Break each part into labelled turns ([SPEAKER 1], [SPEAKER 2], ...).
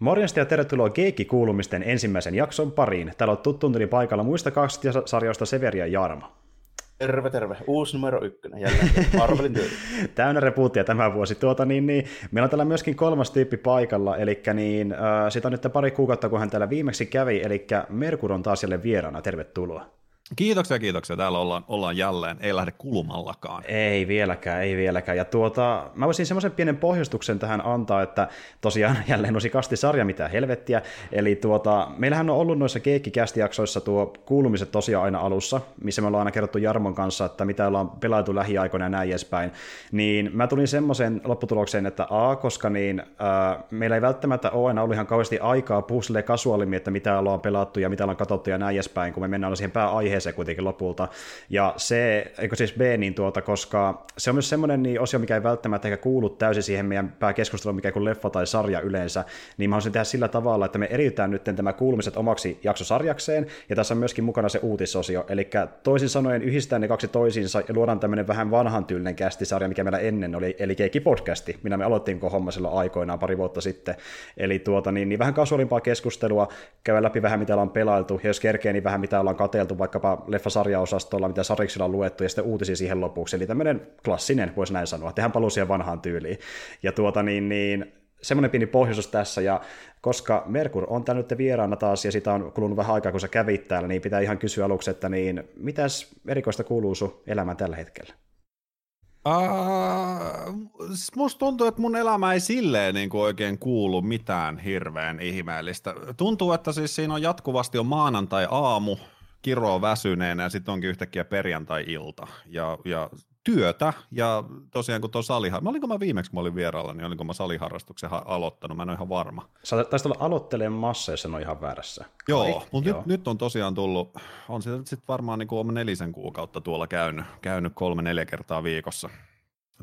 [SPEAKER 1] Morjesta ja tervetuloa Keikki-kuulumisten ensimmäisen jakson pariin. Täällä on tuttuun paikalla muista kaksi sarjoista Severi ja Jarma.
[SPEAKER 2] Terve, terve. Uusi numero ykkönen jälleen. Marvelin.
[SPEAKER 1] Täynnä repuuttia tämä vuosi. Tuota, niin, niin, meillä on täällä myöskin kolmas tyyppi paikalla, eli niin, äh, sitä on nyt pari kuukautta, kun hän täällä viimeksi kävi, eli Merkur on taas jälleen vieraana. Tervetuloa.
[SPEAKER 3] Kiitoksia, kiitoksia. Täällä ollaan, ollaan jälleen. Ei lähde kulumallakaan.
[SPEAKER 1] Ei vieläkään, ei vieläkään. Ja tuota, mä voisin semmoisen pienen pohjustuksen tähän antaa, että tosiaan jälleen uusi kastisarja, mitä helvettiä. Eli tuota, meillähän on ollut noissa keikkikästijaksoissa tuo kuulumiset tosiaan aina alussa, missä me ollaan aina kerrottu Jarmon kanssa, että mitä ollaan pelailtu lähiaikoina ja näin edespäin. Niin mä tulin semmoisen lopputulokseen, että A, koska niin, äh, meillä ei välttämättä ole aina ollut ihan kauheasti aikaa puhua kasuaalimmin, että mitä ollaan pelattu ja mitä ollaan katsottu ja näin edespäin, kun me mennään siihen pääaiheeseen se kuitenkin lopulta. Ja se, eikö siis B, niin tuota, koska se on myös semmoinen niin osio, mikä ei välttämättä ehkä kuulu täysin siihen meidän pääkeskusteluun, mikä kuin leffa tai sarja yleensä, niin mä haluaisin tehdä sillä tavalla, että me eriytään nyt tämä kuulumiset omaksi jaksosarjakseen, ja tässä on myöskin mukana se uutisosio, eli toisin sanoen yhdistään ne kaksi toisiinsa ja luodaan tämmöinen vähän vanhan tyylinen kästisarja, mikä meillä ennen oli, eli Keikki podcasti, minä me aloittiin homma silloin aikoinaan pari vuotta sitten. Eli tuota, niin, niin vähän kasuaalimpaa keskustelua, käydä läpi vähän mitä ollaan pelailtu, ja jos kerkee, niin vähän mitä ollaan kateltu vaikkapa leffasarjaosastolla, mitä sarjiksilla on luettu, ja sitten uutisia siihen lopuksi. Eli tämmöinen klassinen, voisi näin sanoa. Tehän paluu siihen vanhaan tyyliin. Ja tuota niin, niin semmoinen pieni pohjoisus tässä, ja koska Merkur on täällä nyt vieraana taas, ja sitä on kulunut vähän aikaa, kun sä kävit täällä, niin pitää ihan kysyä aluksi, että niin, mitäs erikoista kuuluu sun elämään tällä hetkellä?
[SPEAKER 3] Uh, musta tuntuu, että mun elämä ei silleen niin kuin oikein kuulu mitään hirveän ihmeellistä. Tuntuu, että siis siinä on jatkuvasti on maanantai-aamu, kiroa väsyneenä ja sitten onkin yhtäkkiä perjantai-ilta ja, ja työtä ja tosiaan kun tuo saliha... Mä olinko mä viimeksi, kun mä olin vieraalla, niin olinko mä saliharrastuksen aloittanut, mä en ole ihan varma.
[SPEAKER 1] Sä taisit olla aloittelemassa, jos en ole ihan väärässä.
[SPEAKER 3] Joo, mutta nyt, nyt, on tosiaan tullut, on se sitten varmaan niin kuin nelisen kuukautta tuolla käynyt, käynyt kolme-neljä kertaa viikossa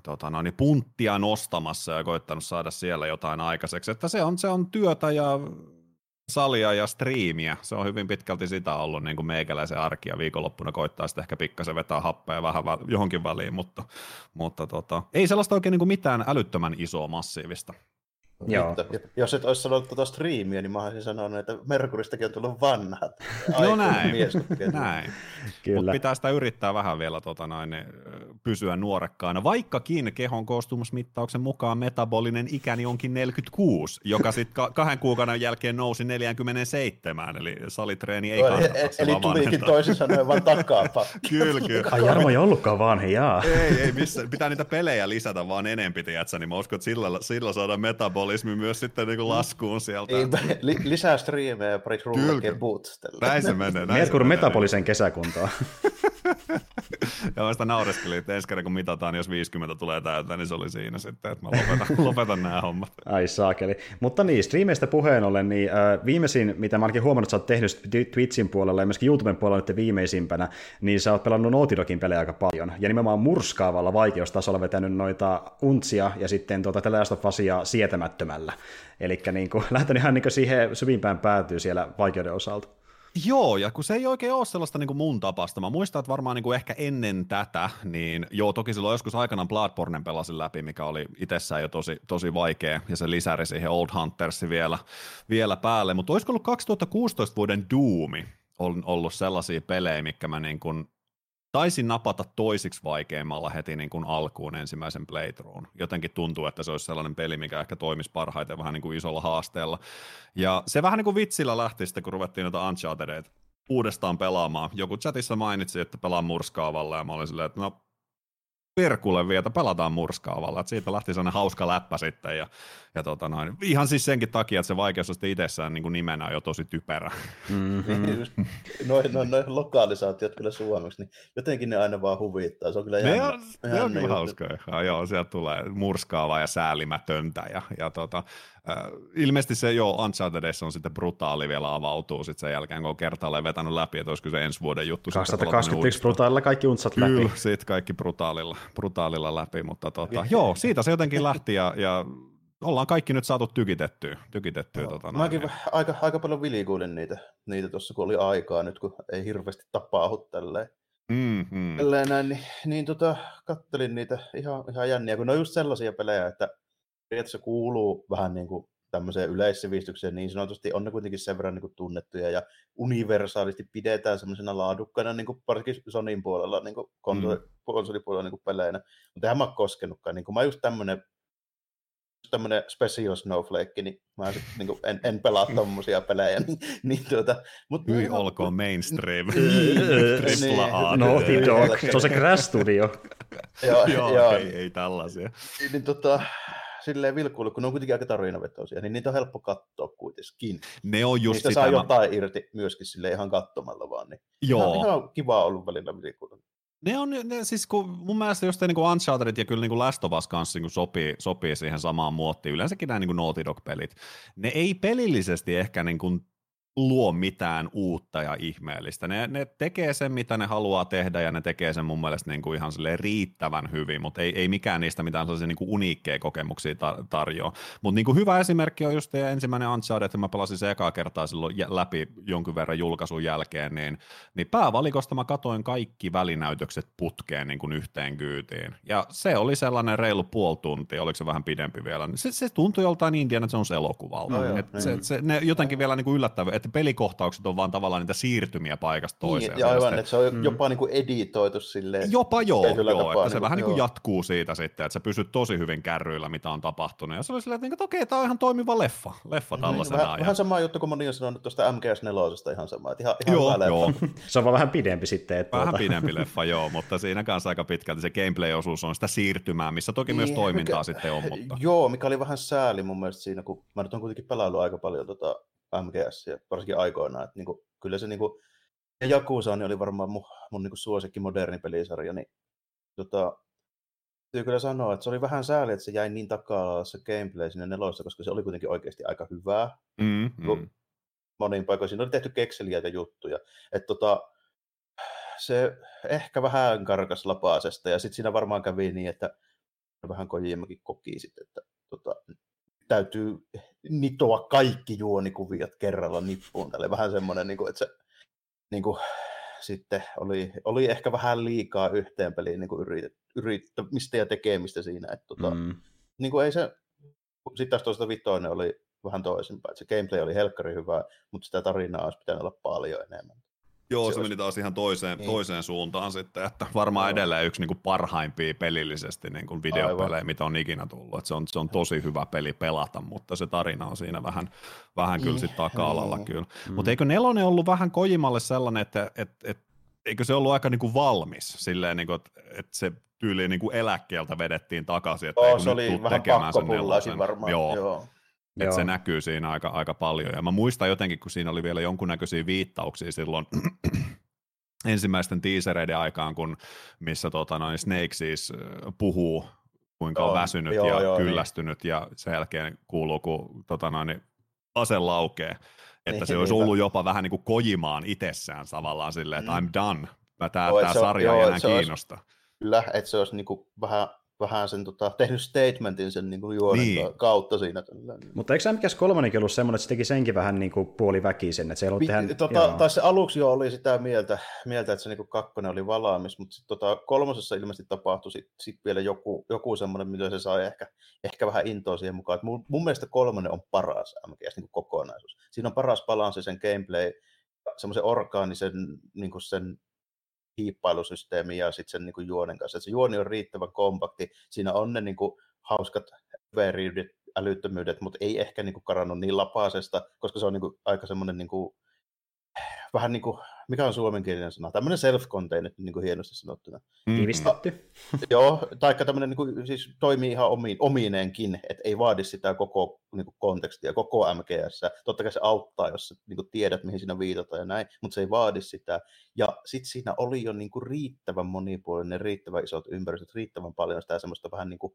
[SPEAKER 3] tota, no, niin punttia nostamassa ja koittanut saada siellä jotain aikaiseksi. Että se on, se on työtä ja salia ja striimiä. Se on hyvin pitkälti sitä ollut niin kuin meikäläisen arki ja viikonloppuna koittaa sitten ehkä pikkasen vetää happea vähän johonkin väliin, mutta, mutta tota, ei sellaista oikein niin kuin mitään älyttömän isoa massiivista.
[SPEAKER 2] Joo. Jos et olisi sanonut tuota striimiä, niin mä olisin sanonut, että Merkuristakin on tullut vanhat.
[SPEAKER 3] No näin, näin. mutta pitää sitä yrittää vähän vielä tota noin, pysyä nuorekkaana, vaikkakin kehon koostumusmittauksen mukaan metabolinen ikäni onkin 46, joka sitten kahden kuukauden jälkeen nousi 47, eli salitreeni ei kannata.
[SPEAKER 2] E- eli tulikin toisin sanoen vaan takaapa.
[SPEAKER 3] kyllä, kyllä.
[SPEAKER 1] Ai Jarmo ei ollutkaan vanha, jaa.
[SPEAKER 3] ei, ei missä, pitää niitä pelejä lisätä vaan enempi, tiedätkö, niin mä uskon, että sillä, sillä saadaan metaboli alkoholismi myös sitten niin kuin laskuun sieltä. Ei,
[SPEAKER 2] li, lisää striimejä ja pari rullakeen
[SPEAKER 3] Näin se menee.
[SPEAKER 1] Merkur metabolisen kesäkuntaa.
[SPEAKER 3] ja mä sitä naureskelin, että ensi kerran kun mitataan, niin jos 50 tulee täyteen, niin se oli siinä sitten, että mä lopetan, lopetan nämä hommat.
[SPEAKER 1] Ai saakeli. Mutta niin, striimeistä puheen ollen, niin äh, viimeisin, mitä mä oonkin huomannut, että sä oot tehnyt Twitchin puolella ja myöskin YouTuben puolella nyt viimeisimpänä, niin sä oot pelannut Naughty Dogin pelejä aika paljon. Ja nimenomaan murskaavalla vaikeustasolla vetänyt noita untsia ja sitten tuota The Last of Usia sietämättömällä. Eli niin kuin, lähtenyt ihan niin siihen syvimpään päätyy siellä vaikeuden osalta.
[SPEAKER 3] Joo, ja kun se ei oikein ole sellaista niin kuin mun tapasta. Mä muistan, että varmaan niin kuin ehkä ennen tätä, niin joo, toki silloin joskus aikanaan Bloodborne pelasin läpi, mikä oli itsessään jo tosi, tosi vaikea, ja se lisäri siihen Old Huntersi vielä, vielä päälle. Mutta olisiko ollut 2016 vuoden Doomi on ollut sellaisia pelejä, mikä mä niin kuin taisin napata toisiksi vaikeimmalla heti niin kuin alkuun ensimmäisen playthroughin. Jotenkin tuntuu, että se olisi sellainen peli, mikä ehkä toimisi parhaiten vähän niin kuin isolla haasteella. Ja se vähän niin kuin vitsillä lähti sitten, kun ruvettiin noita Unchartedeita uudestaan pelaamaan. Joku chatissa mainitsi, että pelaa murskaavalla ja mä olin silleen, että no perkulle vielä, että pelataan murskaavalla. Että siitä lähti sellainen hauska läppä sitten. Ja, ja tota noin, ihan siis senkin takia, että se vaikeus on sitten itsessään niin kuin nimenä jo tosi typerä.
[SPEAKER 2] Mm-hmm. noin, noin, noin lokalisaatiot kyllä suomeksi, niin jotenkin ne aina vaan huvittaa. Se on kyllä
[SPEAKER 3] ne jännä, on, ne on kyllä hauskoja. Joo, sieltä tulee murskaavaa ja säälimätöntä. Ja, ja tota, äh, ilmeisesti se jo Unchartedissa on sitten brutaali vielä avautuu sitten sen jälkeen, kun on kertaalleen vetänyt läpi, että olisiko se ensi vuoden juttu.
[SPEAKER 1] 2021 brutaalilla kaikki untsat läpi.
[SPEAKER 3] Kyllä, sitten kaikki brutaalilla, brutaalilla läpi, mutta tota, joo, siitä se jotenkin lähti ja, ja ollaan kaikki nyt saatu tykitettyä. tykitettyä no, tota,
[SPEAKER 2] mäkin ja... aika, aika paljon vilikuulin niitä, niitä tuossa, kun oli aikaa nyt, kun ei hirveästi tapaahu tälleen.
[SPEAKER 3] Mm-hmm.
[SPEAKER 2] Tälleen näin, niin, niin tota, kattelin niitä ihan, ihan jänniä, kun ne on just sellaisia pelejä, että periaatteessa kuuluu vähän niin kuin tämmöiseen yleissivistykseen niin sanotusti on ne kuitenkin sen verran niin kuin tunnettuja ja universaalisti pidetään semmoisena laadukkaana, niin kuin varsinkin Sonin puolella, niin kuin konsoli, mm. konsolipuolella niin kuin peleinä. Mutta eihän mä ole koskenutkaan. Niin kuin mä just tämmöinen tämmöinen special snowflake, niin mä sit, niin kuin, en, en pelaa tommosia pelejä. Niin, niin tuota,
[SPEAKER 3] mut Hyi olkoon mainstream.
[SPEAKER 1] Tripla A. Naughty Dog. Se on se Crash Studio.
[SPEAKER 3] joo, joo, ei, ei tällaisia.
[SPEAKER 2] Niin, niin tota, silleen vilkuilu, kun ne on kuitenkin aika tarinavetoisia, niin niitä on helppo katsoa kuitenkin.
[SPEAKER 3] Ne on just
[SPEAKER 2] Niistä
[SPEAKER 3] sitä.
[SPEAKER 2] saa jotain irti myöskin sille ihan katsomalla vaan. Niin
[SPEAKER 3] Joo.
[SPEAKER 2] Ihan, ihan kiva ollut välillä vilkuilu.
[SPEAKER 3] Ne on, ne, siis kun mun mielestä just niin kuin Uncharted ja kyllä niin kuin Last of Us kanssa niin sopii, sopii siihen samaan muottiin, yleensäkin nämä niin kuin Naughty Dog-pelit, ne ei pelillisesti ehkä niin kuin luo mitään uutta ja ihmeellistä. Ne, ne tekee sen, mitä ne haluaa tehdä, ja ne tekee sen mun mielestä niin kuin ihan riittävän hyvin, mutta ei, ei mikään niistä mitään sellaisia niin kuin uniikkeja kokemuksia tar- tarjoa. Mutta niin kuin hyvä esimerkki on just teidän ensimmäinen Uncharted, että mä pelasin se ekaa kertaa silloin läpi jonkin verran julkaisun jälkeen, niin, niin päävalikosta mä katoin kaikki välinäytökset putkeen niin kuin yhteen kyytiin. Ja se oli sellainen reilu puoli tuntia, oliko se vähän pidempi vielä. Se, se tuntui joltain Indiana Jones elokuvalta. No joo, se, niin. se, ne jotenkin vielä niin kuin yllättävää, että että pelikohtaukset on vaan tavallaan niitä siirtymiä paikasta niin, toiseen.
[SPEAKER 2] Niin, ja aivan, että se on mm. jopa niin kuin editoitu silleen.
[SPEAKER 3] Jopa joo, joo tapaa, että niin se vähän niin kuin jatkuu siitä sitten, että sä pysyt tosi hyvin kärryillä, mitä on tapahtunut. Ja se oli silleen, että, että okei, tämä on ihan toimiva leffa, leffa niin, tällaisena.
[SPEAKER 2] Vähän, vähän sama juttu, kun moni on sanonut tuosta MGS4 ihan sama, että ihan, ihan
[SPEAKER 3] joo, hyvä
[SPEAKER 1] joo. se on vaan vähän pidempi sitten.
[SPEAKER 3] Että vähän tuota... pidempi leffa, joo, mutta siinä kanssa aika pitkälti se gameplay-osuus on sitä siirtymää, missä toki niin, myös toimintaa mikä, sitten on. Mutta...
[SPEAKER 2] Joo, mikä oli vähän sääli mun mielestä siinä, kun mä nyt on kuitenkin pelaillut aika paljon tota MGS, ja varsinkin aikoinaan. Että niinku, kyllä se niinku, ja Jakusa niin oli varmaan mun, mun niinku suosikki moderni pelisarja, niin tota, täytyy kyllä sanoa, että se oli vähän sääli, että se jäi niin takaa se gameplay sinne nelossa, koska se oli kuitenkin oikeasti aika hyvää.
[SPEAKER 3] Mm, mm.
[SPEAKER 2] Monin paikoin siinä oli tehty kekseliä ja juttuja. Että tota, se ehkä vähän karkas lapaasesta, ja sitten siinä varmaan kävi niin, että vähän Kojimakin koki sitten, että tota, täytyy nitoa kaikki juonikuviot kerralla nippuun. Tälle vähän semmoinen, niin kuin, että se niin kuin, sitten oli, oli ehkä vähän liikaa yhteen peliin niin yrit, yrittämistä ja tekemistä siinä. Että, tota, mm. niin kuin ei se, sitten taas tuosta vitoinen oli vähän toisinpäin. Se gameplay oli helkkari hyvä, mutta sitä tarinaa olisi pitänyt olla paljon enemmän.
[SPEAKER 3] Joo, se, se meni taas ihan toiseen, niin. toiseen suuntaan sitten, että varmaan Joo. edelleen yksi niin kuin parhaimpia pelillisesti niin kuin videopelejä, Aivan. mitä on ikinä tullut. Että se, on, se on tosi hyvä peli pelata, mutta se tarina on siinä vähän, vähän kyllä sitten taka-alalla niin. kyllä. Mm. Mutta eikö nelonen ollut vähän Kojimalle sellainen, että et, et, eikö se ollut aika niin kuin valmis silleen, niin kuin, että, että se tyyli niin kuin eläkkeeltä vedettiin takaisin, että
[SPEAKER 2] oh, se oli vähän pakko varmaan.
[SPEAKER 3] Joo. Joo. Että se näkyy siinä aika, aika paljon. Ja mä muistan jotenkin, kun siinä oli vielä jonkunnäköisiä viittauksia silloin ensimmäisten teasereiden aikaan, kun, missä tota, noin Snake siis puhuu, kuinka on väsynyt joo, ja joo, niin. kyllästynyt, niin. ja sen jälkeen kuuluu, kun tota, noin, ase laukee. Että niin, se olisi ollut jopa vähän niin kuin kojimaan itsessään tavallaan silleen, että mm. I'm done. Tämä, tämä sarja ei enää kiinnosta. Olisi,
[SPEAKER 2] kyllä, että se olisi niin kuin vähän vähän sen tota, tehnyt statementin sen niin kuin juonen niin. kautta siinä.
[SPEAKER 1] Mutta eikö MGS 3 ollut semmoinen, että se teki senkin vähän niin kuin puoliväkisen? Että se ei tehdä,
[SPEAKER 2] tota, tai se aluksi jo oli sitä mieltä, mieltä että se niin kuin kakkonen oli valaamis, mutta sitten tota, kolmosessa ilmeisesti tapahtui sitten sit vielä joku, joku semmoinen, mitä se sai ehkä, ehkä vähän intoa siihen mukaan. mun, mun mielestä kolmonen on paras MGS niin kuin kokonaisuus. Siinä on paras balanssi sen gameplay, semmoisen orgaanisen niin kuin sen hiippailusysteemi ja sitten sen niin kuin juonen kanssa. Et se juoni on riittävän kompakti, siinä on ne niin kuin, hauskat veriydet, älyttömyydet, mutta ei ehkä niin kuin, karannut niin lapaasesta, koska se on niin kuin, aika semmoinen niin kuin, vähän niin kuin, mikä on suomenkielinen sana, tämmöinen self-contained, niin kuin hienosti sanottuna.
[SPEAKER 1] Mm. Tiivistetty.
[SPEAKER 2] Joo, taikka tämmöinen niin kuin, siis toimii ihan omiin, omineenkin, että ei vaadi sitä koko niin kuin kontekstia, koko MGS. Totta kai se auttaa, jos sä niin kuin tiedät, mihin siinä viitataan ja näin, mutta se ei vaadi sitä. Ja sitten siinä oli jo niin kuin riittävän monipuolinen, riittävän isot ympäristöt, riittävän paljon sitä semmoista vähän niin kuin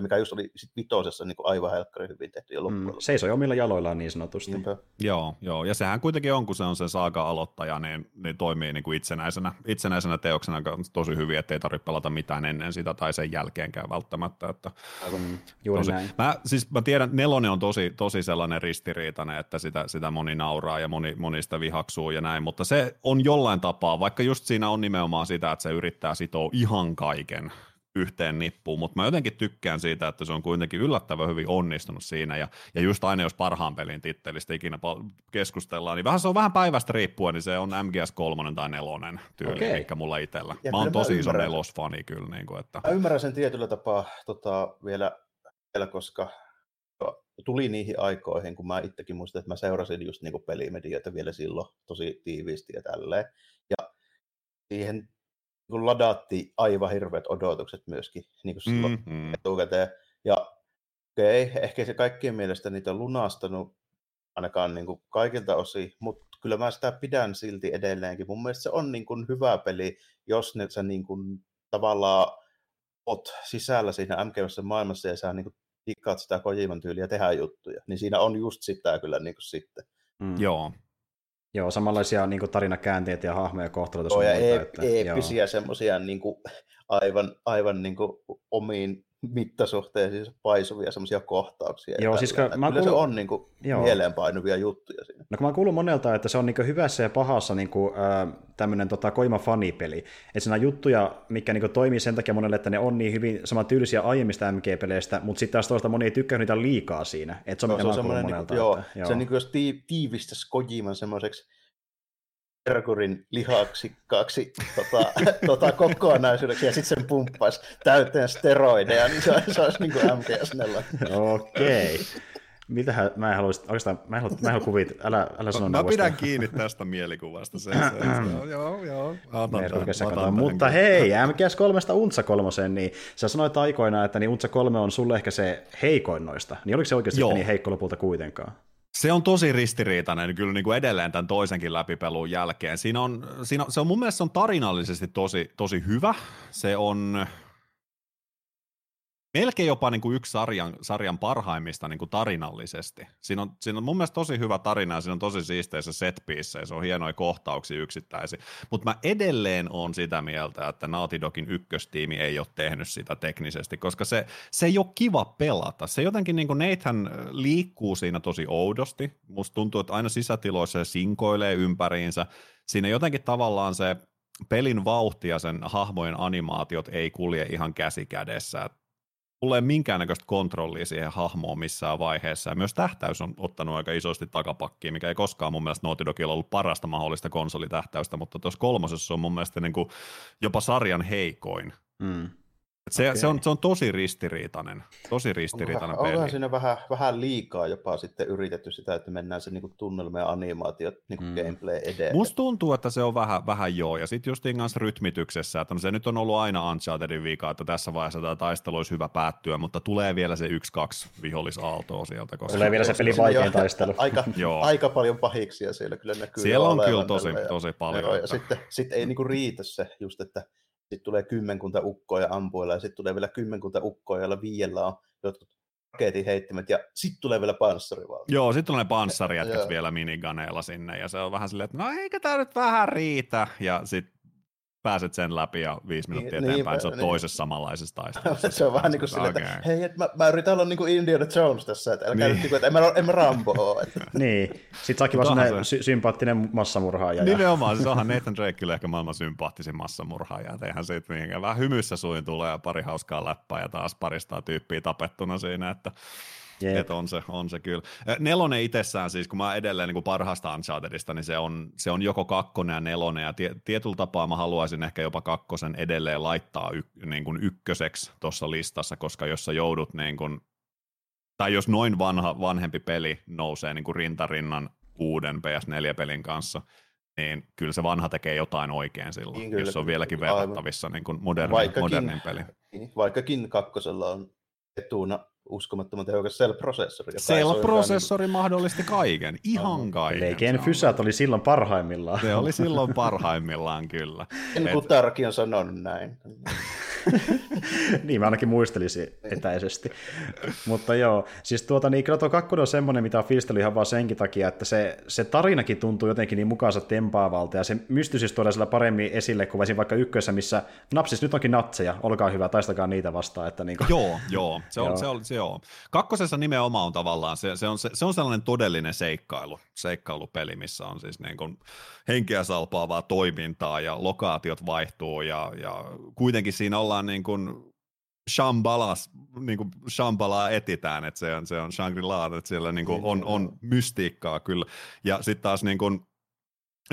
[SPEAKER 2] mikä just oli sit vitosessa niin kuin aivan helkkari hyvin tehty jo mm, loppujen. Mm,
[SPEAKER 1] seisoi omilla jaloillaan niin sanotusti. Niinpä.
[SPEAKER 3] Joo, joo, ja sehän kuitenkin on, kun se on se saaga-aloittaja, niin, niin toimii niin kuin itsenäisenä, itsenäisenä teoksena tosi hyvin, ettei tarvitse pelata mitään ennen sitä tai sen jälkeenkään välttämättä. Että
[SPEAKER 1] Aivan, juuri
[SPEAKER 3] tosi,
[SPEAKER 1] näin.
[SPEAKER 3] Mä, siis mä tiedän, että nelonen on tosi, tosi sellainen ristiriitainen, että sitä, sitä moni nauraa ja moni, moni sitä vihaksuu ja näin, mutta se on jollain tapaa, vaikka just siinä on nimenomaan sitä, että se yrittää sitoa ihan kaiken yhteen nippuun, mutta mä jotenkin tykkään siitä, että se on kuitenkin yllättävän hyvin onnistunut siinä, ja, ja just aina jos parhaan pelin tittelistä ikinä keskustellaan, niin vähän se on vähän päivästä riippuen, niin se on MGS3 tai 4 tyyli, okay. mikä mulla itsellä. Ja mä oon tosi iso nelosfani kyllä. Niin kuin, että...
[SPEAKER 2] Mä ymmärrän sen tietyllä tapaa tota, vielä, vielä, koska tuli niihin aikoihin, kun mä itsekin muistan, että mä seurasin just niin pelimedioita vielä silloin tosi tiiviisti ja tälleen. Ja siihen kun ladattiin aivan hirveät odotukset myöskin niin kuin silloin mm-hmm. etukäteen. Ja okei, okay, ehkä se kaikkien mielestä niitä on lunastanut ainakaan niin kuin kaikilta osin, mutta kyllä mä sitä pidän silti edelleenkin. Mun mielestä se on niin kuin hyvä peli, jos ne sä niin kuin tavallaan oot sisällä siinä MGS maailmassa ja sä niin kuin tikkaat sitä Kojiman tyyliä tehdä juttuja, niin siinä on just sitä kyllä niin kuin sitten.
[SPEAKER 3] Mm. Joo,
[SPEAKER 1] Joo, samanlaisia niin kuin tarinakäänteitä ja hahmoja kohtaloita.
[SPEAKER 2] Joo, ja e- että, eeppisiä semmoisia niin aivan, aivan niin kuin omiin mittasuhteisiin paisuvia semmoisia kohtauksia.
[SPEAKER 1] Joo, siis
[SPEAKER 2] kun mä kuulun... se on niin kuin mieleenpainuvia juttuja siinä.
[SPEAKER 1] No kun mä kuulun monelta, että se on niin hyvässä ja pahassa niin kuin, äh, tämmöinen tota, koima fanipeli. Että siinä on juttuja, mikä niin kuin, toimii sen takia monelle, että ne on niin hyvin samantyylisiä aiemmista MG-peleistä, mutta sitten taas toista moni ei tykkää niitä liikaa siinä. Että se on, no, se on monelta. Niin kuin,
[SPEAKER 2] joo, että, joo. Se niin kuin, jos tiivistäisi Kojiman semmoiseksi Merkurin lihaksikkaaksi tota, tota, kokonaisuudeksi ja sitten sen pumppaisi täyteen steroideja, niin se, se olisi niin kuin MGS4.
[SPEAKER 1] Okei. Okay. Mitähän, mä en halua, oikeastaan, mä en halua, mä en halua kuvit, älä, älä sano
[SPEAKER 3] Mä pidän kiinni tästä mielikuvasta. Se, se, se, joo, joo.
[SPEAKER 1] Otan Mutta hei, MGS3 Untsa 3, niin sä sanoit aikoinaan, että niin Untsa 3 on sulle ehkä se heikoin noista. Niin oliko se oikeasti niin heikko lopulta kuitenkaan?
[SPEAKER 3] Se on tosi ristiriitainen kyllä niin kuin edelleen tämän toisenkin läpipelun jälkeen. Siinä on, siinä on, se on mun mielestä se on tarinallisesti tosi, tosi hyvä. Se on, melkein jopa niin kuin yksi sarjan, sarjan parhaimmista niin kuin tarinallisesti. Siinä on, siinä on mun mielestä tosi hyvä tarina ja siinä on tosi siisteissä set ja se on hienoja kohtauksia yksittäisiä. Mutta mä edelleen on sitä mieltä, että Naughty Dogin ykköstiimi ei ole tehnyt sitä teknisesti, koska se, se ei ole kiva pelata. Se jotenkin, niin kuin liikkuu siinä tosi oudosti. Musta tuntuu, että aina sisätiloissa se sinkoilee ympäriinsä. Siinä jotenkin tavallaan se pelin vauhti ja sen hahmojen animaatiot ei kulje ihan käsi kädessä. Mulla ei minkäännäköistä kontrollia siihen hahmoon missään vaiheessa. Ja myös tähtäys on ottanut aika isosti takapakkiin, mikä ei koskaan mun mielestä Naughty Dogilla ollut parasta mahdollista konsolitähtäystä, mutta tuossa kolmosessa on mun mielestä niin kuin jopa sarjan heikoin. Mm. Se, okay. se, on, se on tosi ristiriitainen, tosi ristiriitainen onkohan, peli.
[SPEAKER 2] Onkohan siinä vähän, vähän liikaa jopa sitten yritetty sitä, että mennään se niinku tunnelma ja animaatiot niinku mm. gameplay edellä.
[SPEAKER 3] Musta tuntuu, että se on vähän, vähän joo, ja sitten just kanssa rytmityksessä, että no se nyt on ollut aina Unchartedin vika, että tässä vaiheessa tämä taistelu olisi hyvä päättyä, mutta tulee vielä se yksi-kaksi vihollisaaltoa sieltä.
[SPEAKER 1] Koska tulee vielä se peli vaikein taistelu.
[SPEAKER 2] Aika, aika paljon pahiksia siellä kyllä näkyy.
[SPEAKER 3] Siellä on kyllä tosi, tosi paljon.
[SPEAKER 2] Ja, ja sitten sit ei niinku riitä se just, että sitten tulee kymmenkunta ukkoa ja ampuilla, ja sitten tulee vielä kymmenkunta ukkoa, joilla viiellä on jotkut raketin heittimet, ja sitten tulee vielä panssarivalta.
[SPEAKER 3] Joo, sitten tulee panssariätkät vielä miniganeilla sinne, ja se on vähän silleen, että no eikö tämä nyt vähän riitä, ja sitten pääset sen läpi ja viisi minuuttia niin, eteenpäin, niin, se on niin. toisessa samanlaisessa taistelussa.
[SPEAKER 2] se on vähän niin kuin silleen, okay. että hei, et mä, mä yritän olla niin kuin Indiana Jones tässä, että älkää niin. nyt, että en mä, en mä Rambo ole.
[SPEAKER 1] niin, sitten saakin vaan sellainen sy- sympaattinen massamurhaaja.
[SPEAKER 3] Nimenomaan, siis onhan Nathan Drake ehkä maailman sympaattisin massamurhaaja, että eihän siitä niin, vähän hymyssä suin tulee ja pari hauskaa läppää ja taas paristaa tyyppiä tapettuna siinä, että Yep. Et on, se, on se kyllä. Nelonen itsessään siis, kun mä edelleen niin kuin parhaasta Unchartedista, niin se on, se on joko kakkonen ja nelonen, ja tie, tietyllä tapaa mä haluaisin ehkä jopa kakkosen edelleen laittaa y, niin kuin ykköseksi tuossa listassa, koska jos sä joudut, niin kuin, tai jos noin vanha, vanhempi peli nousee niin kuin rintarinnan uuden PS4-pelin kanssa, niin kyllä se vanha tekee jotain oikein silloin, niin kyllä, jos se on vieläkin verrattavissa niin kuin moderni, modernin peli.
[SPEAKER 2] Vaikkakin kakkosella on etuna uskomattoman tehokas Cell-prosessori.
[SPEAKER 3] Cell-prosessori mahdollisti kaiken, ihan kaiken.
[SPEAKER 1] Leiken Fysat oli silloin parhaimmillaan.
[SPEAKER 3] Se oli silloin parhaimmillaan, kyllä.
[SPEAKER 2] En kun Tarki on sanonut näin.
[SPEAKER 1] niin, mä ainakin muistelisin etäisesti. Mutta joo, siis tuota, niin kyllä tuo kakkonen on semmoinen, mitä on fiilistely ihan vaan senkin takia, että se, se tarinakin tuntuu jotenkin niin mukaansa tempaavalta, ja se mystyisi tuoda sillä paremmin esille kuin vaikka ykkössä, missä napsis nyt onkin natseja, olkaa hyvä, taistakaa niitä vastaan. Että niin kuin...
[SPEAKER 3] Joo, joo, se on, joo. Se on, se on. Kakkosessa nimenomaan on tavallaan, se, se, on, se, se on sellainen todellinen seikkailu, seikkailupeli, missä on siis niin kuin henkeä salpaavaa toimintaa ja lokaatiot vaihtuu ja, ja kuitenkin siinä ollaan niin kuin Shambalas, niin kuin Shambalaa etitään, että se on, se on Shangri-La, että siellä niin kuin on, niin, on mystiikkaa kyllä. Ja sitten taas niin kuin,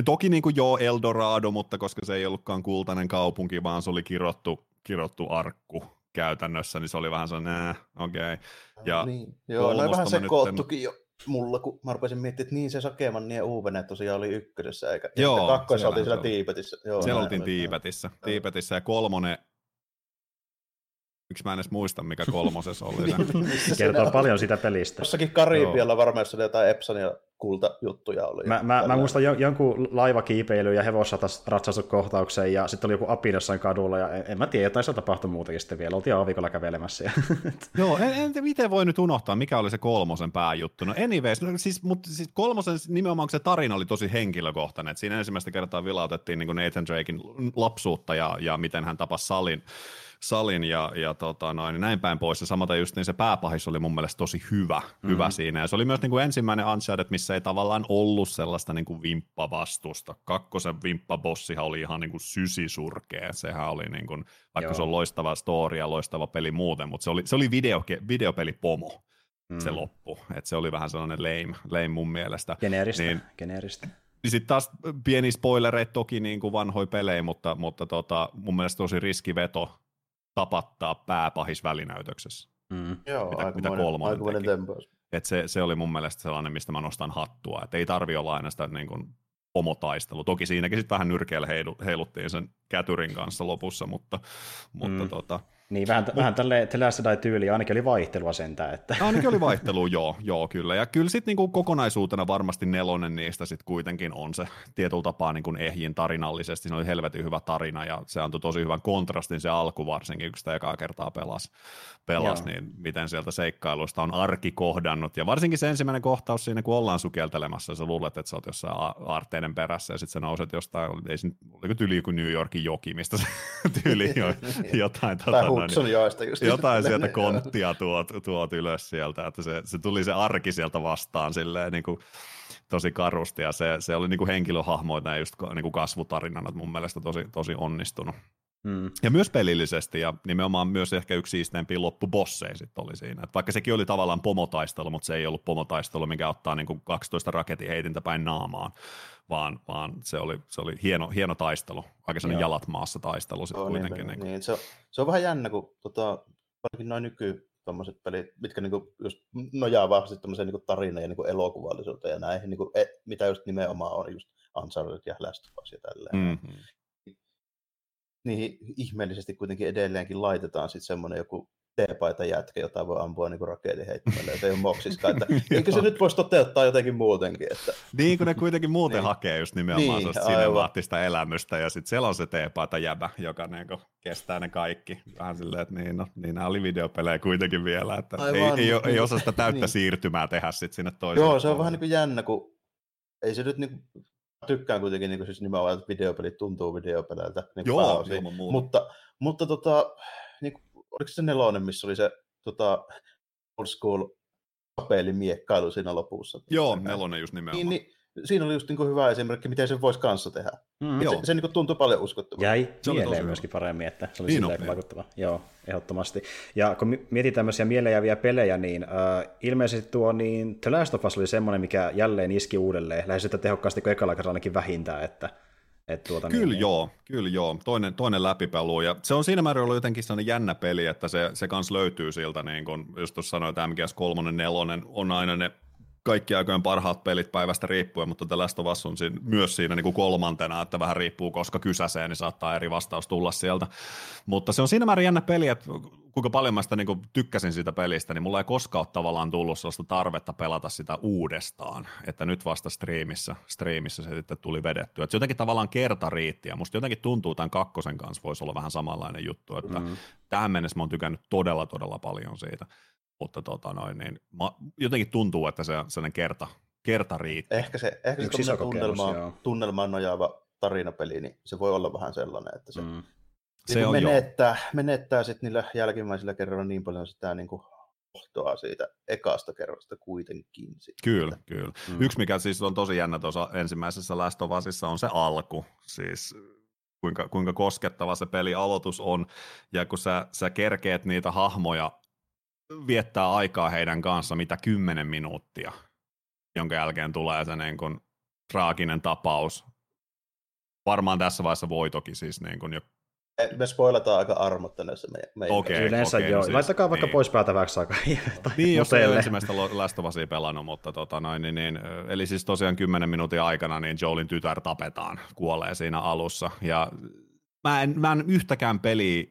[SPEAKER 3] toki niin kuin joo Eldorado, mutta koska se ei ollutkaan kultainen kaupunki, vaan se oli kirottu, kirottu arkku käytännössä, niin se oli vähän sellainen, okei. Okay. Ja
[SPEAKER 2] niin. Joo, no vähän sekoottukin nyt... jo mulla, kun mä rupesin miettimään, että niin se Sakeman niin Uuvene tosiaan oli ykkösessä, eikä Joo, kakkoissa oltiin siellä Tiipetissä.
[SPEAKER 3] Joo, siellä oltiin Tiipetissä, Tiipetissä, ja kolmonen Miksi mä en edes muista, mikä kolmosessa oli
[SPEAKER 1] se. Kertoo paljon sitä pelistä.
[SPEAKER 2] Jossakin Karibialla varmaan oli jotain Epsonia kultajuttuja oli.
[SPEAKER 1] Mä, mä, mä muistan jo, jonkun laivakiipeily ja hevossatas ratsastukkohtauksen ja sitten oli joku api jossain kadulla ja en, en mä tiedä, jotain se tapahtui muutakin sitten vielä. Oltiin aavikolla kävelemässä.
[SPEAKER 3] Joo, en, en, miten voi nyt unohtaa, mikä oli se kolmosen pääjuttu. No anyways, no, siis, mutta siis kolmosen nimenomaan se tarina oli tosi henkilökohtainen. Et siinä ensimmäistä kertaa vilautettiin niin Nathan Drakein lapsuutta ja, ja miten hän tapasi Salin salin ja, ja tota noin, näin päin pois. Ja samaten just niin se pääpahis oli mun mielestä tosi hyvä, mm-hmm. hyvä siinä. Ja se oli myös niin kuin ensimmäinen Uncharted, missä ei tavallaan ollut sellaista niin kuin vimppavastusta. Kakkosen vimppabossihan oli ihan niin kuin sysisurkea. Sehän oli niin kuin, vaikka Joo. se on loistava story ja loistava peli muuten, mutta se oli, se oli video, videopelipomo mm. se loppu. Et se oli vähän sellainen lame, lame mun mielestä.
[SPEAKER 1] Geneeristä. Niin, geneeristä.
[SPEAKER 3] Niin sitten taas pieni spoilereita toki niin kuin vanhoja pelejä, mutta, mutta tota, mun mielestä tosi riskiveto tapattaa pääpahis välinäytöksessä.
[SPEAKER 2] Mm. Joo, mitä, mitä kolmonen teki.
[SPEAKER 3] Et se, se oli mun mielestä sellainen, mistä mä nostan hattua. Et ei tarvi olla aina sitä niin kuin, pomotaistelu. Toki siinäkin sitten vähän nyrkeillä heiluttiin sen kätyrin kanssa lopussa, mutta, mutta mm. tota,
[SPEAKER 1] niin, vähän, Mut, vähän tälle The Last tyyli, ainakin oli vaihtelua sentään. Että.
[SPEAKER 3] Ainakin oli vaihtelua, joo, joo, kyllä. Ja kyllä sitten niinku kokonaisuutena varmasti nelonen niistä sitten kuitenkin on se tietyllä tapaa niinku ehjin tarinallisesti. Se oli helvetin hyvä tarina ja se antoi tosi hyvän kontrastin se alku varsinkin, kun sitä ekaa kertaa pelasi, pelas niin miten sieltä seikkailuista on arki kohdannut. Ja varsinkin se ensimmäinen kohtaus siinä, kun ollaan sukeltelemassa, sä luulet, että sä oot jossain aarteiden perässä ja sitten sä nouset jostain, ei oliko tyyli joku New Yorkin joki, mistä se tyyli jotain. Tota,
[SPEAKER 2] Hudson joista just.
[SPEAKER 3] Jotain sieltä konttia tuot, tuot ylös sieltä, että se, se tuli se arki sieltä vastaan silleen niin kuin, tosi karusti ja se, se oli niin kuin henkilöhahmoita ja just niin kuin kasvutarinana mun mielestä tosi, tosi onnistunut. Hmm. Ja myös pelillisesti ja nimenomaan myös ehkä yksi siisteimpiä loppubosseja sitten oli siinä. Et vaikka sekin oli tavallaan pomotaistelu, mutta se ei ollut pomotaistelu, mikä ottaa niin kuin 12 raketin heitintä päin naamaan, vaan, vaan se, oli, se oli hieno, hieno taistelu, aika sellainen jalat maassa taistelu sitten kuitenkin.
[SPEAKER 2] Niin, niin. Se, on, se on vähän jännä, kun tota, varsinkin noin nyky tuommoiset pelit, mitkä niinku just nojaa vahvasti tämmöiseen niinku tarinaan ja niinku elokuvallisuuteen ja näihin, niinku, e, mitä just nimenomaan on just Uncharted ja Last of Us ja tälleen. Mm-hmm. Niihin ihmeellisesti kuitenkin edelleenkin laitetaan sitten semmoinen joku T-paita jätkä, jota voi ampua niin raketin heittämällä, ei ole moksiskaan. Että, eikö se nyt voisi toteuttaa jotenkin muutenkin? Että...
[SPEAKER 3] Niin, kun ne kuitenkin muuten niin. hakee just nimenomaan niin, sinemaattista elämystä, ja sitten siellä on se T-paita jäbä, joka niin kuin, kestää ne kaikki. Vähän silleen, että niin, no, niin nämä oli videopelejä kuitenkin vielä, että ei, ei, ei, ei osaa sitä täyttä niin. siirtymää tehdä sitten sinne toiseen.
[SPEAKER 2] Joo, se on vähän niin kuin jännä, kun ei se nyt niin kuin, tykkään kuitenkin niin kuin, siis nimenomaan, että videopelit tuntuu videopeleiltä. Niin
[SPEAKER 3] Joo,
[SPEAKER 2] mutta, mutta tota, niin oliko se nelonen, missä oli se tota, old school miekkailu siinä lopussa?
[SPEAKER 3] Joo, nelonen just nimenomaan.
[SPEAKER 2] Niin, niin, siinä oli just niin kuin hyvä esimerkki, miten se voisi kanssa tehdä. Mm. Se, se niin kuin tuntui paljon uskottavalta.
[SPEAKER 1] Jäi se mieleen myöskin paremmin, että se oli niin silleen vaikuttava. Joo, ehdottomasti. Ja kun mietitään tämmöisiä mieleenjääviä pelejä, niin äh, ilmeisesti tuo niin The Last of Us oli semmoinen, mikä jälleen iski uudelleen, lähes sitä tehokkaasti kuin ekalla ainakin vähintään, että et tuota,
[SPEAKER 3] kyllä niin, joo, kyllä joo. Toinen, toinen läpipelu. Ja se on siinä määrin ollut jotenkin sellainen jännä peli, että se, se kans löytyy siltä, niin kun just tuossa sanoin, että MGS 3, 4 on aina ne kaikki aikojen parhaat pelit päivästä riippuen, mutta The Last of Us on siinä, myös siinä niin kuin kolmantena, että vähän riippuu koska kysäseen, niin saattaa eri vastaus tulla sieltä. Mutta se on siinä määrin jännä peli, että kuinka paljon mä sitä niin kuin tykkäsin siitä pelistä, niin mulla ei koskaan ole tavallaan tullut sellaista tarvetta pelata sitä uudestaan, että nyt vasta striimissä, striimissä se sitten tuli vedettyä. Että se jotenkin tavallaan kerta riitti, ja musta jotenkin tuntuu tämän kakkosen kanssa voisi olla vähän samanlainen juttu, että mm. tähän mennessä mä oon tykännyt todella, todella paljon siitä mutta tota noin, niin, ma, jotenkin tuntuu, että se sellainen kerta, kerta riittää.
[SPEAKER 2] Ehkä se, ehkä se tunnelmaan, tunnelmaan nojaava tarinapeli, niin se voi olla vähän sellainen, että se, mm. se niin on menettää, menettää sitten niillä jälkimmäisillä kerroilla niin paljon sitä niin kuin hohtoa siitä ekasta kerrasta kuitenkin. Sitten.
[SPEAKER 3] Kyllä, kyllä. Mm. Yksi, mikä siis on tosi jännä tuossa ensimmäisessä Last of Usissa, on se alku. Siis kuinka, kuinka koskettava se peli aloitus on, ja kun sä, sä kerkeet niitä hahmoja viettää aikaa heidän kanssa mitä kymmenen minuuttia, jonka jälkeen tulee se niin kuin traaginen tapaus. Varmaan tässä vaiheessa voi toki siis niin kuin jo
[SPEAKER 2] me spoilataan aika armotta näissä meidän. meidän
[SPEAKER 1] okay, Yleensä okay, joo. No siis, Laittakaa vaikka niin. pois päältä vähäksi aikaa.
[SPEAKER 3] niin, jos ei ole ensimmäistä Last of Usia pelannut, mutta tota noin, niin, niin, eli siis tosiaan 10 minuutin aikana niin Joelin tytär tapetaan, kuolee siinä alussa. Ja mä en, mä en yhtäkään peliä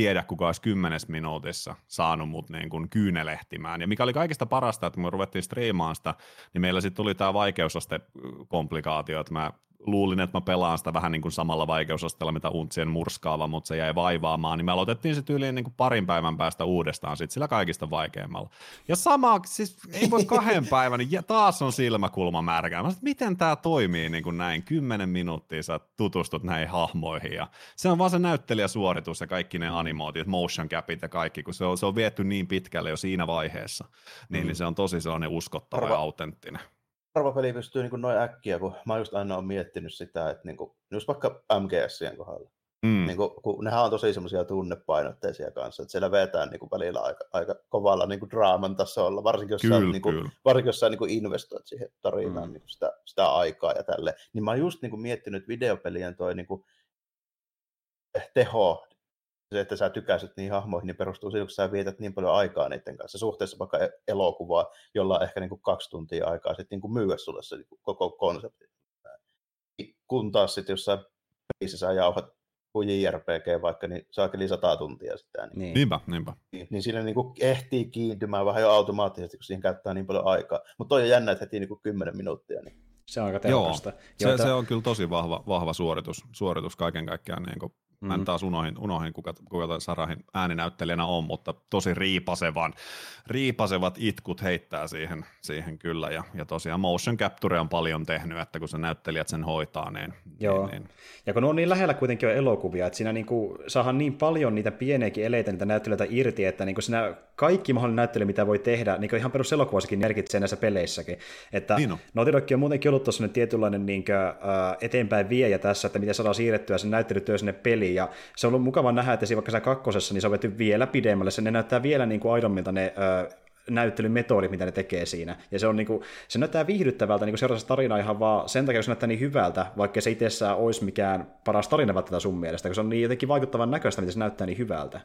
[SPEAKER 3] tiedä, kuka olisi kymmenes minuutissa saanut mut niin kuin kyynelehtimään. Ja mikä oli kaikista parasta, että kun me ruvettiin striimaan sitä, niin meillä sitten tuli tämä vaikeusaste komplikaatio, että mä luulin, että mä pelaan sitä vähän niin kuin samalla vaikeusasteella, mitä Untsien murskaava, mutta se jäi vaivaamaan, niin me aloitettiin se tyyliin niin kuin parin päivän päästä uudestaan sit sillä kaikista vaikeimmalla. Ja sama, siis ei voi kahden päivän, niin taas on silmäkulma märkää. Mä miten tämä toimii niin kuin näin, kymmenen minuuttia sä tutustut näihin hahmoihin ja se on vaan se näyttelijäsuoritus ja kaikki ne animaatiot, motion capit ja kaikki, kun se on, se on vietty niin pitkälle jo siinä vaiheessa, niin, mm. niin se on tosi sellainen uskottava Arva. ja autenttinen
[SPEAKER 2] harva peli pystyy niin noin äkkiä, kun mä just aina olen miettinyt sitä, että niin kuin, just vaikka MGSien kohdalla, Mm. Niin kuin, kun nehän on tosi semmoisia tunnepainotteisia kanssa, että siellä vetään niin kuin välillä aika, aika kovalla niin kuin draaman tasolla, varsinkin jos kyllä, sä, niin kuin, varsinkin jos sä niin kuin investoit siihen tarinaan mm. niin kuin sitä, sitä aikaa ja tälle. Niin mä oon just niin kuin miettinyt videopelien toi niin kuin teho se, että sä tykäisit niihin hahmoihin, niin perustuu siihen, kun sä vietät niin paljon aikaa niiden kanssa suhteessa vaikka e- elokuvaa, jolla on ehkä niin kuin kaksi tuntia aikaa sitten niin kuin myyä sulle se niin kuin koko konsepti. Kun taas sitten, jos sä pelissä sä jauhat kuin JRPG vaikka, niin saa yli sata tuntia sitä. Niin,
[SPEAKER 3] niin. Niinpä, niinpä.
[SPEAKER 2] Niin, niin siinä niin kuin ehtii kiintymään vähän jo automaattisesti, kun siihen käyttää niin paljon aikaa. Mutta toi on jännä, että heti niin kuin 10 minuuttia. Niin.
[SPEAKER 1] Se on aika tehokasta.
[SPEAKER 3] Joo, se, se on kyllä tosi vahva, vahva suoritus, suoritus kaiken kaikkiaan niin kuin Mä en mm. taas unohin, unohin kuka, kuka Sarahin ääninäyttelijänä on, mutta tosi riipasevan, riipasevat itkut heittää siihen, siihen kyllä. Ja, ja tosiaan motion capture on paljon tehnyt, että kun se näyttelijät sen hoitaa, niin...
[SPEAKER 1] Joo, niin, niin. ja kun on niin lähellä kuitenkin on elokuvia, että siinä niinku, saadaan niin paljon niitä pieniäkin eleitä, niitä näyttelijöitä irti, että niinku siinä kaikki mahdollinen näyttely, mitä voi tehdä, niin ihan peruselokuvassakin merkitsee näissä peleissäkin. Että niin on. Naughty Dog on muutenkin ollut tuossa tietynlainen niin kuin, uh, eteenpäin viejä tässä, että miten saadaan siirrettyä sen näyttelytyö sinne peliin, ja se on ollut mukava nähdä, että vaikka se kakkosessa, niin se on vetty vielä pidemmälle, se ne näyttää vielä niin kuin aidommilta ne uh, näyttelymetodit, mitä ne tekee siinä. Ja se, on niin kuin, se näyttää viihdyttävältä niin seurata tarinaa ihan vaan sen takia, kun se näyttää niin hyvältä, vaikka se itsessään olisi mikään paras tarina välttämättä sun mielestä, kun se on niin jotenkin vaikuttavan näköistä, miten se näyttää niin hyvältä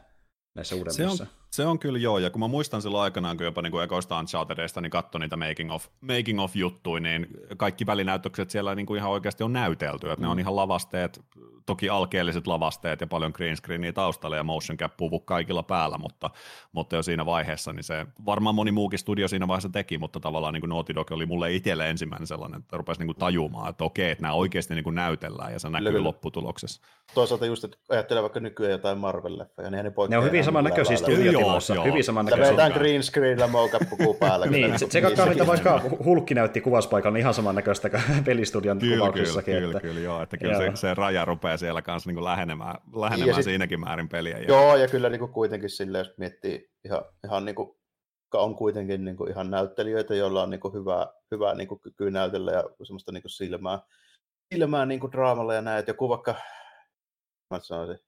[SPEAKER 1] näissä uudemmissa.
[SPEAKER 3] Se on, se on kyllä joo, ja kun mä muistan silloin aikanaan, kun jopa niin ekoista Unchartedista, niin katsoin niitä making of, making of juttuja, niin kaikki välinäytökset siellä niin kuin ihan oikeasti on näytelty, että mm. ne on mm. ihan lavasteet, toki alkeelliset lavasteet ja paljon green screenia taustalla ja motion cap puvu kaikilla päällä, mutta, mutta jo siinä vaiheessa, niin se varmaan moni muukin studio siinä vaiheessa teki, mutta tavallaan niin kuin Naughty Dog oli mulle itselle ensimmäinen sellainen, että rupesi niin kuin tajumaan, että okei, että nämä oikeasti niin kuin näytellään ja se näkyy Levy. lopputuloksessa.
[SPEAKER 2] Toisaalta just, että ajattelee vaikka nykyään jotain Marvel-leffoja, niin ne,
[SPEAKER 1] ne on hyvin samannäköisiä studiotiloissa, hyvin samannäköisiä.
[SPEAKER 2] Tämä green screenillä mocap-puku päällä.
[SPEAKER 1] niin, se, se kakkaa, mitä vaikka Hulkki näytti kuvauspaikalla, niin ihan samannäköistä kuin pelistudion
[SPEAKER 3] kyllä,
[SPEAKER 1] kuvauksissakin.
[SPEAKER 3] Kyllä, että... kyllä, joo, että kyllä joo. Se, se, raja rupeaa siellä kanssa niin lähenemään, lähenemään sit, siinäkin määrin peliä.
[SPEAKER 2] Joo, ja kyllä niin kuin kuitenkin sille, jos miettii ihan, ihan niin kuin on kuitenkin niin kuin ihan näyttelijöitä, joilla on niin kuin hyvä, hyvä niin kuin kyky näytellä ja semmoista niin kuin silmää, silmää niin kuin draamalla ja näin. Joku vaikka, mä sanoisin,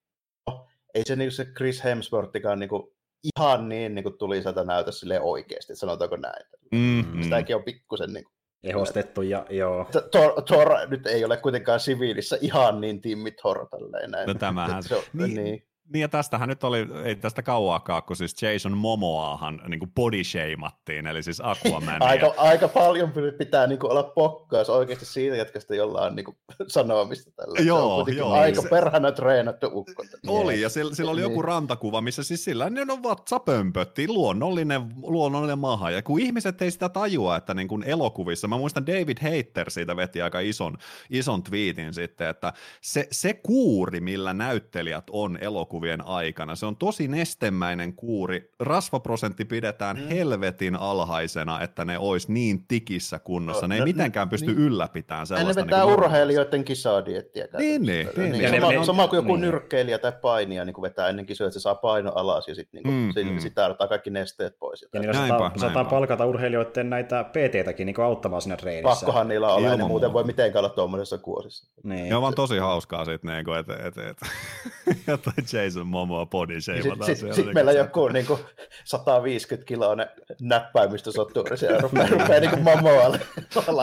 [SPEAKER 2] no, ei se, niin se Chris Hemsworthikaan niin kuin ihan niin, niin kuin tuli sieltä näytä sille oikeasti, sanotaanko näin. Mm-hmm. Sitäkin on pikkusen niin kuin,
[SPEAKER 1] ehostettu ja joo.
[SPEAKER 2] Thor, Thor, nyt ei ole kuitenkaan siviilissä ihan niin Timmi Thor tälleen näin.
[SPEAKER 3] No tämähän. Se, niin, niin. Niin ja tästähän nyt oli, ei tästä kauaakaan, kun siis Jason Momoahan niin kuin body shameattiin, eli siis Aquaman.
[SPEAKER 2] aika, aika paljon pitää niin kuin olla pokkaus oikeasti siitä jätkästä, jolla on niin kuin, sanomista tällä.
[SPEAKER 3] Joo, joo.
[SPEAKER 2] Aika se... perhana treenattu ukko.
[SPEAKER 3] Oli, ja sillä, sillä oli niin. joku rantakuva, missä siis sillä ne on vatsapömpötti, luonnollinen, luonnollinen maha. Ja kun ihmiset ei sitä tajua, että niin kuin elokuvissa, mä muistan David Hater siitä veti aika ison, ison tweetin sitten, että se, se kuuri, millä näyttelijät on elokuvissa, sarjakuvien aikana. Se on tosi nestemäinen kuuri. Rasvaprosentti pidetään mm. helvetin alhaisena, että ne olisi niin tikissä kunnossa. No, ne ei no, mitenkään pysty niin. ylläpitämään sellaista.
[SPEAKER 2] Ne vetää niin urheilijoiden kisadiettiä.
[SPEAKER 3] Niin, niin, niin, niin.
[SPEAKER 2] Sama, ne, sama kuin joku niin. nyrkkeilijä tai painija niin vetää ennen kisoja, että se saa paino alas ja sitten niin mm, mm. sitä ottaa kaikki nesteet pois.
[SPEAKER 1] Ja niillä näinpä, saattaa palkata urheilijoiden näitä PT-täkin niin auttamaan siinä treenissä.
[SPEAKER 2] Pakkohan niillä olla, ne muuten voi mitenkään olla tuommoisessa kuosissa.
[SPEAKER 3] Niin. Ne on vaan tosi hauskaa sitten, niin että et, et, jotain Jason Momoa body
[SPEAKER 2] Sitten sit, sit, sit meillä joku niin kuin 150 kiloa näppäimistösotturi siellä rupeaa, rupeaa niin kuin Momoalle.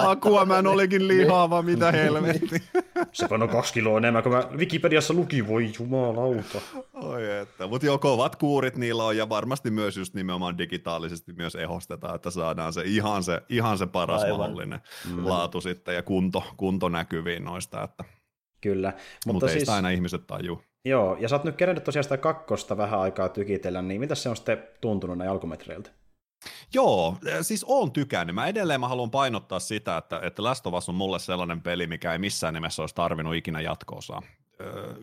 [SPEAKER 3] Aquaman olikin lihava, mitä helvetti.
[SPEAKER 1] Se on kaksi kiloa enemmän kuin mä Wikipediassa luki, voi jumalauta.
[SPEAKER 3] Oi että, mutta joo, kovat kuurit niillä on ja varmasti myös just nimenomaan digitaalisesti myös ehostetaan, että saadaan se ihan se, ihan se paras Aivan. mahdollinen mm. laatu sitten ja kunto, kunto näkyviin noista, että
[SPEAKER 1] Kyllä.
[SPEAKER 3] Mutta Mut siis, ei sitä aina ihmiset tajuu.
[SPEAKER 1] Joo, ja sä oot nyt kerännyt tosiaan sitä kakkosta vähän aikaa tykitellä, niin mitä se on sitten tuntunut näin alkumetreiltä?
[SPEAKER 3] Joo, siis oon tykännyt. Mä edelleen mä haluan painottaa sitä, että, että Last of Us on mulle sellainen peli, mikä ei missään nimessä olisi tarvinnut ikinä jatkoosaa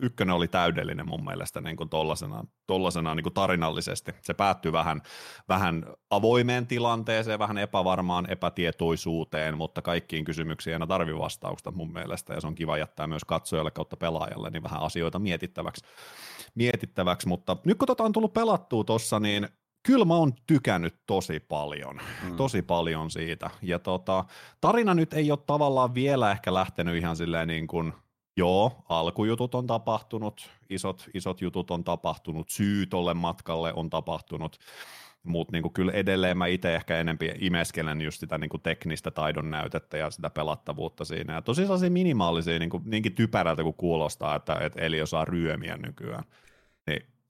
[SPEAKER 3] ykkönen oli täydellinen mun mielestä niin kuin tollasena, tollasena niin kuin tarinallisesti. Se päättyi vähän, vähän avoimeen tilanteeseen, vähän epävarmaan epätietoisuuteen, mutta kaikkiin kysymyksiin ei aina tarvi vastausta mun mielestä, ja se on kiva jättää myös katsojalle kautta pelaajalle niin vähän asioita mietittäväksi. mietittäväksi. Mutta nyt kun tota on tullut pelattua tuossa, niin kyllä mä oon tykännyt tosi paljon, mm. tosi paljon siitä. Ja tota, tarina nyt ei ole tavallaan vielä ehkä lähtenyt ihan silleen niin kuin Joo, alkujutut on tapahtunut, isot, isot jutut on tapahtunut, syy tolle matkalle on tapahtunut, mutta niinku kyllä edelleen mä itse ehkä enempi imeskelen just sitä niinku teknistä taidon näytettä ja sitä pelattavuutta siinä. Ja tosi sellaisia minimaalisia, niinku, niinkin typerältä kuin kuulostaa, että, että Eli osaa ryömiä nykyään.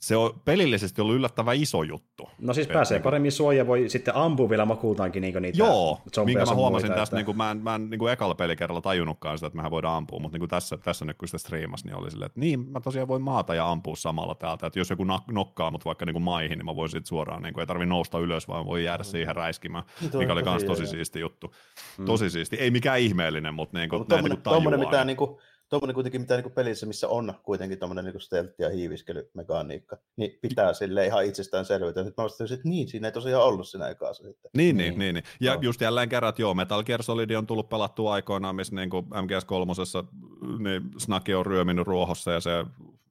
[SPEAKER 3] Niin se on pelillisesti ollut yllättävän iso juttu.
[SPEAKER 1] No siis pääsee niin paremmin suojaa, voi sitten ampua vielä makuutaankin niin niitä
[SPEAKER 3] Joo, minkä mä huomasin muita, tästä, että... niin kuin, mä en, mä en niin kuin ekalla pelikerralla tajunnutkaan sitä, että mehän voidaan ampua, mutta niin kuin tässä, tässä nyt kun sitä striimasi, niin oli silleen, että niin, mä tosiaan voin maata ja ampua samalla täältä, että jos joku nokkaa mut vaikka niin kuin maihin, niin mä voin sitten suoraan, niin kuin, ei tarvi nousta ylös, vaan voi jäädä siihen räiskimään, Tuo mikä oli myös tosi siisti juttu. Mm. Tosi siisti, ei mikään ihmeellinen, mutta niin kuin, no, tommonen, niin kuin
[SPEAKER 2] tommonen, mitä niin kuin tuommoinen kuitenkin, mitä niin pelissä, missä on kuitenkin tuommoinen niin steltti ja hiiviskelymekaniikka, niin pitää sille ihan itsestään selvitä. Nyt mä vastasin, että niin, siinä ei tosiaan ollut siinä ekassa.
[SPEAKER 3] Sitten. Niin, niin, niin, niin. Ja no. just jälleen kerran, että joo, Metal Gear Solid on tullut pelattua aikoinaan, missä niin kuin MGS3 niin Snake on ryöminyt ruohossa ja se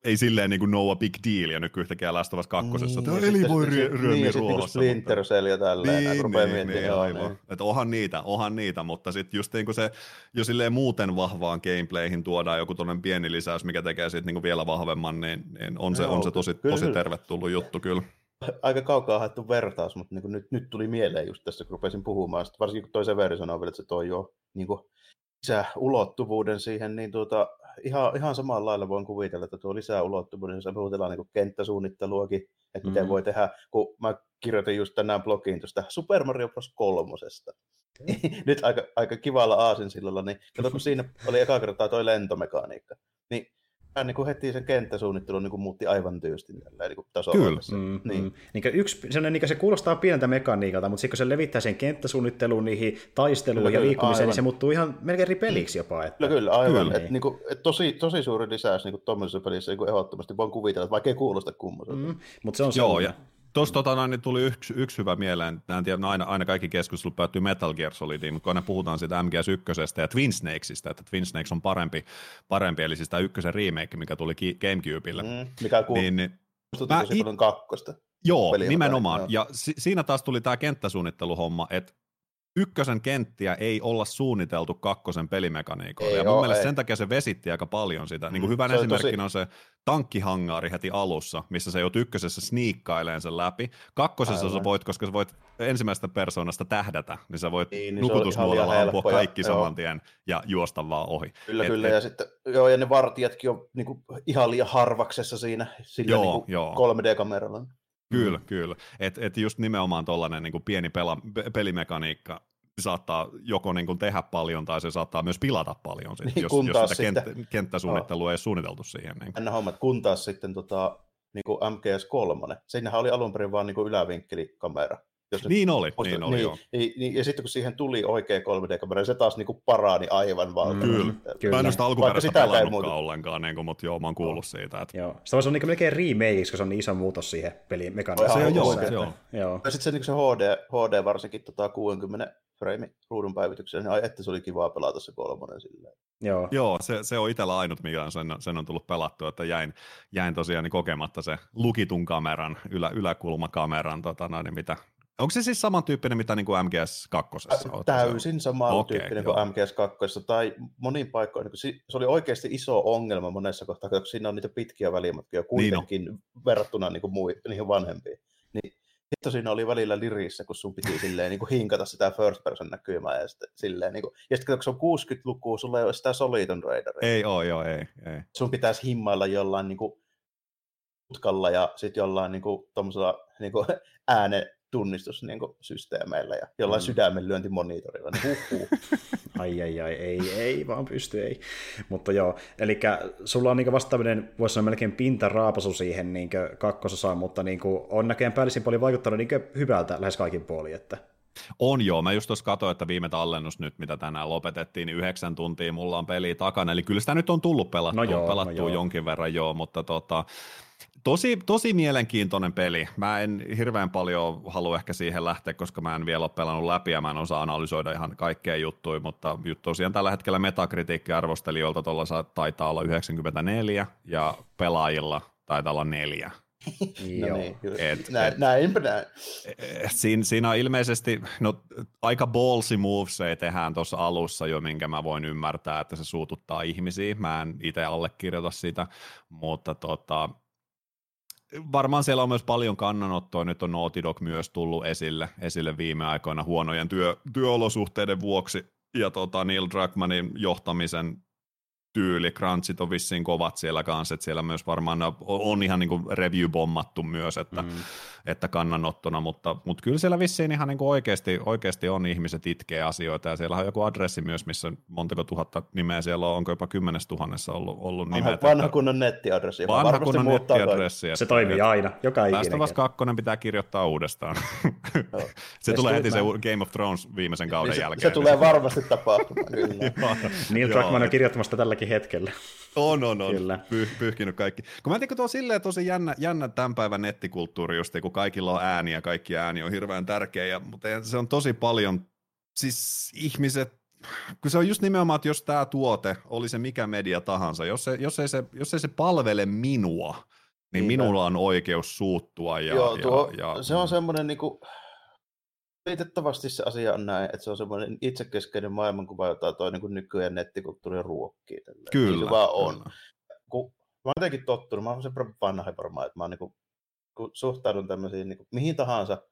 [SPEAKER 3] ei silleen niin kuin no a big deal, ja nyt yhtäkkiä Last of Us 2. Niin, että eli voi ryö, ryömiä niin, ruohossa.
[SPEAKER 2] Niin, Splinter Cell ja tälleen, niin,
[SPEAKER 3] rupeaa niin, niin, aivan. Niin. Että onhan niitä, onhan niitä, mutta sitten just niin kuin se, jo silleen muuten vahvaan gameplayhin tuodaan joku tuollainen pieni lisäys, mikä tekee siitä niin kuin vielä vahvemman, niin, niin on, se, Joo, on se tosi, kyllä. tosi tervetullut juttu kyllä
[SPEAKER 2] aika kaukaa haettu vertaus, mutta niin nyt, nyt tuli mieleen just tässä, kun rupesin puhumaan. Sitten varsinkin kun toisen versio sanoi että se toi jo niin kuin, lisää ulottuvuuden siihen, niin tuota, ihan, ihan samalla lailla voin kuvitella, että tuo lisää ulottuvuuden, jos puhutellaan niin kenttäsuunnitteluakin, että miten voi tehdä, kun mä kirjoitin just tänään blogiin tuosta Super Mario Bros. kolmosesta. Nyt aika, aika kivalla aasinsillalla, niin kato, kun siinä oli eka kertaa toi lentomekaniikka, niin hän niin kuin heti sen kenttäsuunnittelun niin kuin muutti aivan tyystin tällä niin tasolla.
[SPEAKER 1] Kyllä. Mm, niin. Mm. Niin yksi, niin se kuulostaa pieneltä mekaniikalta, mutta sitten kun se levittää sen kenttäsuunnitteluun, niihin taisteluun kyllä, ja liikkumiseen, niin se muuttuu ihan melkein eri peliksi jopa.
[SPEAKER 2] Että... Kyllä, kyllä, aivan. Kyllä. Et, niin kuin, et tosi, tosi suuri lisäys niin tuommoisessa pelissä niin ehdottomasti voin kuvitella, että vaikka ei kuulosta kummoiselta. Mm,
[SPEAKER 1] mutta se on
[SPEAKER 3] Joo, ja Tuossa tota, niin tuli yksi, yksi hyvä mieleen, en tiedä, no aina, aina kaikki keskustelut päättyy Metal Gear Solidiin, mutta kun aina puhutaan siitä MGS1 ja Twin Snakesista, että Twin Snakes on parempi, parempi eli siis tämä ykkösen remake, mikä tuli Gamecubelle. Mm,
[SPEAKER 2] mikä kuuluu niin, niin, mä it... kakkosta.
[SPEAKER 3] Joo, nimenomaan. Joo. Ja si- siinä taas tuli tämä kenttäsuunnitteluhomma, että ykkösen kenttiä ei olla suunniteltu kakkosen pelimekaniikoilla. ja mun mielestä ei. sen takia se vesitti aika paljon sitä. Niin kuin mm, hyvän se esimerkkinä tosi... on se tankkihangaari heti alussa, missä se jout ykkösessä sniikkaileen sen läpi. Kakkosessa Aivan. sä voit, koska sä voit ensimmäisestä persoonasta tähdätä, niin sä voit niin, niin nukutusmuodolla ampua kaikki ja, saman tien ja juosta vaan ohi.
[SPEAKER 2] Kyllä, et, kyllä. Et, ja sitten joo, ja ne vartijatkin on niin kuin, ihan liian harvaksessa siinä sillä joo, niin kuin joo. 3D-kameralla.
[SPEAKER 3] Kyllä, mm. kyllä. Että et just nimenomaan tuollainen niin pieni pela, pelimekaniikka saattaa joko niin kuin tehdä paljon tai se saattaa myös pilata paljon, sit, niin, jos, jos sitä sitten, kenttäsuunnittelua oh. ei suunniteltu siihen. Niin
[SPEAKER 2] kuin. hommat, kun taas sitten tota, niin kuin MGS3, siinähän oli alun perin vain niin ylävinkkelikamera,
[SPEAKER 3] Jos niin oli, muista, niin oli,
[SPEAKER 2] niin,
[SPEAKER 3] joo.
[SPEAKER 2] Niin, niin, ja sitten kun siihen tuli oikea 3D-kamera, se taas niinku paraani aivan valtavasti.
[SPEAKER 3] Kyllä. kyllä. Mä en ole sitä alkuperäistä pelannutkaan ollenkaan, niin kuin, mutta joo, mä oon kuullut siitä. Että...
[SPEAKER 1] Joo. Sitä voisi olla niin melkein remake, koska se on niin iso muutos siihen pelin mekaniikkaan.
[SPEAKER 3] Se on joo, se on.
[SPEAKER 2] Joo. Ja sitten se, niin se HD, HD varsinkin tota 60 frame ruudun päivityksellä, niin ai, että se oli kivaa pelata se kolmonen silleen.
[SPEAKER 3] Joo, Joo se, se on itsellä ainut, mikä on sen, sen on tullut pelattua, että jäin, jäin tosiaan niin kokematta se lukitun kameran, ylä, yläkulmakameran, tota, noin, mitä, Onko se siis samantyyppinen, mitä niin kuin MGS 2?
[SPEAKER 2] Täysin samantyyppinen okay, kuin MGS 2, tai monin paikoin, niin se oli oikeasti iso ongelma monessa kohtaa, koska siinä on niitä pitkiä välimatkoja kuitenkin niin verrattuna niin kuin mui, niihin vanhempiin. Niin hitto siinä oli välillä lirissä, kun sun piti silleen niin kuin hinkata sitä first person näkymää ja sitten silleen, niin kuin, ja sitten kun se on 60-lukua, sulla ei ole sitä Soliton Raideria.
[SPEAKER 3] Ei oo, joo, ei, ei.
[SPEAKER 2] Sun pitäisi himmailla jollain niin kuin, tutkalla ja sitten jollain niin kuin, niin kuin, ääne tunnistussysteemeillä ja jollain mm. sydämenlyöntimonitorilla, niin huhhuh.
[SPEAKER 1] ai ai ai, ei, ei vaan pysty, ei. Mutta joo, eli sulla on niin vastaaminen, voisi sanoa melkein pintaraapasu siihen niin kakkososaan, mutta niin on näköjään päällisin puolin vaikuttanut niin hyvältä lähes kaikin puolin, että
[SPEAKER 3] on joo, mä just tuossa katsoin, että viime tallennus nyt, mitä tänään lopetettiin, niin yhdeksän tuntia mulla on peli takana, eli kyllä sitä nyt on tullut pelattua, no joo, pelattua no joo. jonkin verran joo, mutta tota, Tosi, tosi mielenkiintoinen peli. Mä en hirveän paljon halua ehkä siihen lähteä, koska mä en vielä ole pelannut läpi ja mä en osaa analysoida ihan kaikkea juttuja, mutta tosiaan tällä hetkellä metakritiikki-arvostelijoilta tuolla taitaa olla 94 ja pelaajilla taitaa olla neljä.
[SPEAKER 2] no niin, et, näin, et, näinpä näin.
[SPEAKER 3] Siinä, siinä on ilmeisesti, no aika ballsy moves ei tehdään tuossa alussa jo, minkä mä voin ymmärtää, että se suututtaa ihmisiä. Mä en itse allekirjoita sitä, mutta tota, varmaan siellä on myös paljon kannanottoa, nyt on Naughty Dog myös tullut esille, esille viime aikoina huonojen työ, työolosuhteiden vuoksi, ja tota Neil Druckmannin johtamisen tyyli, crunchit on vissiin kovat siellä kanssa, että siellä myös varmaan on ihan niin review-bommattu myös, että, mm. Että kannanottona, mutta, mutta kyllä siellä vissiin ihan niin kuin oikeasti, oikeasti on ihmiset itkee asioita, ja siellä on joku adressi myös, missä montako tuhatta nimeä siellä on, onko jopa kymmenes tuhannessa ollut, ollut
[SPEAKER 2] vanha, nimet. Vanha kunnon nettiadressi.
[SPEAKER 3] Vanha kunnon nettiadressi.
[SPEAKER 1] Se toimii aina, joka
[SPEAKER 3] ikinä. Päästä kakkonen pitää kirjoittaa uudestaan. se tulee heti se Game of Thrones viimeisen kauden
[SPEAKER 2] se,
[SPEAKER 3] jälkeen.
[SPEAKER 2] Se tulee varmasti tapahtumaan, kyllä.
[SPEAKER 1] Neil Druckmann on kirjoittamassa tällä tälläkin hetkellä.
[SPEAKER 3] On, on, on. Kyllä. Pyh, pyyhkinyt kaikki. Kun mä tiedän, tuo silleen tosi jännä, jännä tämän päivän nettikulttuuri, just, kun kaikilla on ääni ja kaikki ääni on hirveän tärkeä, ja, mutta se on tosi paljon, siis ihmiset, kun se on just nimenomaan, että jos tämä tuote, oli se mikä media tahansa, jos, se, jos, ei, se, jos ei se palvele minua, niin, niin minulla on oikeus suuttua. Ja,
[SPEAKER 2] Joo, tuo, ja, ja, se on semmoinen niin kuin, Valitettavasti se asia on näin, että se on semmoinen itsekeskeinen maailmankuva, jota toi niin kuin nykyään nettikulttuuri ruokkii. Tällä.
[SPEAKER 3] Kyllä. Niin
[SPEAKER 2] vaan on. Kyllä. Kun, mä oon jotenkin tottunut, mä oon sen vanha varmaan, että mä niin kuin, kun suhtaudun tämmöisiin niin kuin, mihin tahansa,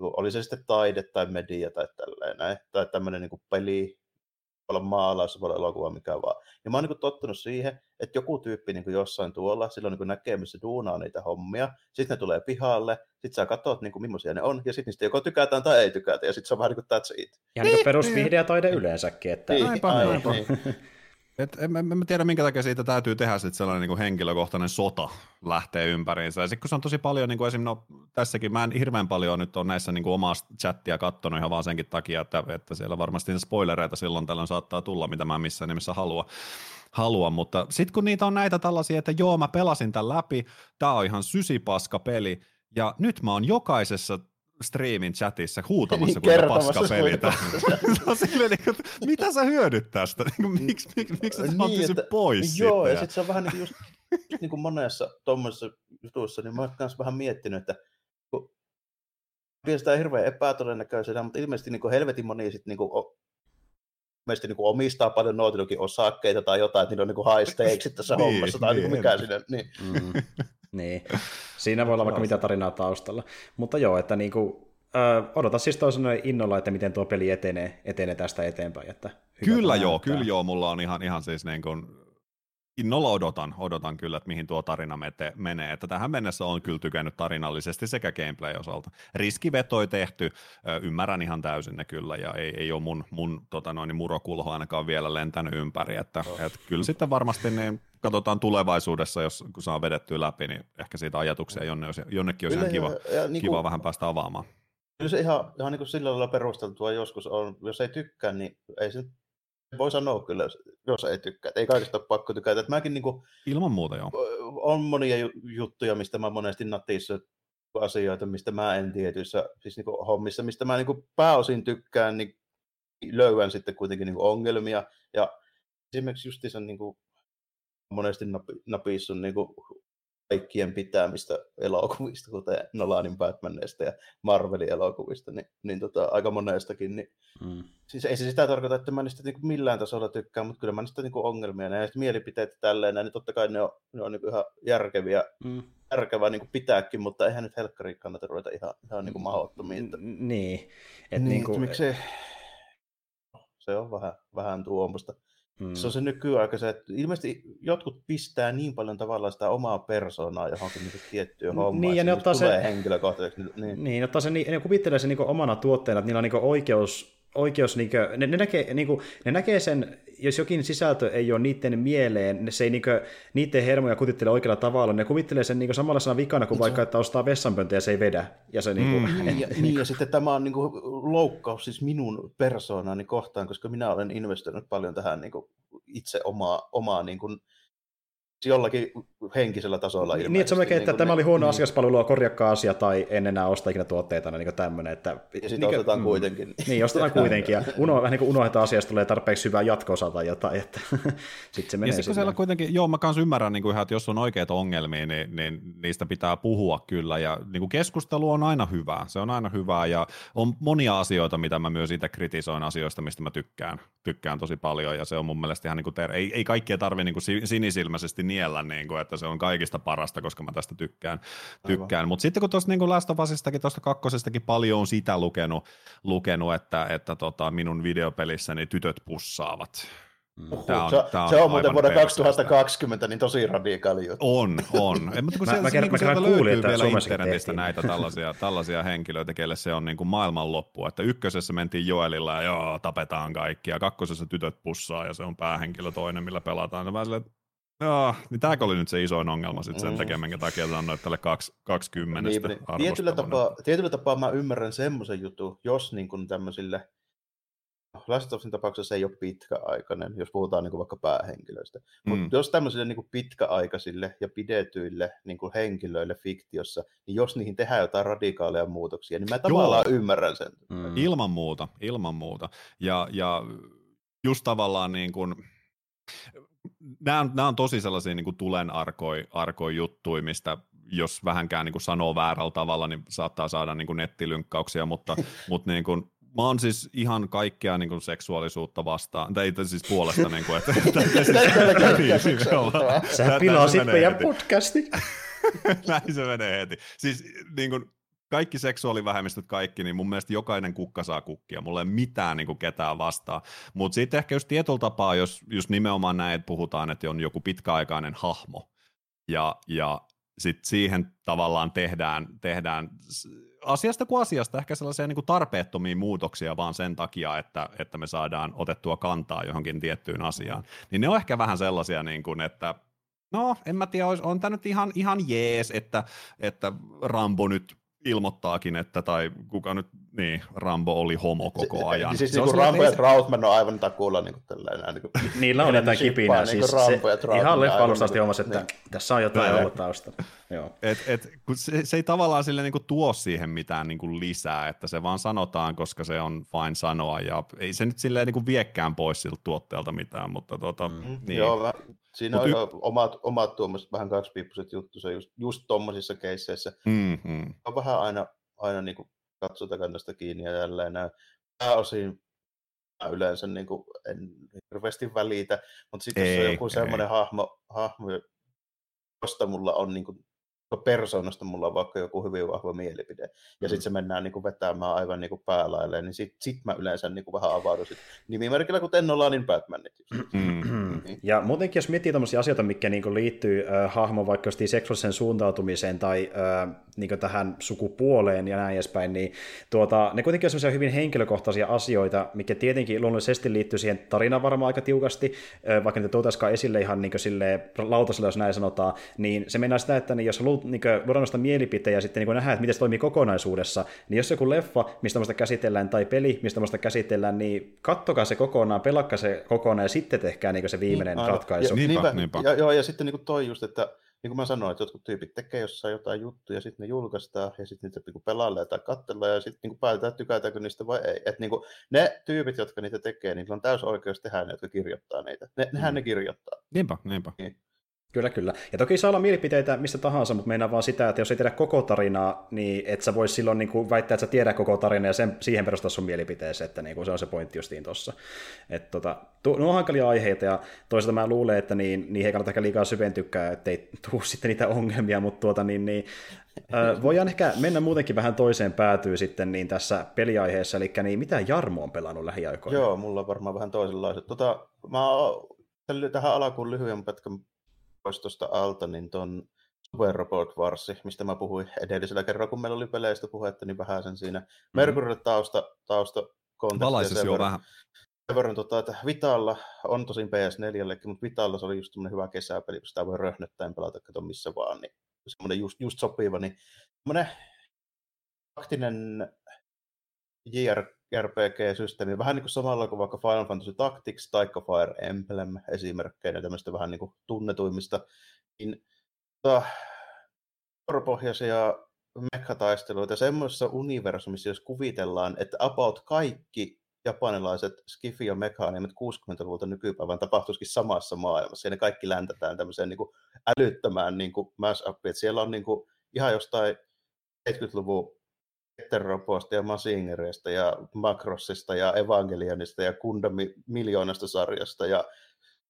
[SPEAKER 2] oli se sitten taide tai media tai tällainen, tai tämmöinen niin kuin peli, olla maalaus, voi olla elokuva, mikä vaan. Ja mä oon niin tottunut siihen, että joku tyyppi niin jossain tuolla, silloin niin näkee, missä duunaa niitä hommia, sitten ne tulee pihalle, sitten sä katsot, niin kuin, millaisia ne on, ja sitten niistä joko tykätään tai ei tykätä, ja sitten se on vähän niin kuin that's it.
[SPEAKER 1] Ihan niin kuin perusvihde ja taide yleensäkin. Että...
[SPEAKER 3] Niin, aivan, aivan. Niin. Et en, en, en tiedä, minkä takia siitä täytyy tehdä sit sellainen niin kuin henkilökohtainen sota lähtee ympäriinsä. Ja sitten kun se on tosi paljon, niin kuin esim. No, tässäkin mä en hirveän paljon nyt on näissä niin kuin omaa chattia kattonut ihan vaan senkin takia, että, että siellä varmasti spoilereita silloin tällöin saattaa tulla, mitä mä missään nimessä halua halua, mutta sitten kun niitä on näitä tällaisia, että joo, mä pelasin tämän läpi, tää on ihan sysipaska peli, ja nyt mä oon jokaisessa striimin chatissa huutamassa, niin, kuinka paska pelitä. silleen, niin kuin, mitä sä hyödyt tästä? Niin kuin, miksi, miksi, miksi sä niin, että, pois
[SPEAKER 2] Joo, ja sitten se on vähän niin kuin just niin kuin monessa tuommoisessa jutussa, niin mä oon myös vähän miettinyt, että kun sitä hirveän epätodennäköisenä, mutta ilmeisesti niin kuin helvetin moni sit niin kuin, ilmeisesti niin kuin omistaa paljon Naughty osakkeita tai jotain, että niillä on niin kuin high stakes tässä niin, hommassa tai niin, niin mikä sinne. Niin. Mm.
[SPEAKER 1] niin. Siinä voi olla vaikka mitä tarinaa taustalla. Mutta joo, että niin kuin, äh, odota siis toisen innolla, että miten tuo peli etenee, etenee tästä eteenpäin. Että
[SPEAKER 3] kyllä joo, kyllä joo, mulla on ihan, ihan siis niin kuin innolla odotan, odotan kyllä, että mihin tuo tarina mete, menee. Että tähän mennessä on kyllä tykännyt tarinallisesti sekä gameplay-osalta. Riskivetoi tehty, ymmärrän ihan täysin ne kyllä, ja ei, ei ole mun, mun tota noin, murokulho ainakaan vielä lentänyt ympäri. Että, oh. et kyllä sitten varmasti niin katsotaan tulevaisuudessa, jos kun saa vedettyä läpi, niin ehkä siitä ajatuksia jonne, jonnekin olisi ihan kiva, ja, ja, niin kiva kuin, vähän päästä avaamaan.
[SPEAKER 2] Kyllä se ihan, ihan niin kuin sillä lailla perusteltua joskus on. Jos ei tykkää, niin ei se voi sanoa kyllä, jos ei tykkää. Ei kaikista ole pakko tykätä. Että mäkin niin kuin,
[SPEAKER 3] Ilman muuta joo.
[SPEAKER 2] on monia juttuja, mistä mä monesti natissa asioita, mistä mä en tietyissä siis niin kuin hommissa, mistä mä niin kuin pääosin tykkään, niin löydän sitten kuitenkin niin kuin ongelmia. Ja esimerkiksi justiinsa niin kuin monesti napissa on niin kuin kaikkien pitämistä elokuvista, kuten Nolanin Batmanista ja Marvelin elokuvista, niin, niin tota, aika monestakin. Niin, mm. Siis ei se sitä tarkoita, että mä niistä niin kuin millään tasolla tykkään, mutta kyllä mä niistä niin kuin ongelmia ja mielipiteet tälleen, niin totta kai ne on, ne on niin kuin ihan järkeviä, mm. järkevää niin kuin pitääkin, mutta eihän nyt helkkariin kannata ruveta ihan, ihan niin kuin mahdottomiin.
[SPEAKER 1] Niin.
[SPEAKER 2] Et niin, niin kuin... miksei... Se on vähän, vähän tuommoista. Mm. Se on se nykyaika se, että ilmeisesti jotkut pistää niin paljon tavallaan sitä omaa persoonaa johonkin niin tiettyyn hommaan, niin, ja ne ottaa se, henkilökohtaiseksi.
[SPEAKER 1] Niin, niin ottaa se, ne kuvittelee sen niin omana tuotteena, että niillä on niin oikeus oikeus, niin kuin, ne, ne, näkee, niin kuin, ne näkee sen, jos jokin sisältö ei ole niiden mieleen, se ei niin kuin, niiden hermoja kutittele oikealla tavalla, ne kuvittelee sen niin kuin samanlaisena vikana kuin vaikka, että ostaa vessanpöntä ja se ei vedä. Ja, se, niin kuin, mm.
[SPEAKER 2] et, ja, niin, ja sitten tämä on niin kuin, loukkaus siis minun persoonani kohtaan, koska minä olen investoinut paljon tähän niin kuin, itse omaa, omaa niin kuin, jollakin henkisellä tasolla.
[SPEAKER 1] Niin, että se melkein, että niin tämä ne, oli huono niin. asiakaspalvelua, korjakkaa asia, tai en enää osta ikinä tuotteita, niin tämmöinen. Että,
[SPEAKER 2] ja sitten niin, ostetaan mm, kuitenkin.
[SPEAKER 1] Niin, ostetaan kuitenkin, ja uno, vähän niin kuin unohdetaan asiasta, tulee tarpeeksi hyvää jatko tai jotain, että sitten se menee
[SPEAKER 3] ja sitten siellä kuitenkin, joo, mä kanssa ymmärrän, niin kuin ihan, että jos on oikeita ongelmia, niin, niin niistä pitää puhua kyllä, ja niin kuin keskustelu on aina hyvää, se on aina hyvää, ja on monia asioita, mitä mä myös itse kritisoin asioista, mistä mä tykkään, tykkään tosi paljon, ja se on mun mielestä ihan niin kuin ter- ei, ei kaikkia tarvitse niin kuin sinisilmäisesti niellä, niin kuin, että se on kaikista parasta, koska mä tästä tykkään. tykkään. Mutta sitten kun tuosta niin Last of Usistakin, tuosta kakkosestakin paljon on sitä lukenut, lukenut että, että tota, minun videopelissäni tytöt pussaavat.
[SPEAKER 2] Mm. Tämä on, se, tämä on, se on muuten vuonna 2020 niin tosi radikaali juttu.
[SPEAKER 3] On, on. En, mutta kun mä, se, mä, niin mä sieltä kuulin, löytyy vielä internetistä näitä tällaisia, tällaisia henkilöitä, kelle se on niin kuin maailmanloppu. Että ykkösessä mentiin Joelilla ja joo, tapetaan kaikki, ja kakkosessa tytöt pussaa, ja se on päähenkilö toinen, millä pelataan. Ja mä sille, Joo, niin tämäkö oli nyt se isoin ongelma sitten sen mm. takia, minkä takia sanoin tälle 20 niin, niin,
[SPEAKER 2] tietyllä, tapaa, tietyllä tapaa mä ymmärrän semmoisen jutun, jos niin kuin tämmöisille Last of tapauksessa ei ole pitkäaikainen, jos puhutaan niin kuin vaikka päähenkilöistä. Mm. Mutta jos tämmöisille niin kuin pitkäaikaisille ja pidetyille niin kuin henkilöille fiktiossa, niin jos niihin tehdään jotain radikaaleja muutoksia, niin mä tavallaan Joo. ymmärrän sen.
[SPEAKER 3] Mm. Ilman muuta, ilman muuta. Ja, ja just tavallaan niin kuin, nämä on, nämä on tosi sellaisia niin kuin tulen arkoi, arkoi juttuja, mistä jos vähänkään niin kuin sanoo väärällä tavalla, niin saattaa saada niin kuin nettilynkkauksia, mutta, mutta niin kuin, mä oon siis ihan kaikkea niin kuin seksuaalisuutta vastaan, tai siis puolesta, niin kuin, että...
[SPEAKER 1] Sä pilasit meidän podcasti.
[SPEAKER 3] Näin se menee heti. Siis niin kuin, kaikki seksuaalivähemmistöt, kaikki, niin mun mielestä jokainen kukka saa kukkia. Mulla ei mitään niin kuin ketään vastaa. Mutta sitten ehkä jos tietyllä tapaa, jos, jos nimenomaan näin puhutaan, että on joku pitkäaikainen hahmo, ja, ja sitten siihen tavallaan tehdään, tehdään asiasta kuin asiasta ehkä sellaisia niin kuin tarpeettomia muutoksia vaan sen takia, että, että me saadaan otettua kantaa johonkin tiettyyn asiaan. Niin ne on ehkä vähän sellaisia, niin kuin, että no en mä tiedä, on tämä nyt ihan, ihan jees, että, että Rambo nyt ilmoittaakin, että tai kuka nyt, niin, Rambo oli homo koko ajan.
[SPEAKER 2] Se, siis se niin Rambo ja Troutman on aivan takuulla niin kuin tällainen. Niin kuin,
[SPEAKER 1] Niillä on jotain kipinää. Niin siis Rambo ja Troutman, ihan leffa-alusta asti huomasi, että niin. tässä on jotain ollut taustalla. Joo.
[SPEAKER 3] Et, et, kun se, se, ei tavallaan sille niin kuin tuo siihen mitään niin kuin lisää, että se vaan sanotaan, koska se on vain sanoa, ja ei se nyt silleen niin kuin viekään pois siltä tuotteelta mitään, mutta tota, mm. niin.
[SPEAKER 2] Joo, Siinä Mut on y- omat, omat tuommoiset vähän kaksipiippuiset juttuja just, just tuommoisissa keisseissä. Mm-hmm. On vähän aina, aina niin kuin katsotakannasta kiinni ja jälleen näin. Pääosin mä yleensä niin kuin, en hirveästi välitä, mutta sitten jos on joku semmoinen hahmo, hahmo, josta mulla on niin kuin persoonasta mulla on vaikka joku hyvin vahva mielipide, ja mm. sitten se mennään niin kuin vetämään aivan niin kuin päälaille, niin sitten sit mä yleensä niin kuin vähän avaudun sit nimimerkillä, kuten niin Batmanit.
[SPEAKER 1] Mm. Niin. Ja muutenkin, jos miettii tämmöisiä asioita, mikä niin kuin liittyy äh, hahmon vaikka seksuaaliseen suuntautumiseen tai äh, niin tähän sukupuoleen ja näin edespäin, niin tuota, ne kuitenkin on sellaisia hyvin henkilökohtaisia asioita, mikä tietenkin luonnollisesti liittyy siihen tarinaan varmaan aika tiukasti, vaikka niitä tuotaisikaan esille ihan niin lautasella, jos näin sanotaan, niin se mennään sitä, että niin jos haluat niin luoda noista mielipiteitä ja sitten niin nähdä, että miten se toimii kokonaisuudessa, niin jos joku leffa, mistä tämmöistä käsitellään, tai peli, mistä tämmöistä käsitellään, niin kattokaa se kokonaan, pelakkaa se kokonaan ja sitten tehkää niin se viimeinen niin, ratkaisu.
[SPEAKER 2] Ja, niinpä, niinpä. Ja, joo, ja sitten niin toi just, että niin kuin mä sanoin, että jotkut tyypit tekee jossain jotain juttuja, sitten ne julkaistaan, ja sitten niitä niin pelaillaan tai katsellaan, ja sitten niin päätetään, että tykätäänkö niistä vai ei. Että niin kuin, ne tyypit, jotka niitä tekee, niin on täysin oikeus tehdä ne, jotka kirjoittaa niitä. Ne, nehän mm. ne kirjoittaa.
[SPEAKER 3] Niinpä, niinpä.
[SPEAKER 1] Niin. Kyllä, kyllä. Ja toki saa olla mielipiteitä mistä tahansa, mutta meinaa vaan sitä, että jos ei tiedä koko tarinaa, niin et sä vois silloin niin kuin väittää, että sä tiedät koko tarinaa ja sen, siihen perustaa sun mielipiteeseen, että niin kuin se on se pointti justiin tuossa. Että tota, tu, nuo on hankalia aiheita ja toisaalta mä luulen, että niin, niin ei kannata ehkä liikaa syventykää, ettei tuu sitten niitä ongelmia, mutta tuota, niin, niin, äh, voidaan ehkä mennä muutenkin vähän toiseen päätyy sitten niin tässä peliaiheessa, eli niin mitä Jarmo on pelannut lähiaikoina?
[SPEAKER 2] Joo, mulla on varmaan vähän toisenlaiset. Tota, mä tähän alkuun lyhyen pätkän pois tuosta alta, niin tuon Super Robot Warsi, mistä mä puhuin edellisellä kerralla, kun meillä oli peleistä puhetta, niin vähän sen siinä. Mm-hmm. Mercurylle tausta, tausta
[SPEAKER 3] Valaisisi jo vähän.
[SPEAKER 2] Sen verran, tota, että Vitalla on tosin PS4, mutta Vitalla se oli just hyvä kesäpeli, kun sitä voi röhnöttäen pelata, kato missä vaan, niin semmoinen just, just sopiva, niin semmoinen taktinen JRPG-systeemi, vähän niin kuin samalla kuin vaikka Final Fantasy Tactics tai Fire Emblem esimerkkeinä tämmöistä vähän niin kuin tunnetuimmista, niin tota, vuoropohjaisia mekhataisteluita semmoisessa universumissa, jos kuvitellaan, että about kaikki japanilaiset skifi- ja mekaanimet 60-luvulta nykypäivän tapahtuisikin samassa maailmassa, ja ne kaikki läntätään tämmöiseen niin kuin älyttömään niin kuin mash-upiin, että siellä on niin kuin ihan jostain 70-luvun Roposta ja Masingereista ja Makrossista ja Evangelionista ja Kundami miljoonasta sarjasta ja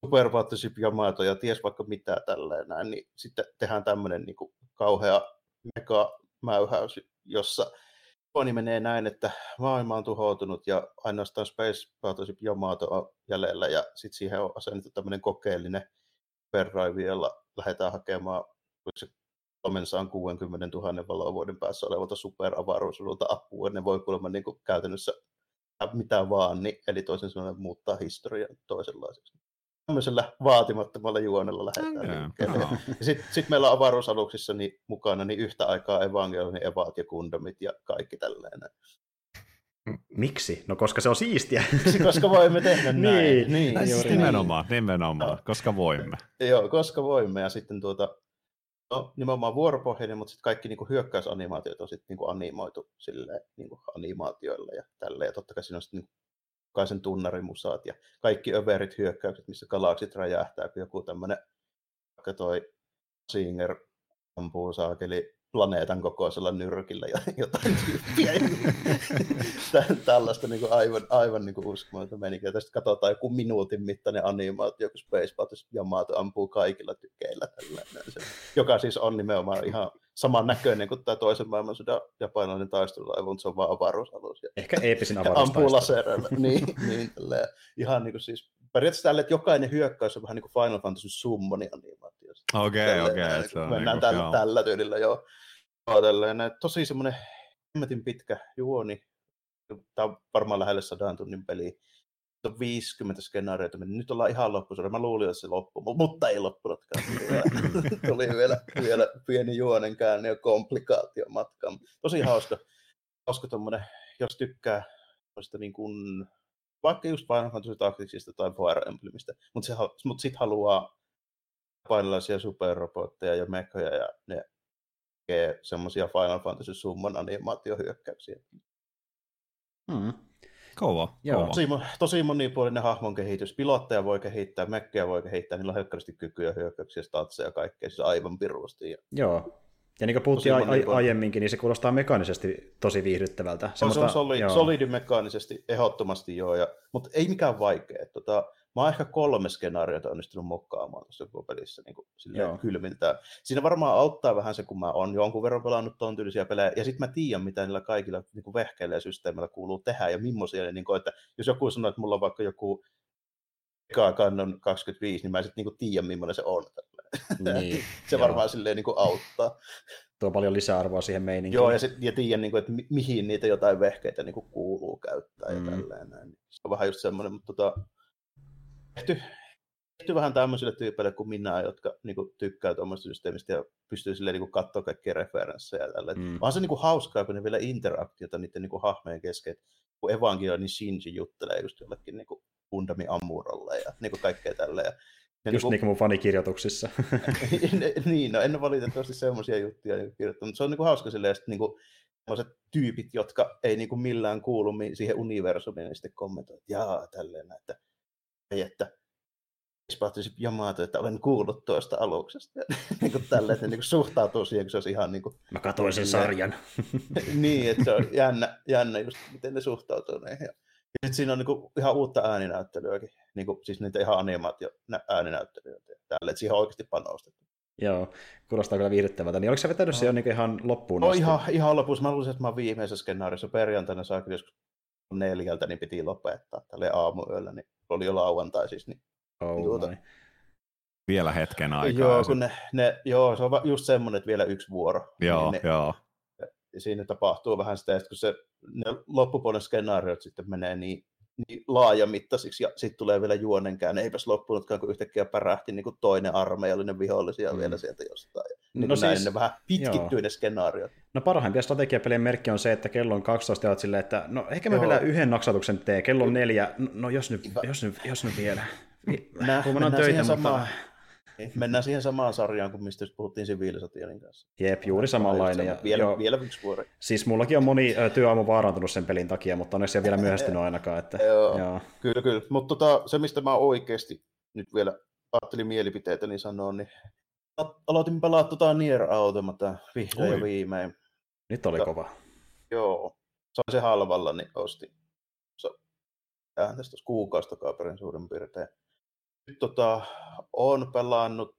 [SPEAKER 2] Super Battleship Yamato ja ties vaikka mitä tälleen näin, niin sitten tehdään tämmöinen niin kuin kauhea mega-mäyhäys, jossa Juoni menee näin, että maailma on tuhoutunut ja ainoastaan Space Battleship Yamato on jäljellä ja sitten siihen on asennettu tämmöinen kokeellinen superdrive, jolla lähdetään hakemaan 360 000 valovuoden päässä olevalta superavaruusulta apua, ne voi kuulemma niin kuin käytännössä mitä vaan, niin, eli toisin sanoen muuttaa historian toisenlaiseksi. Tämmöisellä vaatimattomalla juonella lähdetään okay. Sitten sit meillä on avaruusaluksissa niin mukana niin yhtä aikaa evangelionin evaat ja kundomit ja kaikki tällainen.
[SPEAKER 1] Miksi? No koska se on siistiä.
[SPEAKER 2] Miksi, koska voimme tehdä näin.
[SPEAKER 3] niin, niin, juuri nimenomaan, niin. nimenomaan, koska voimme.
[SPEAKER 2] Joo, koska voimme. Ja sitten tuota, no, nimenomaan vuoropohjainen, mutta sitten kaikki niin kuin hyökkäysanimaatiot on sitten niin kuin animoitu silleen, niin kuin animaatioilla ja tälleen. Ja totta kai siinä on sitten niin jokaisen tunnarimusaat ja kaikki överit hyökkäykset, missä galaksit räjähtää, kun joku tämmöinen, vaikka toi Singer ampuu saakeli planeetan kokoisella nyrkillä ja jotain tyyppiä. Tällaista niin kuin aivan, aivan niin kuin uskomatonta menikin. Tästä katsotaan joku minuutin mittainen animaatio, kun Space Battle Yamato ampuu kaikilla tykeillä. Tällainen. joka siis on nimenomaan ihan saman näköinen kuin tämä toisen maailmansodan japanilainen taistelulaiva, mutta se on vaan avaruusalus. Ja,
[SPEAKER 1] Ehkä eeppisin
[SPEAKER 2] avaruustaistelu. Ampuu lasereilla. niin, niin tälleen. ihan niin kuin siis periaatteessa tälle, että jokainen hyökkäys on vähän niin kuin Final Fantasy Summoni animaatio.
[SPEAKER 3] Okei, okay, okei. Okay,
[SPEAKER 2] mennään niin tällä, joo. tällä tyylillä. Tälleen, tosi semmoinen hemmetin pitkä juoni. Tämä on varmaan lähelle sadan tunnin peli. On 50 skenaarioita, nyt ollaan ihan loppusuora. Mä luulin, että se loppuu, mutta ei loppunutkaan. Tuli vielä, vielä pieni juonen käänne ja komplikaatio matkaan. Tosi hauska, hauska tommonen, jos tykkää niin kuin vaikka just Final Fantasy Tacticsista tai Fire Emblemistä, mutta, se, mut sitten haluaa painalaisia superrobotteja ja mekoja ja ne tekee semmoisia Final Fantasy summan animaatiohyökkäyksiä.
[SPEAKER 3] Hmm. Kova.
[SPEAKER 2] Joo. Tosi, tosi monipuolinen hahmon kehitys. Pilotteja voi kehittää, mekkejä voi kehittää, niillä on helkkaristi kykyjä, hyökkäyksiä, statseja ja kaikkea, siis aivan pirusti.
[SPEAKER 1] Joo, ja niin kuin puhuttiin a- aiemminkin, niin se kuulostaa mekaanisesti tosi viihdyttävältä.
[SPEAKER 2] Semmosta, se on soli, solidi mekaanisesti, ehdottomasti joo, ja, mutta ei mikään vaikea. Tota, mä oon ehkä kolme skenaariota onnistunut mokkaamaan tuossa pelissä niin kuin kylmiltään. Siinä varmaan auttaa vähän se, kun mä oon jonkun verran pelannut tuon tyylisiä pelejä, ja sitten mä tiedän, mitä niillä kaikilla niin kuin vehkeillä ja systeemillä kuuluu tehdä, ja millaisia, niin kuin, että jos joku sanoo, että mulla on vaikka joku Eka Canon 25, niin mä en sitten niin tiedä, millainen se on. Niin, se varmaan silleen niin kuin auttaa.
[SPEAKER 1] Tuo paljon lisäarvoa siihen meininkiin.
[SPEAKER 2] Joo, ja, sit, ja tiedän, niin kuin, että mi- mihin niitä jotain vehkeitä niin kuin kuuluu käyttää mm. ja tälleen. Näin. Se on vähän just semmoinen, mutta tota, tehty tehty vähän tämmöisille tyypeille kuin minä, jotka niin kuin, tykkää tuommoista systeemistä ja pystyy silleen niin katsoa kaikkia referenssejä. Tällä. Mm. Vaan se niin kuin, hauskaa, kun ne vielä interaktiota niiden niin kuin, hahmojen kesken. Kun Evangelia, niin Shinji juttelee just jollekin niin kuin, Gundami Amurolle ja niin kuin, kaikkea tällä. Ja,
[SPEAKER 1] Just niin kuin mun fanikirjoituksissa.
[SPEAKER 2] niin, no en ole valitettavasti semmoisia juttuja niin kirjoittanut, mutta se on niin kuin hauska silleen, että niin kuin, tyypit, jotka ei niin kuin millään kuulu siihen universumiin, niin sitten kommentoivat, että jaa, tälleen, että, että Spahtisi jamaata, että olen kuullut tuosta aluksesta. niin kuin tälle, että niin kuin suhtautuu siihen, kun se olisi ihan niin kuin...
[SPEAKER 1] Mä katsoin sen sarjan.
[SPEAKER 2] niin, että se on jännä, jännä just, miten ne suhtautuu näihin. Ja sitten siinä on niin kuin ihan uutta ääninäyttelyäkin, niin kuin, siis niitä ihan animaatio ääninäyttelyitä ja tälle, että siihen on oikeasti panostettu.
[SPEAKER 1] Joo, kuulostaa kyllä viihdyttävältä. Niin oliko se vetänyt no. se jo niin ihan loppuun no,
[SPEAKER 2] ihan, ihan lopussa. Mä luulisin, että mä oon viimeisessä skenaarissa perjantaina saakin joskus neljältä, niin piti lopettaa tälle aamuyöllä, niin oli jo lauantai siis, niin
[SPEAKER 1] Oh tuota,
[SPEAKER 3] vielä hetken aikaa.
[SPEAKER 2] Joo, kun ne, ne, joo, se on just semmoinen, että vielä yksi vuoro.
[SPEAKER 3] Joo,
[SPEAKER 2] niin
[SPEAKER 3] ne, joo.
[SPEAKER 2] Ja siinä tapahtuu vähän sitä, että kun se, ne loppupuolen skenaariot sitten menee niin, niin laajamittaisiksi ja sitten tulee vielä juonenkään. Eipäs loppunutkaan, kun yhtäkkiä pärähti niin kuin toinen armeijallinen vihollisia mm. vielä sieltä jostain. Niin no siis, ne vähän pitkittyy ne skenaariot.
[SPEAKER 1] No parhaimpia strategiapelien merkki on se, että kello on 12 ja silleen, että no ehkä mä Joo. vielä yhden naksatuksen tee, kello on neljä, no jos nyt, jos nyt, jos nyt vielä.
[SPEAKER 2] Nä, mennään, töitä, siihen mutta... samaan, mennään siihen samaan sarjaan kuin mistä puhuttiin siviilisotianin kanssa.
[SPEAKER 1] Jep, juuri samanlainen. Ja,
[SPEAKER 2] vielä, joo, vielä yksi vuori.
[SPEAKER 1] Siis mullakin on moni työaamu vaarantunut sen pelin takia, mutta onneksi ei vielä myöhästynyt ainakaan. Että,
[SPEAKER 2] joo, joo. Kyllä, kyllä. Mutta tota, se, mistä mä oikeasti nyt vielä ajattelin mielipiteitä, niin sanoa, niin aloitin pelaa tota Nier Automata vihdoin ja viimein.
[SPEAKER 1] Nyt oli kova.
[SPEAKER 2] Joo, sain se halvalla, niin ostin. Tähän tästä kuukausta kaaperin suurin piirtein nyt tota, on pelannut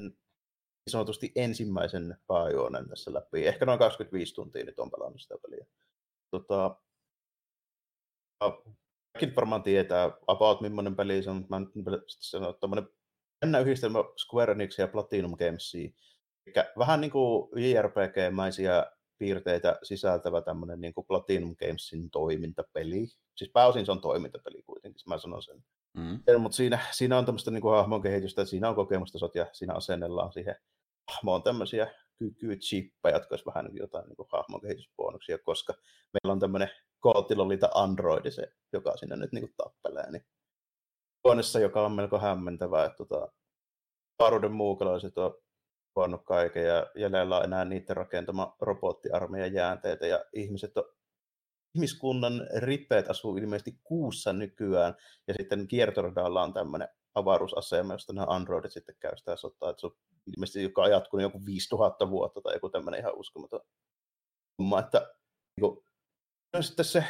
[SPEAKER 2] niin sanotusti ensimmäisen pääjuonen tässä läpi. Ehkä noin 25 tuntia nyt on pelannut sitä peliä. Tota, kaikki varmaan tietää about millainen peli se on, mutta mä nyt sanon, että tämmöinen yhdistelmä Square Enix ja Platinum Gamesia. Eli vähän niin kuin JRPG-mäisiä piirteitä sisältävä tämmöinen niin kuin Platinum Gamesin toimintapeli. Siis pääosin se on toimintapeli kuitenkin, mä sanon sen. Mm. Mutta siinä, siinä on tämmöistä niin hahmon kehitystä, siinä on kokemusta ja siinä asennellaan siihen hahmoon tämmöisiä kykychippejä, jotka olisi vähän niin jotain niin hahmon kehitysbonuksia, koska meillä on tämmöinen kootilolita androidi, se, joka sinne nyt niin tappelee. Niin huoneessa, joka on melko hämmentävää, että tota, Vaaruuden muukalaiset on huonnut kaiken ja jäljellä on enää niiden rakentama robottiarmeijan jäänteitä ja ihmiset on ihmiskunnan rippeet asuu ilmeisesti kuussa nykyään, ja sitten kiertoradalla on tämmöinen avaruusasema, josta nämä androidit sitten käy sitä sotaa, että se on ilmeisesti joka on jatkunut joku 5000 vuotta tai joku tämmöinen ihan uskomaton homma, että niin kuin, no sitten se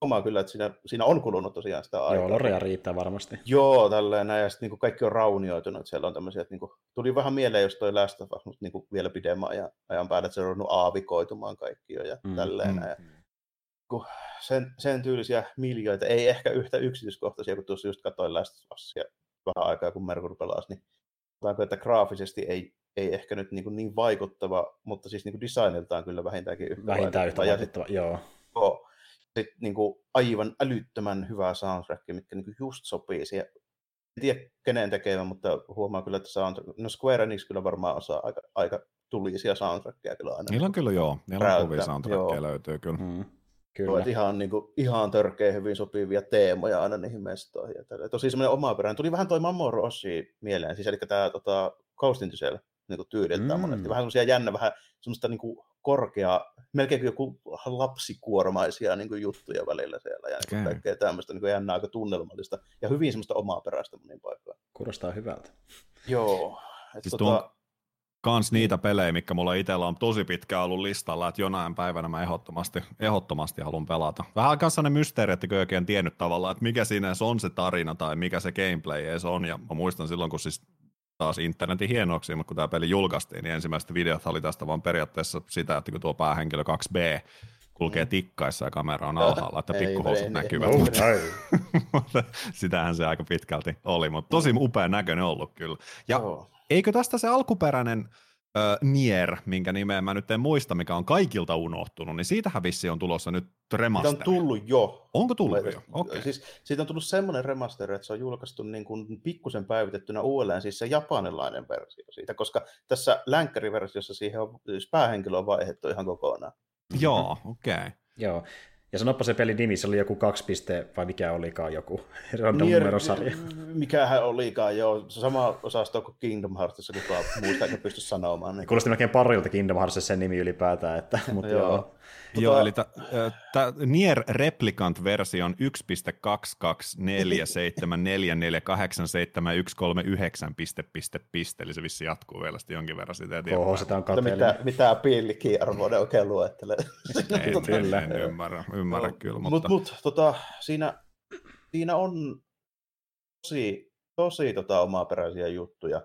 [SPEAKER 2] huomaa kyllä, että siinä, siinä on kulunut tosiaan sitä aikaa.
[SPEAKER 1] Joo, lorea riittää varmasti.
[SPEAKER 2] Joo, tälleen näin, ja sitten niin kaikki on raunioitunut, että siellä on tämmöisiä, että niin kuin, tuli vähän mieleen, jos toi Last of Us, mutta niin kuin vielä pidemmän ajan, ajan päälle, että se on ruvennut aavikoitumaan kaikki jo ja mm, tälleen mm. näin kuin sen, sen tyylisiä miljoita, ei ehkä yhtä yksityiskohtaisia, kun tuossa just katsoin Last vähän aikaa, kun Merkur pelasi, niin sanotaanko, että graafisesti ei, ei ehkä nyt niin, niin vaikuttava, mutta siis niin designiltaan kyllä vähintäänkin
[SPEAKER 1] yhtä Vähintään yhtä vaikuttava, joo.
[SPEAKER 2] joo. Sitten niin kuin aivan älyttömän hyvää soundtrack, mikä niin just sopii siihen. En tiedä kenen tekevä, mutta huomaa kyllä, että soundtrack, no Square Enix kyllä varmaan osaa aika, aika tulisia soundtrackia kyllä aina.
[SPEAKER 3] Niillä on kyllä joo, niillä on kovia soundtrackia löytyy kyllä. Mm.
[SPEAKER 2] Kyllä. Että ihan, niin kuin, ihan törkeä hyvin sopivia teemoja aina niihin mestoihin. Ja Tosi semmoinen omaperäinen. Tuli vähän toi Mamoru Oshi mieleen, siis eli tämä tota, Ghost in Shell niin tyyliltään mm. monesti. Vähän semmoisia jännä, vähän semmoista niin kuin korkea, melkein kuin joku lapsikuormaisia niin kuin juttuja välillä siellä ja okay. niin kaikkea tämmöistä niin kuin jännää aika tunnelmallista ja hyvin semmoista omaperäistä monin paikoin.
[SPEAKER 1] Kuulostaa hyvältä.
[SPEAKER 2] Joo.
[SPEAKER 3] Et siis tota, tuon, kans niitä pelejä, mikä mulla itsellä on tosi pitkä ollut listalla, että jonain päivänä mä ehdottomasti, ehdottomasti haluan pelata. Vähän kanssa ne mysteeri, että oikein tiennyt tavallaan, että mikä siinä on se tarina tai mikä se gameplay edes on. Ja mä muistan silloin, kun siis taas internetin hienoksi, mutta kun tämä peli julkaistiin, niin ensimmäiset videot oli tästä vaan periaatteessa sitä, että kun tuo päähenkilö 2B kulkee mm. tikkaissa ja kamera on alhaalla, että pikkuhousut näkyvät. Mutta sitähän se aika pitkälti oli, mutta tosi upea näköinen ollut kyllä. Ja eikö tästä se alkuperäinen äh, Nier, minkä nimeä mä nyt en muista, mikä on kaikilta unohtunut, niin siitähän vissi on tulossa nyt remaster.
[SPEAKER 2] Siitä on tullut jo.
[SPEAKER 3] Onko tullut jo? Okay.
[SPEAKER 2] Siis siitä on tullut semmoinen remaster, että se on julkaistu niin kuin pikkusen päivitettynä uudelleen, siis se japanilainen versio siitä, koska tässä länkkäriversiossa siihen on, siis päähenkilö on vaihdettu ihan kokonaan.
[SPEAKER 3] Joo, okei. Okay.
[SPEAKER 1] Joo. Ja sanoppa se pelin nimi, se oli joku kaksi piste, vai mikä olikaan joku random Nier, numerosarja.
[SPEAKER 2] Mikähän olikaan, joo. Sama osasto kuin Kingdom Heartsissa, kukaan muusta eikä pysty sanomaan. Niin.
[SPEAKER 1] Kuulosti melkein parilta Kingdom Heartsissa sen nimi ylipäätään. Että, mutta joo. joo.
[SPEAKER 3] Tota... Joo, eli tämä Nier Replicant-version 1.22474487139 piste, piste, piste, eli se vissi jatkuu vielä sitten jonkin verran sitä eteenpäin.
[SPEAKER 1] Oho, sitä on
[SPEAKER 2] mitä, mitä pillikiarvoa ne oikein luettelee.
[SPEAKER 3] Ei, kyllä. En ymmärrä, ymmärrä no, kyllä.
[SPEAKER 2] Mutta mut, mut, tota, siinä, siinä on tosi, tosi tota, omaperäisiä juttuja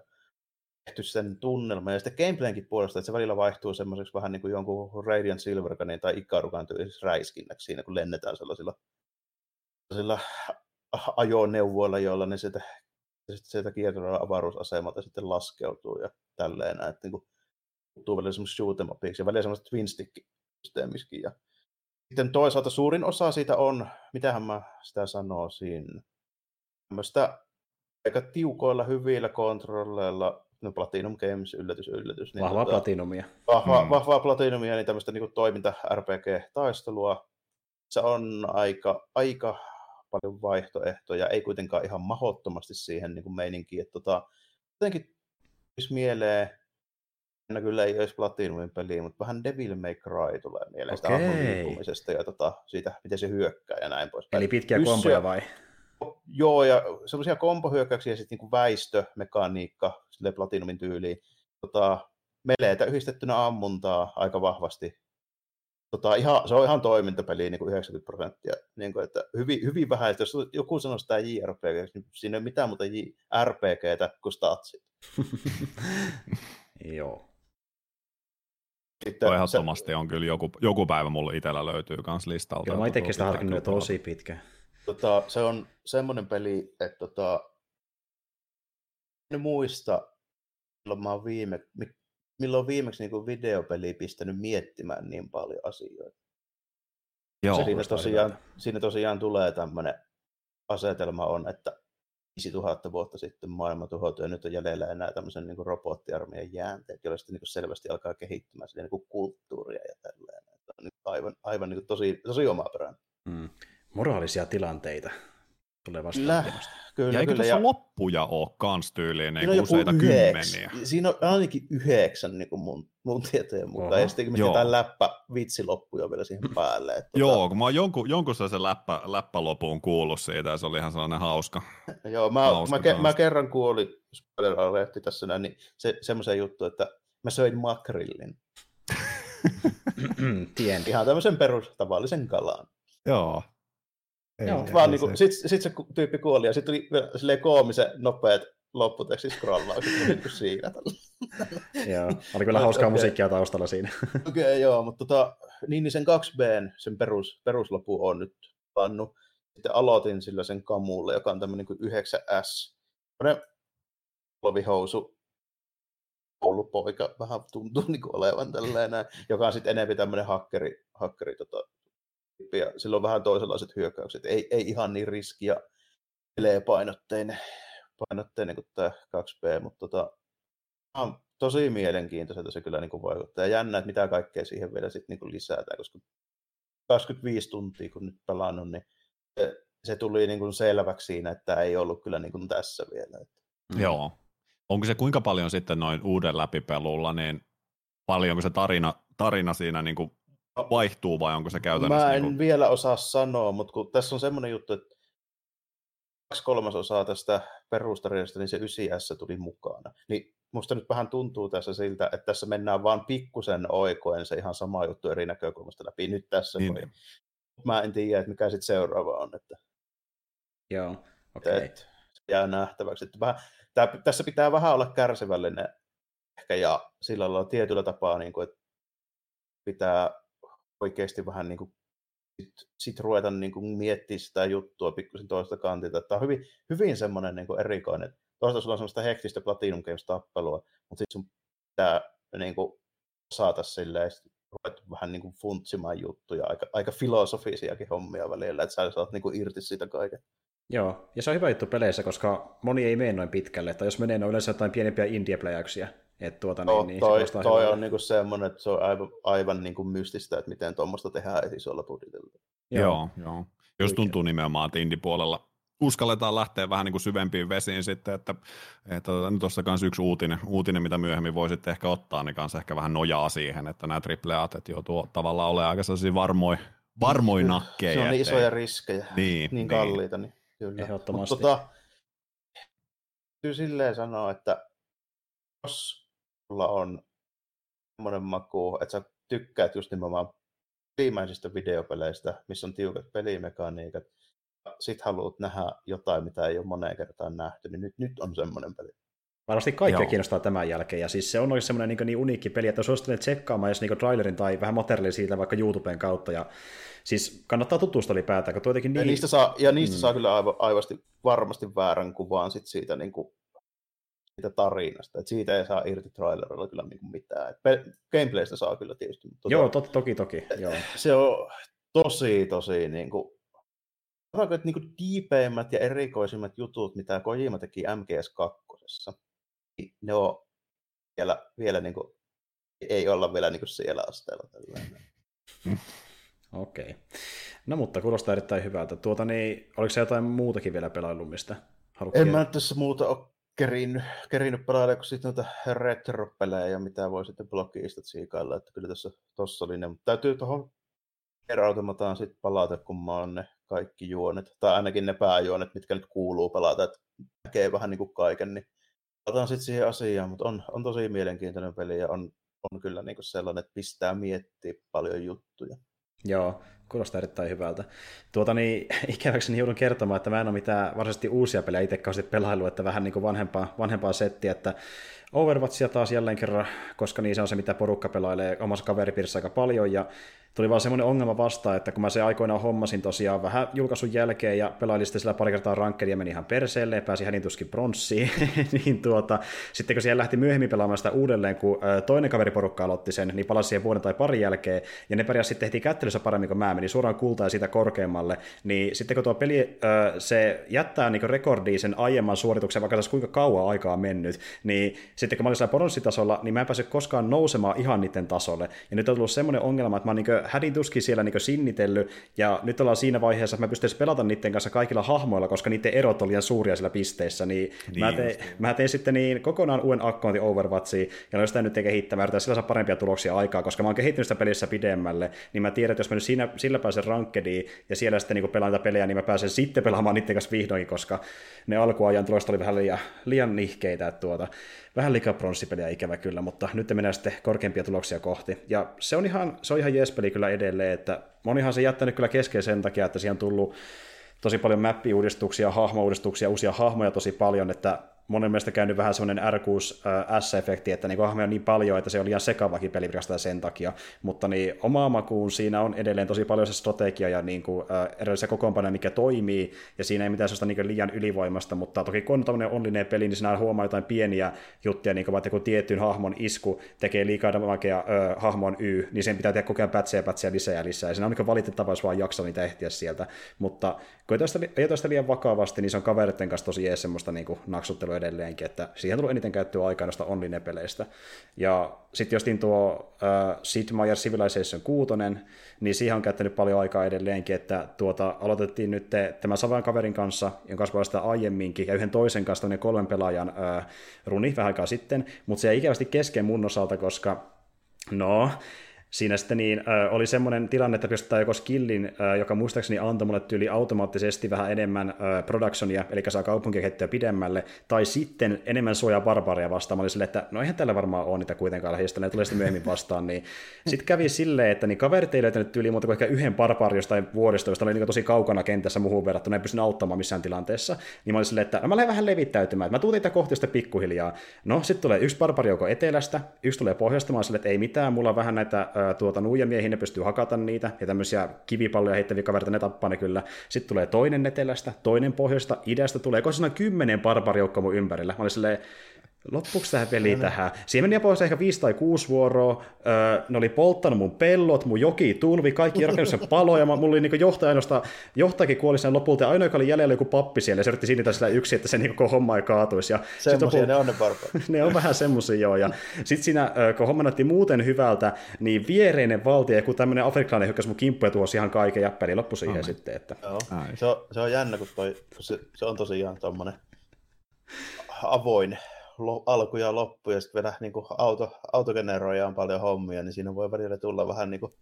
[SPEAKER 2] tehty sen tunnelma ja sitten gameplayinkin puolesta, että se välillä vaihtuu semmoiseksi vähän niin kuin jonkun Radiant Silvergunin tai Ikarukan tyylisessä räiskinnäksi siinä, kun lennetään sellaisilla, sellaisilla ajoneuvoilla, joilla ne sieltä, sieltä kiertävällä avaruusasemalta sitten laskeutuu ja tälleen näin, niin muuttuu välillä semmoista shoot ja välillä semmoista twin systeemiskin. Ja sitten toisaalta suurin osa siitä on, mitähän mä sitä sanoisin, tämmöistä aika tiukoilla, hyvillä kontrolleilla no Platinum Games, yllätys, yllätys.
[SPEAKER 1] Niin vahvaa tota, platinumia.
[SPEAKER 2] Vahva, mm. Vahvaa platinumia, niin tämmöistä niin toiminta-RPG-taistelua. Se on aika, aika paljon vaihtoehtoja, ei kuitenkaan ihan mahottomasti siihen niin kuin meininkiin. Että tota, jotenkin mieleen, en kyllä ei olisi Platinumin peli, mutta vähän Devil May Cry tulee mieleen okay. sitä ja tota, siitä, miten se hyökkää ja näin pois.
[SPEAKER 1] Eli pitkiä Pyssy, komboja vai?
[SPEAKER 2] Joo, ja semmoisia kompohyökkäyksiä ja sitten niin väistömekaniikka, sille Platinumin tyyliin. Tota, meleitä yhdistettynä ammuntaa aika vahvasti. Tota, ihan, se on ihan toimintapeli niin kuin 90 prosenttia. Niin kuin, että hyvin, hyvin vähän, että jos joku sanoo sitä JRPG, niin siinä ei ole mitään muuta JRPGtä kuin statsit.
[SPEAKER 1] Joo.
[SPEAKER 3] Sitten, ehdottomasti se, on kyllä joku, joku päivä mulla itsellä löytyy kans listalta.
[SPEAKER 1] Kyllä mä itsekin sitä harkinnut tosi pitkään.
[SPEAKER 2] Tota, se on semmoinen peli, että tota, en muista, milloin mä oon viime, milloin viimeksi niin videopeli pistänyt miettimään niin paljon asioita. Joo, siinä, tosiaan, siinä tosiaan tulee tämmöinen asetelma on, että 5000 vuotta sitten maailma tuhoutui ja nyt on jäljellä enää tämmöisen niin kuin robottiarmeijan jäänteet, joilla sitten niin selvästi alkaa kehittymään niin kuin kulttuuria ja tälleen. Että on niin aivan, aivan niin kuin tosi, tosi omaperäinen.
[SPEAKER 1] Mm moraalisia tilanteita tulee vastaan.
[SPEAKER 2] Kyllä, kyllä,
[SPEAKER 3] ja eikö
[SPEAKER 2] kyllä,
[SPEAKER 3] tässä ja... loppuja ole kans tyyliin niin kuin useita yhdeks. kymmeniä?
[SPEAKER 2] Siinä on ainakin yhdeksän niin kuin mun, mun tietojen mukaan, Oho. ja sitten jotain läppä vitsiloppuja vielä siihen päälle. Että
[SPEAKER 3] Joo, tota... kun mä oon jonkun, jonkun sellaisen läppä, läppälopuun kuullut siitä, ja se oli ihan sellainen hauska.
[SPEAKER 2] Joo, mä, hauska mä, ke, mä, kerran kuulin, spoiler tässä näin, niin se, semmoisen juttu, että mä söin makrillin.
[SPEAKER 1] Tien.
[SPEAKER 2] Ihan tämmöisen perus tavallisen kalan.
[SPEAKER 3] Joo,
[SPEAKER 2] ei, Joo, vaan niin kuin, sit, sit se tyyppi kuoli ja sitten tuli silleen koomisen nopeat lopputeksi scrollaukset niin kuin siinä.
[SPEAKER 1] joo, oli kyllä hauskaa okay. musiikkia taustalla siinä.
[SPEAKER 2] Okei, okay, joo, mutta tota, niin, niin sen 2B, sen perus, peruslopu on nyt pannut. Sitten aloitin sillä sen kamulle, joka on tämmöinen kuin 9S. Tämmöinen lovihousu koulupoika vähän tuntuu niin kuin olevan tällainen, joka on sitten enemmän tämmöinen hakkeri, hakkeri tota, ja sillä on vähän toisenlaiset hyökkäykset. Ei, ei ihan niin riskiä painotteinen, painotteinen kuin tämä 2P, mutta tota, on tosi mielenkiintoiselta se kyllä niin kuin vaikuttaa. Ja jännä, että mitä kaikkea siihen vielä sit niin kuin lisätään, koska 25 tuntia kun nyt pelannut, niin se, se tuli niin kuin selväksi siinä, että ei ollut kyllä niin kuin tässä vielä.
[SPEAKER 3] Mm. Joo. Onko se kuinka paljon sitten noin uuden läpipelulla, niin paljonko se tarina, tarina siinä niin kuin vaihtuu vai onko se käytännössä?
[SPEAKER 2] Mä en niin kuin... vielä osaa sanoa, mutta kun tässä on semmoinen juttu, että kaksi kolmasosaa tästä perustarinasta, niin se 9S tuli mukana. Niin musta nyt vähän tuntuu tässä siltä, että tässä mennään vaan pikkusen oikoen se ihan sama juttu eri näkökulmasta läpi nyt tässä. Niin, niin. Mä en tiedä, että mikä sitten seuraava on. Että...
[SPEAKER 1] Joo, okei. Okay.
[SPEAKER 2] jää nähtäväksi. Että vähän, tää, tässä pitää vähän olla kärsivällinen ehkä ja sillä lailla tietyllä tapaa, niin kuin, että pitää oikeasti vähän niin kuin sit, sit ruveta niin kuin miettimään sitä juttua pikkusen toista kantilta. Tämä on hyvin, hyvin semmoinen niin kuin erikoinen. Toisaalta sulla on semmoista hektistä Platinum Games-tappelua, mutta sitten sun pitää niin kuin, osata silleen, ruvettu vähän niin kuin funtsimaan juttuja, aika, aika filosofisiakin hommia välillä, että sä saat niin kuin irti siitä kaiken.
[SPEAKER 1] Joo, ja se on hyvä juttu peleissä, koska moni ei mene noin pitkälle, tai jos menee, ne on yleensä jotain pienempiä indie-pläjäyksiä. Että tuota,
[SPEAKER 2] no,
[SPEAKER 1] niin,
[SPEAKER 2] toi, niin toi on niinku semmoinen, että se on aivan, aivan niinku mystistä, että miten tuommoista tehdään isolla budjetilla.
[SPEAKER 3] Joo, joo. joo. Jos tuntuu nimenomaan, että indie-puolella uskalletaan lähteä vähän niin kuin syvempiin vesiin sitten, että, että tuossa kanssa yksi uutinen, uutinen, mitä myöhemmin voisitte ehkä ottaa, niin kanssa ehkä vähän nojaa siihen, että nämä AAA että joutuu tavallaan olemaan aika sellaisia varmoja, varmoi nakkeja.
[SPEAKER 2] Se on niin isoja riskejä,
[SPEAKER 3] niin,
[SPEAKER 2] niin kalliita, niin,
[SPEAKER 1] kyllä. Ehdottomasti.
[SPEAKER 2] Mutta tota, kyllä silleen sanoa, että jos sulla on semmoinen maku, että sä tykkäät just nimenomaan viimeisistä videopeleistä, missä on tiukat pelimekaniikat, sit haluat nähdä jotain, mitä ei ole moneen kertaan nähty, niin nyt, nyt on semmoinen peli.
[SPEAKER 1] Varmasti kaikkea Joo. kiinnostaa tämän jälkeen, ja siis se on oikein semmoinen niin, niin uniikki peli, että suosittelen tsekkaamaan jos niin trailerin tai vähän materiaalia siitä vaikka YouTuben kautta, ja siis kannattaa tutustua ylipäätään, kun tuotenkin niin...
[SPEAKER 2] Ja niistä saa, ja niistä mm. saa kyllä aivan, aivasti, varmasti väärän kuvan sit siitä, niin kuin, siitä tarinasta, että siitä ei saa irti trailerilla kyllä niin kuin mitään. Et gameplaystä saa kyllä tietysti. Mutta
[SPEAKER 1] Joo, tota, toki, toki. Joo.
[SPEAKER 2] Se on tosi, tosi niin kuin, sanotaanko, että niin diipeimmät ja erikoisimmat jutut, mitä Kojima teki MGS2, niin ne on vielä, vielä niin kuin, ei olla vielä niin kuin siellä asteella.
[SPEAKER 1] Okei. Okay. No mutta kuulostaa erittäin hyvältä. Tuota, niin, oliko se jotain muutakin vielä pelaillut, mistä
[SPEAKER 2] En mä tässä muuta ole kerinnyt, kerinnyt pelailla, kun sitten noita retro-pelejä, mitä voi sitten blogiista siikailla, että kyllä tässä tossa oli ne, mutta täytyy tuohon Automataan sitten palata, kun mä oon ne kaikki juonet, tai ainakin ne pääjuonet, mitkä nyt kuuluu pelata, että näkee vähän niin kuin kaiken, niin palataan sitten siihen asiaan, mutta on, on tosi mielenkiintoinen peli ja on, on kyllä niin kuin sellainen, että pistää miettiä paljon juttuja.
[SPEAKER 1] Joo, kuulostaa erittäin hyvältä. Tuota niin, ikäväkseni joudun kertomaan, että mä en ole mitään varsinaisesti uusia pelejä itse pelailu, että vähän niin kuin vanhempaa, vanhempaa settiä, että Overwatchia taas jälleen kerran, koska niin se on se, mitä porukka pelailee omassa kaveripiirissä aika paljon, ja tuli vaan semmoinen ongelma vastaan, että kun mä se aikoinaan hommasin tosiaan vähän julkaisun jälkeen ja pelailin sitten sillä pari kertaa rankkedia ja meni ihan perseelle ja pääsi hädintuskin pronssiin, niin tuota, sitten kun siellä lähti myöhemmin pelaamaan sitä uudelleen, kun toinen kaveriporukka aloitti sen, niin palasi siihen vuoden tai pari jälkeen, ja ne pärjäsi sitten heti kättelyssä paremmin kuin mä menin suoraan kultaa siitä korkeammalle, niin sitten kun tuo peli, se jättää niin rekordiin sen aiemman suorituksen, vaikka tässä kuinka kauan aikaa mennyt, niin sitten kun mä olin siellä pronssitasolla, niin mä en päässyt koskaan nousemaan ihan niiden tasolle, ja nyt on tullut semmoinen ongelma, että mä oon niin hädin tuskin siellä niin sinnitellyt, ja nyt ollaan siinä vaiheessa, että mä pystyisin pelata niiden kanssa kaikilla hahmoilla, koska niiden erot oli liian suuria siellä pisteissä, niin, niin mä, tein, mä tein sitten niin kokonaan uuden accountin Overwatchiin, ja olen sitä nyt kehittämään, yritän sillä saa parempia tuloksia aikaa, koska mä oon kehittynyt sitä pelissä pidemmälle, niin mä tiedän, että jos mä nyt siinä, sillä pääsen rankkediin, ja siellä sitten niin pelaan tätä pelejä, niin mä pääsen sitten pelaamaan niiden kanssa vihdoinkin, koska ne alkuajan tulokset oli vähän liian, liian nihkeitä, että tuota, vähän liikaa pronssipeliä ikävä kyllä, mutta nyt mennään sitten korkeampia tuloksia kohti. Ja se on ihan, se on ihan jees peli kyllä edelleen, että monihan se jättänyt kyllä kesken sen takia, että siihen on tullut tosi paljon mappi-uudistuksia, hahmo-uudistuksia, uusia hahmoja tosi paljon, että monen mielestä käynyt vähän semmoinen R6S-efekti, että niin hahmoja on niin paljon, että se on liian sekavakin peli sen takia, mutta niin omaa makuun siinä on edelleen tosi paljon se strategia ja niin kuin, äh, erillisiä kokoonpanoja, mikä toimii, ja siinä ei mitään sellaista niin liian ylivoimasta, mutta toki kun on tämmöinen onnellinen peli, niin siinä huomaa jotain pieniä juttuja, niin kuin vaikka kun tietyn hahmon isku tekee liikaa damagea äh, hahmon Y, niin sen pitää tehdä koko ajan pätsejä pätsejä lisää ja lisää, ja siinä on niin valitettavaa, jos vaan jaksaa niitä ehtiä sieltä, mutta kun ei sitä, ei sitä liian vakavasti, niin se on kavereiden kanssa tosi jees semmoista niin naksuttelua edelleenkin, että siihen tulee eniten käyttöä aikaa noista online-peleistä. Ja sitten jostin tuo uh, Sid Meier Civilization 6, niin siihen on käyttänyt paljon aikaa edelleenkin, että tuota, aloitettiin nyt tämän saman kaverin kanssa, jonka kanssa sitä aiemminkin, ja yhden toisen kanssa kolmen pelaajan uh, runi vähän aikaa sitten, mutta se ei ikävästi kesken mun osalta, koska no, siinä sitten niin, äh, oli semmoinen tilanne, että pystytään joko skillin, äh, joka muistaakseni antoi mulle tyyli automaattisesti vähän enemmän äh, productionia, eli saa kaupunkia kehittyä pidemmälle, tai sitten enemmän suojaa barbaria vastaan. Mä olin silleen, että no eihän tällä varmaan ole niitä kuitenkaan lähistä, ne tulee sitten myöhemmin vastaan. Niin. Sitten kävi silleen, että niin kaverit ei löytänyt tyyliin muuta kuin ehkä yhden barbaari jostain vuodesta, josta oli niin tosi kaukana kentässä muuhun verrattuna, ei pystynyt auttamaan missään tilanteessa. Niin mä olin silleen, että no mä lähden vähän levittäytymään, mä tuun teitä kohti pikkuhiljaa. No sitten tulee yksi barbaari joko etelästä, yksi tulee pohjoista, mä olin silleen, että ei mitään, mulla on vähän näitä tuota, nuijamiehiä, ne pystyy hakata niitä, ja tämmöisiä kivipalloja heittäviä kavereita, ne tappaa ne kyllä. Sitten tulee toinen etelästä, toinen pohjoista, idästä tulee, koska siinä on kymmenen barbarijoukkoa mun ympärillä. Mä olin silleen, loppuuko tämä peli no, tähän? Siinä meni pois ehkä viisi tai kuusi vuoroa, öö, ne oli polttanut mun pellot, mun joki tulvi, kaikki rakennuksen paloja, mulla oli niin johtaja ainoastaan, johtajakin kuoli sen lopulta, ja ainoa, joka oli jäljellä joku pappi siellä, ja se yritti sinitä sillä yksi, että se niin koko homma ei kaatuisi. Ja
[SPEAKER 2] semmoisia ne on ne
[SPEAKER 1] ne on vähän semmoisia, joo, ja sitten siinä, kun homma näytti muuten hyvältä, niin viereinen valtio, kun tämmöinen afrikkalainen hyökkäsi mun kimppu ja tuossa ihan kaiken, ja peli loppui siihen okay. sitten. Että...
[SPEAKER 2] Joo. Se, on, se on jännä, kun toi, se, se on tosiaan tommonen avoin alku ja loppu, ja sitten vielä niin auto, autogeneroija on paljon hommia, niin siinä voi välillä tulla vähän niin kuin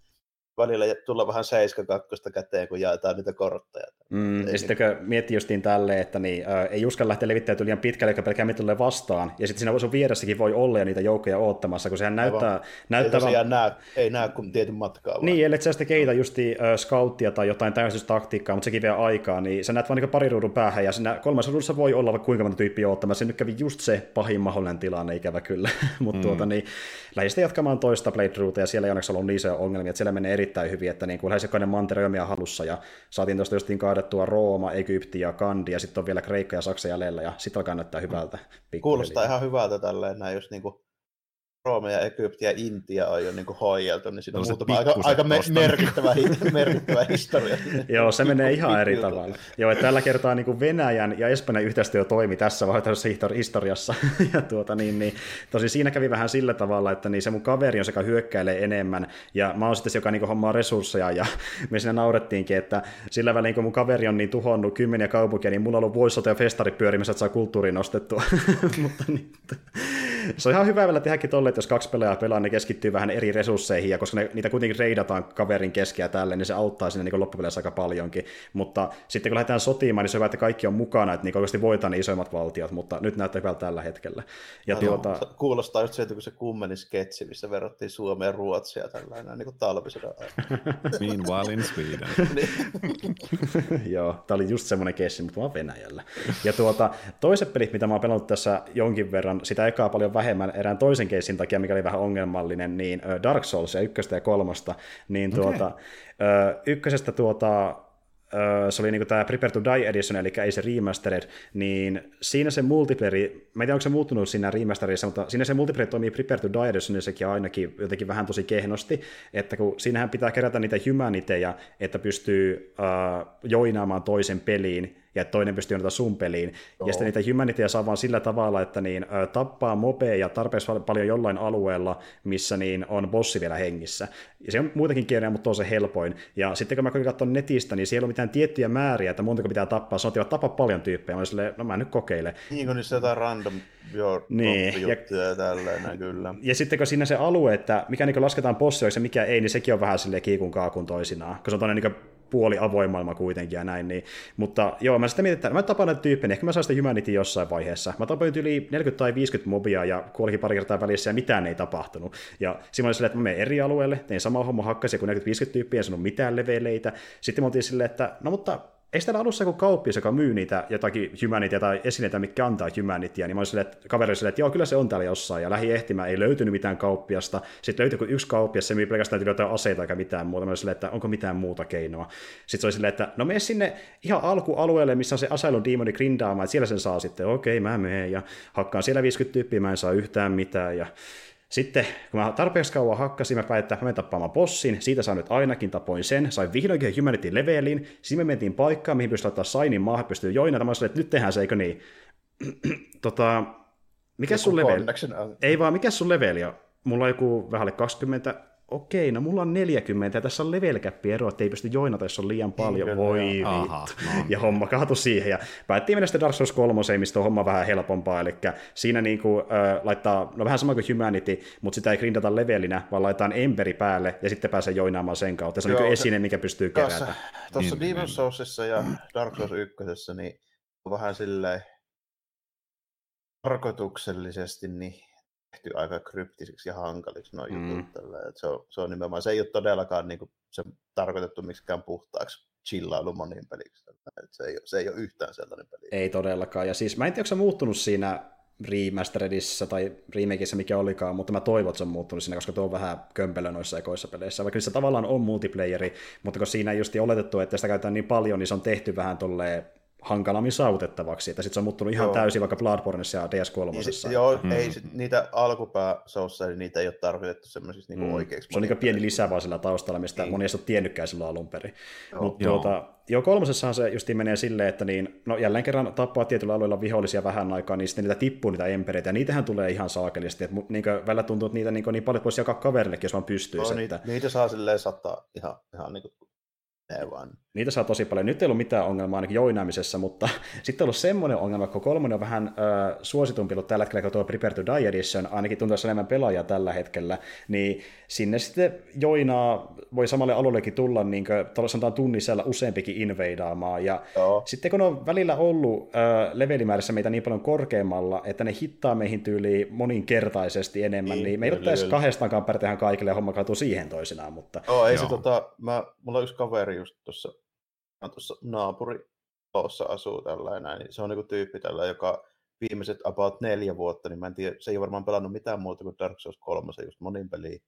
[SPEAKER 2] välillä tulla vähän 72 käteen, kun jaetaan niitä kortteja.
[SPEAKER 1] Mm, ja sitten kun miettii justiin tälleen, että niin, ää, ei uskalla lähteä levittämään liian pitkälle, joka pelkää tulee vastaan, ja sitten siinä sun vieressäkin voi olla ja niitä joukkoja oottamassa, kun sehän näyttää... Aivan. näyttää
[SPEAKER 2] ei tosiaan näe, ei näe kuin tietyn matkaa. Vaan.
[SPEAKER 1] Niin, ellei sä sitten keitä justi äh, scouttia tai jotain täysistaktiikkaa, mutta sekin vie aikaa, niin sä näet vaan niin pari ruudun päähän, ja siinä kolmessa ruudussa voi olla vaikka kuinka monta tyyppiä oottamassa, se nyt kävi just se pahin mahdollinen tilanne, ikävä kyllä, mutta mm. tuota, niin, lähdin jatkamaan toista playthroughta, ja siellä ei onneksi ollut niin isoja ongelmia, että siellä menee erittäin hyvin, että niin kuin lähes jokainen mantere on halussa, ja saatiin tuosta justiin kaadettua Rooma, Egypti ja Kandi, ja sitten on vielä Kreikka ja Saksa jäljellä, ja sitten alkaa näyttää hyvältä.
[SPEAKER 2] Kuulostaa ihan hyvältä tälleen, näin just niin kuin Rooma ja Egypti ja Intia on jo niin kuin hoijeltu, niin siinä on muutama aika, aika me- merkittävä, merkittävä historia.
[SPEAKER 1] Joo, se menee ihan eri tavalla. Joo, että tällä kertaa niin kuin Venäjän ja Espanjan yhteistyö toimi tässä vaiheessa historiassa. ja tuota, niin, niin, tosi siinä kävi vähän sillä tavalla, että niin se mun kaveri on sekä hyökkäilee enemmän, ja mä oon sitten se, joka niin kuin, hommaa resursseja, ja me siinä naurettiinkin, että sillä välin kun mun kaveri on niin tuhonnut kymmeniä kaupunkia, niin mulla on ollut voissota ja festari pyörimässä, että saa kulttuuriin nostettua. Mutta niin, se on ihan hyvä vielä tehdäkin tolle, että jos kaksi pelaajaa pelaa, ne keskittyy vähän eri resursseihin, ja koska ne, niitä kuitenkin reidataan kaverin keskiä tälle, niin se auttaa sinne niin loppupeleissä aika paljonkin. Mutta sitten kun lähdetään sotimaan, niin se on hyvä, että kaikki on mukana, että niin oikeasti voitetaan ne isoimmat valtiot, mutta nyt näyttää hyvältä tällä hetkellä.
[SPEAKER 2] Ja no, tuota... Kuulostaa just sieltä, kun se kummeni sketsi, missä verrattiin Suomeen ja Ruotsia tällainen niin kuin talvisodan
[SPEAKER 3] Meanwhile in Sweden.
[SPEAKER 1] Niin. Joo, tämä oli just semmoinen kessi, mutta vaan Venäjällä. Ja tuota, toiset pelit, mitä mä oon pelannut tässä jonkin verran, sitä ekaa paljon vähemmän erään toisen keissin takia, mikä oli vähän ongelmallinen, niin Dark Souls ja ykköstä ja kolmosta, niin okay. tuota, ykkösestä tuota, se oli niinku tämä Prepare to Die Edition, eli ei se remastered, niin siinä se multiplayeri, mä en tiedä onko se muuttunut siinä remasterissa, mutta siinä se multiplayer toimii Prepare to Die Edition, niin sekin ainakin jotenkin vähän tosi kehnosti, että kun siinähän pitää kerätä niitä humaniteja, että pystyy uh, joinaamaan toisen peliin, ja että toinen pystyy antaa sun peliin. Joo. Ja sitten niitä humanityja saa vaan sillä tavalla, että niin, tappaa mopeja tarpeeksi paljon jollain alueella, missä niin on bossi vielä hengissä. Ja se on muutenkin kielinen, mutta on se helpoin. Ja sitten kun mä katson netistä, niin siellä ole mitään tiettyjä määriä, että montako pitää tappaa. Sanotaan, että tapa paljon tyyppejä. Mä silleen, no mä nyt kokeile.
[SPEAKER 2] Niin kuin niissä jotain random jo, niin, ja, ja tälleen, kyllä.
[SPEAKER 1] Ja sitten kun siinä se alue, että mikä niin lasketaan bossioiksi ja mikä ei, niin sekin on vähän sille kiikun kaakun toisinaan. Kun se on niin puoli avoin maailma kuitenkin ja näin. Niin. Mutta joo, mä sitten mietin, että mä tapaan näitä tyyppejä, niin ehkä mä saan sitä Humanity jossain vaiheessa. Mä tapoin yli 40 tai 50 mobia ja kuolikin pari kertaa välissä ja mitään ei tapahtunut. Ja siinä oli silleen, että mä menen eri alueelle, tein sama homma hakkasin kuin 40-50 tyyppiä, en sanonut mitään leveleitä. Sitten mä oltiin silleen, että no mutta ei täällä alussa joku kauppias, joka myy niitä jotakin humanityä tai esineitä, mitkä antaa humanityä, niin mä olin silleen, että kaverille silleen, että joo, kyllä se on täällä jossain, ja lähi ehtimään ei löytynyt mitään kauppiasta. Sitten löytyi yksi kauppias, se myy pelkästään jotain aseita eikä mitään muuta. Mä olin silleen, että onko mitään muuta keinoa. Sitten se oli silleen, että no mene sinne ihan alkualueelle, missä on se Asylum Demoni grindaamaan, että siellä sen saa sitten, okei, okay, mä menen, ja hakkaan siellä 50 tyyppiä, mä en saa yhtään mitään, ja sitten kun mä tarpeeksi kauan hakkasin, mä päätin, että mä menen tappaamaan bossin, siitä sain nyt ainakin tapoin sen, sain vihdoinkin Humanity levelin, siinä me mentiin paikkaan, mihin pystyy laittaa Sainin maahan, pystyy joinata, mä sanoin, että nyt tehdään se, eikö niin? tota, mikä sun leveli? Ei vaan, mikä sun leveli on? Mulla on joku vähän 20, okei, no mulla on 40 ja tässä on level cap ero, että ei pysty joinata, jos on liian paljon. Niin, Voi vittu. No. Ja homma kaatu siihen. Ja päättiin mennä sitten Dark Souls 3, mistä on homma vähän helpompaa. Eli siinä niin kuin, äh, laittaa, no vähän sama kuin Humanity, mutta sitä ei grindata levelinä, vaan laitetaan Emberi päälle ja sitten pääsee joinaamaan sen kautta. Se on niin esine, mikä pystyy kerätä.
[SPEAKER 2] Tuossa niin, Demon Soulsissa ja Dark Souls 1, niin on vähän silleen tarkoituksellisesti niin tehty aika kryptisiksi ja hankaliksi nuo mm. jutut. Tällä. Et se, on, se on nimenomaan, se ei ole todellakaan niin kuin, se tarkoitettu miksikään puhtaaksi chillailu monin peliksi. Et se, ei, se ei ole yhtään sellainen peli.
[SPEAKER 1] Ei todellakaan. Ja siis mä en tiedä, onko se muuttunut siinä remasteredissa tai remakeissa, mikä olikaan, mutta mä toivon, että se on muuttunut siinä, koska tuo on vähän kömpelö noissa ekoissa peleissä. Vaikka niissä tavallaan on multiplayeri, mutta kun siinä ei just oletettu, että sitä käytetään niin paljon, niin se on tehty vähän tolleen hankalammin saavutettavaksi, että sitten se on muuttunut ihan joo. täysin vaikka Bloodborneissa ja DS3.
[SPEAKER 2] Niin joo, mm. ei sit, niitä alkupää niin niitä ei ole tarkoitettu semmoisiksi niinku mm. oikeiksi.
[SPEAKER 1] Se on niin pieni lisä vaan sillä taustalla, mistä niin. moni ei ole tiennytkään silloin alun perin. Mutta tuota, joo, kolmosessahan se justiin menee silleen, että niin, no jälleen kerran tappaa tietyllä alueella vihollisia vähän aikaa, niin sitten niitä tippuu niitä empereitä, ja niitähän tulee ihan saakelisti, että niin välillä tuntuu, että niitä niin, niin paljon voisi jakaa kaverillekin, jos vaan pystyisi.
[SPEAKER 2] No, niitä, niitä saa silleen sataa ihan, ihan niin kuin
[SPEAKER 1] vaan. Niitä saa tosi paljon. Nyt ei ollut mitään ongelmaa ainakin joinaamisessa, mutta sitten on ollut semmoinen ongelma, kun kolmonen on vähän ö, suositumpi ollut tällä hetkellä, kun tuo Prepare to Die Edition, ainakin tuntuu enemmän pelaajaa tällä hetkellä, niin sinne sitten joinaa voi samalle alueellekin tulla niin kuin, sanotaan tunnisella useampikin invadaamaan. Ja Joo. sitten kun on välillä ollut ö, levelimäärissä meitä niin paljon korkeammalla, että ne hittaa meihin tyyliin moninkertaisesti enemmän, niin, niin me ei ole kahdestaankaan pärjätä kaikille ja homma kaatuu siihen toisinaan. Mutta...
[SPEAKER 2] Joo, ei Joo. se tota, mä, mulla on yksi kaveri just tuossa tuossa naapuri asuu tällainen, niin se on niin tyyppi tällä, joka viimeiset about neljä vuotta, niin mä en tiedä, se ei varmaan pelannut mitään muuta kuin Dark Souls 3, just monin peliin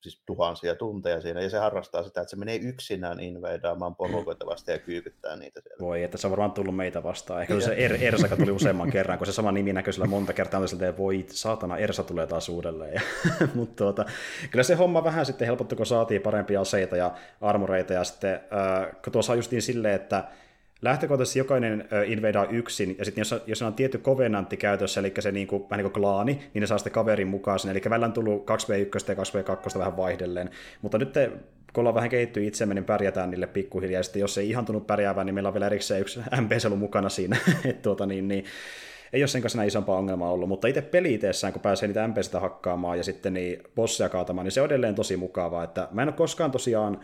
[SPEAKER 2] siis tuhansia tunteja siinä, ja se harrastaa sitä, että se menee yksinään invadaamaan porukoita vastaan ja kyykyttää niitä siellä.
[SPEAKER 1] Voi, että se on varmaan tullut meitä vastaan. Ehkä se er, Ersaka tuli useamman kerran, kun se sama nimi näkyy sillä monta kertaa, niin että voi saatana, Ersa tulee taas uudelleen. Mutta tuota, kyllä se homma vähän sitten helpottui, kun saatiin parempia aseita ja armoreita, ja sitten äh, kun tuossa on justiin silleen, että lähtökohtaisesti jokainen invadaa yksin, ja sitten jos, jos on tietty kovenantti käytössä, eli se niin kuin, vähän niin kuin klaani, niin ne saa sitten kaverin mukaan sinne, eli välillä on tullut 2v1 ja 2v2 vähän vaihdelleen, mutta nyt te, kun ollaan vähän kehittyy itsemme, niin pärjätään niille pikkuhiljaa, ja sitten jos ei ihan tunnu pärjäävän, niin meillä on vielä erikseen yksi MPC ollut mukana siinä, että tuota, niin, niin, ei ole sen kanssa isompaa ongelmaa ollut, mutta itse peliiteessään, kun pääsee niitä MPCtä hakkaamaan ja sitten niin bosseja kaatamaan, niin se on edelleen tosi mukavaa, että mä en ole koskaan tosiaan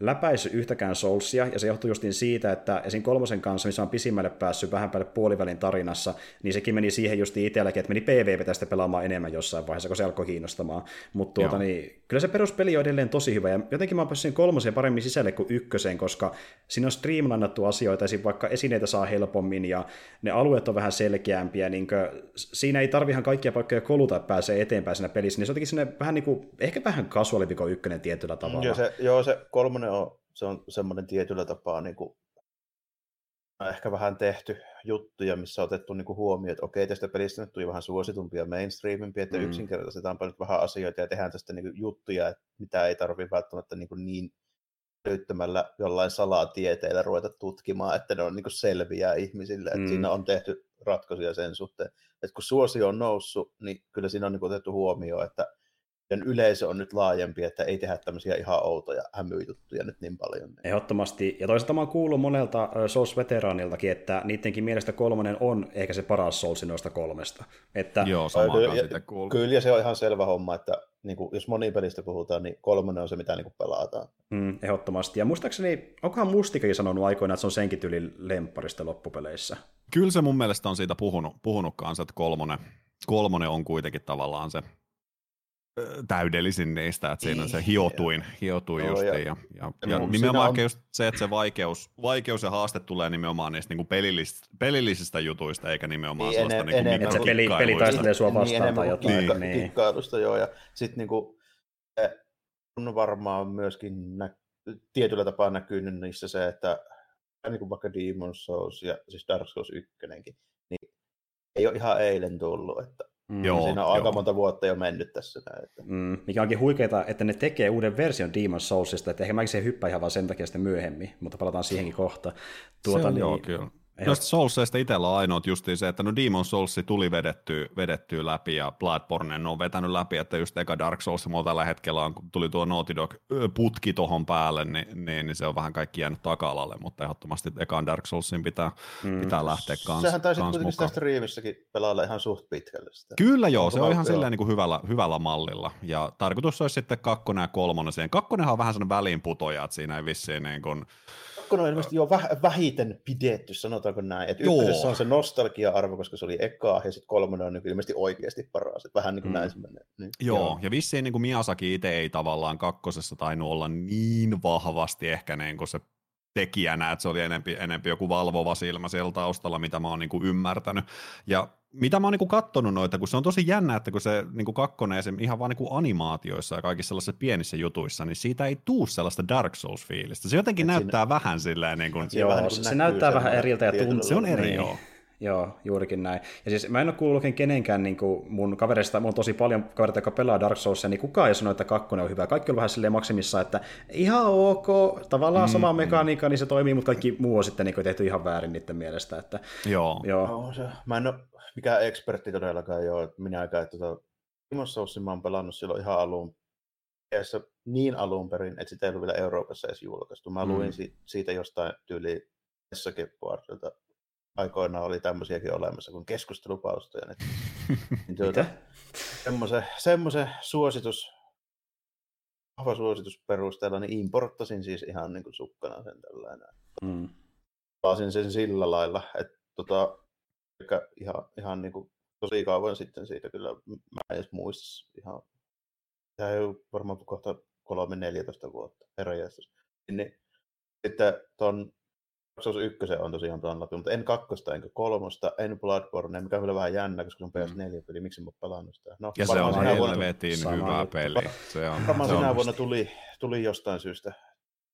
[SPEAKER 1] läpäisy yhtäkään Soulsia, ja se johtuu justiin siitä, että esim. kolmosen kanssa, missä on pisimmälle päässyt vähän päälle puolivälin tarinassa, niin sekin meni siihen justiin itselläkin, että meni PvP tästä pelaamaan enemmän jossain vaiheessa, kun se alkoi kiinnostamaan. Mutta tuota, niin, kyllä se peruspeli on edelleen tosi hyvä, ja jotenkin mä oon päässyt kolmosen paremmin sisälle kuin ykkösen, koska siinä on streamlinattu asioita, esim. vaikka esineitä saa helpommin, ja ne alueet on vähän selkeämpiä, niin kuin, siinä ei tarvi ihan kaikkia paikkoja koluta, että pääsee eteenpäin siinä pelissä, niin se on jotenkin vähän niin kuin, ehkä vähän kasuaalimpi kuin ykkönen tietyllä tavalla.
[SPEAKER 2] Joo, se, joo, se kolmonen on, se on semmoinen tietyllä tapaa niin kuin, ehkä vähän tehty juttuja, missä on otettu niin kuin huomioon, että okei, tästä pelistä nyt tuli vähän suositumpia mainstreamimpia, että mm. yksinkertaistetaan nyt vähän asioita ja tehdään tästä niin kuin juttuja, että mitä ei tarvitse välttämättä niin, kuin niin löytämällä jollain salatieteillä ruveta tutkimaan, että ne on niin selviä ihmisille. Että mm. Siinä on tehty ratkaisuja sen suhteen. Että kun suosio on noussut, niin kyllä siinä on niin kuin otettu huomioon, että yleisö on nyt laajempi, että ei tehdä tämmöisiä ihan outoja hämyjuttuja nyt niin paljon.
[SPEAKER 1] Ehdottomasti. Ja toisaalta mä oon kuullut monelta Souls-veteraaniltakin, että niidenkin mielestä kolmonen on ehkä se paras Souls noista kolmesta. Että...
[SPEAKER 3] Joo, sama kyllä, sitä kuuluu.
[SPEAKER 2] Kyllä, ja se on ihan selvä homma, että niin kuin, jos monipelistä puhutaan, niin kolmonen on se, mitä niin kuin pelataan.
[SPEAKER 1] Mm, ehdottomasti. Ja muistaakseni, onkohan Mustikakin sanonut aikoinaan, että se on senkin tyyli lempparista loppupeleissä?
[SPEAKER 3] Kyllä se mun mielestä on siitä puhunut, puhunut kanssa, että kolmonen, kolmonen on kuitenkin tavallaan se täydellisin niistä, että siinä on se hiotuin, hiotuin just, ja, ja, ja, ja nimenomaan on... just se, että se vaikeus, vaikeus ja haaste tulee nimenomaan niistä niin pelillisistä, pelillisistä jutuista, eikä nimenomaan niin, sellaista
[SPEAKER 1] niin kuin että se peli, peli taistelee sua vastaan niin, tai jotain.
[SPEAKER 2] Niin, niin. Kikkailusta, joo, ja sitten niin kuin, on varmaan myöskin nä- tietyllä tapaa näkynyt niissä se, että niin kuin vaikka Demon's Souls ja siis Dark Souls 1, niin ei ole ihan eilen tullut, että Mm, joo, siinä on aika monta vuotta jo mennyt tässä. Että.
[SPEAKER 1] Mm, mikä onkin huikeaa, että ne tekee uuden version Demon's Soulsista, että ehkä mäkin se hyppää ihan vaan sen takia sitten myöhemmin, mutta palataan siihenkin kohta.
[SPEAKER 3] Tuota, se on, niin, joo, kyllä. Noista Soulsista itsellä on ainoa justiin se, että no Demon Souls tuli vedettyä, vedettyä läpi ja Bloodborne on vetänyt läpi, että just eka Dark Souls mulla tällä hetkellä on, kun tuli tuo Naughty Dog putki tuohon päälle, niin, niin, niin, se on vähän kaikki jäänyt taka-alalle, mutta ehdottomasti ekaan Dark Soulsin pitää, mm. pitää lähteä kanssa
[SPEAKER 2] Sehän taisi kuitenkin sitä striimissäkin pelailla ihan suht pitkälle sitä.
[SPEAKER 3] Kyllä joo, se on ihan silleen niin kuin hyvällä, hyvällä mallilla ja tarkoitus olisi sitten kakkonen ja kolmonen siihen. Kakkonenhan on vähän sellainen väliinputoja, että siinä ei vissiin niin kuin,
[SPEAKER 2] kakkonen on ilmeisesti jo väh- vähiten pidetty, sanotaanko näin. Että ykkösessä on se nostalgia-arvo, koska se oli ekaa, ja sitten kolmonen on niin ilmeisesti oikeasti paras. Että vähän niin kuin mm. näin se menee. Niin,
[SPEAKER 3] joo, joo, ja vissiin niin kuin Miyazaki itse ei tavallaan kakkosessa tainnut olla niin vahvasti ehkä niin kuin se tekijänä, että se oli enempi, enempi joku valvova silmä siellä taustalla, mitä mä oon niin kuin ymmärtänyt. Ja mitä mä oon niinku kattonut noita, kun se on tosi jännä, että kun se niinku kakkonen esim. ihan vaan niinku animaatioissa ja kaikissa sellaisissa pienissä jutuissa, niin siitä ei tuu sellaista Dark Souls-fiilistä. Se jotenkin Et näyttää siinä... vähän silleen niin kuin...
[SPEAKER 1] Joo,
[SPEAKER 3] vähän
[SPEAKER 1] niin se, se näyttää vähän eriltä ja tuntuu.
[SPEAKER 3] Se on eri,
[SPEAKER 1] niin.
[SPEAKER 3] joo.
[SPEAKER 1] Joo, juurikin näin. Ja siis mä en ole kuullut kenenkään niin kuin mun kavereista, mulla on tosi paljon kavereita, jotka pelaa Dark Soulsia, niin kukaan ei sano, että kakkonen on hyvä. Kaikki on vähän silleen maksimissa, että ihan ok, tavallaan mm, sama mm. mekaniikka, niin se toimii, mutta kaikki muu on sitten niin kuin tehty ihan väärin niiden mielestä. Että,
[SPEAKER 3] joo.
[SPEAKER 2] joo. No, se, mä en ole mikään ekspertti todellakaan jo, että minäkään, että tota, Demon Soulsin mä oon pelannut silloin ihan alun niin alun perin, että sitä ei ollut vielä Euroopassa edes julkaistu. Mä luin mm. siitä jostain tyyli Sake-puolelta aikoinaan oli tämmöisiäkin olemassa kuin keskustelupaustoja. Niin, niin tuota, semmoisen, semmoisen suositus, vahva suositus perusteella, niin importtasin siis ihan niin kuin sukkana sen tällainen. Mm. Palasin sen sillä lailla, että tota, ihan, ihan niin kuin tosi kauan sitten siitä kyllä, mä en edes muista ihan, tämä ei ole varmaan kohta 3-14 vuotta, herranjestas. Niin, sitten ton Souls 1 on tosiaan pelannut läpi, mutta en kakkosta enkä kolmosta, en Bloodborne, mikä on kyllä vähän jännä, koska se on PS4-peli, miksi mä oon pelannut sitä.
[SPEAKER 3] No, ja se on helvetin vuonna... hyvä peli.
[SPEAKER 2] Se on, varmaan se sinä on vuonna tuli, tuli jostain syystä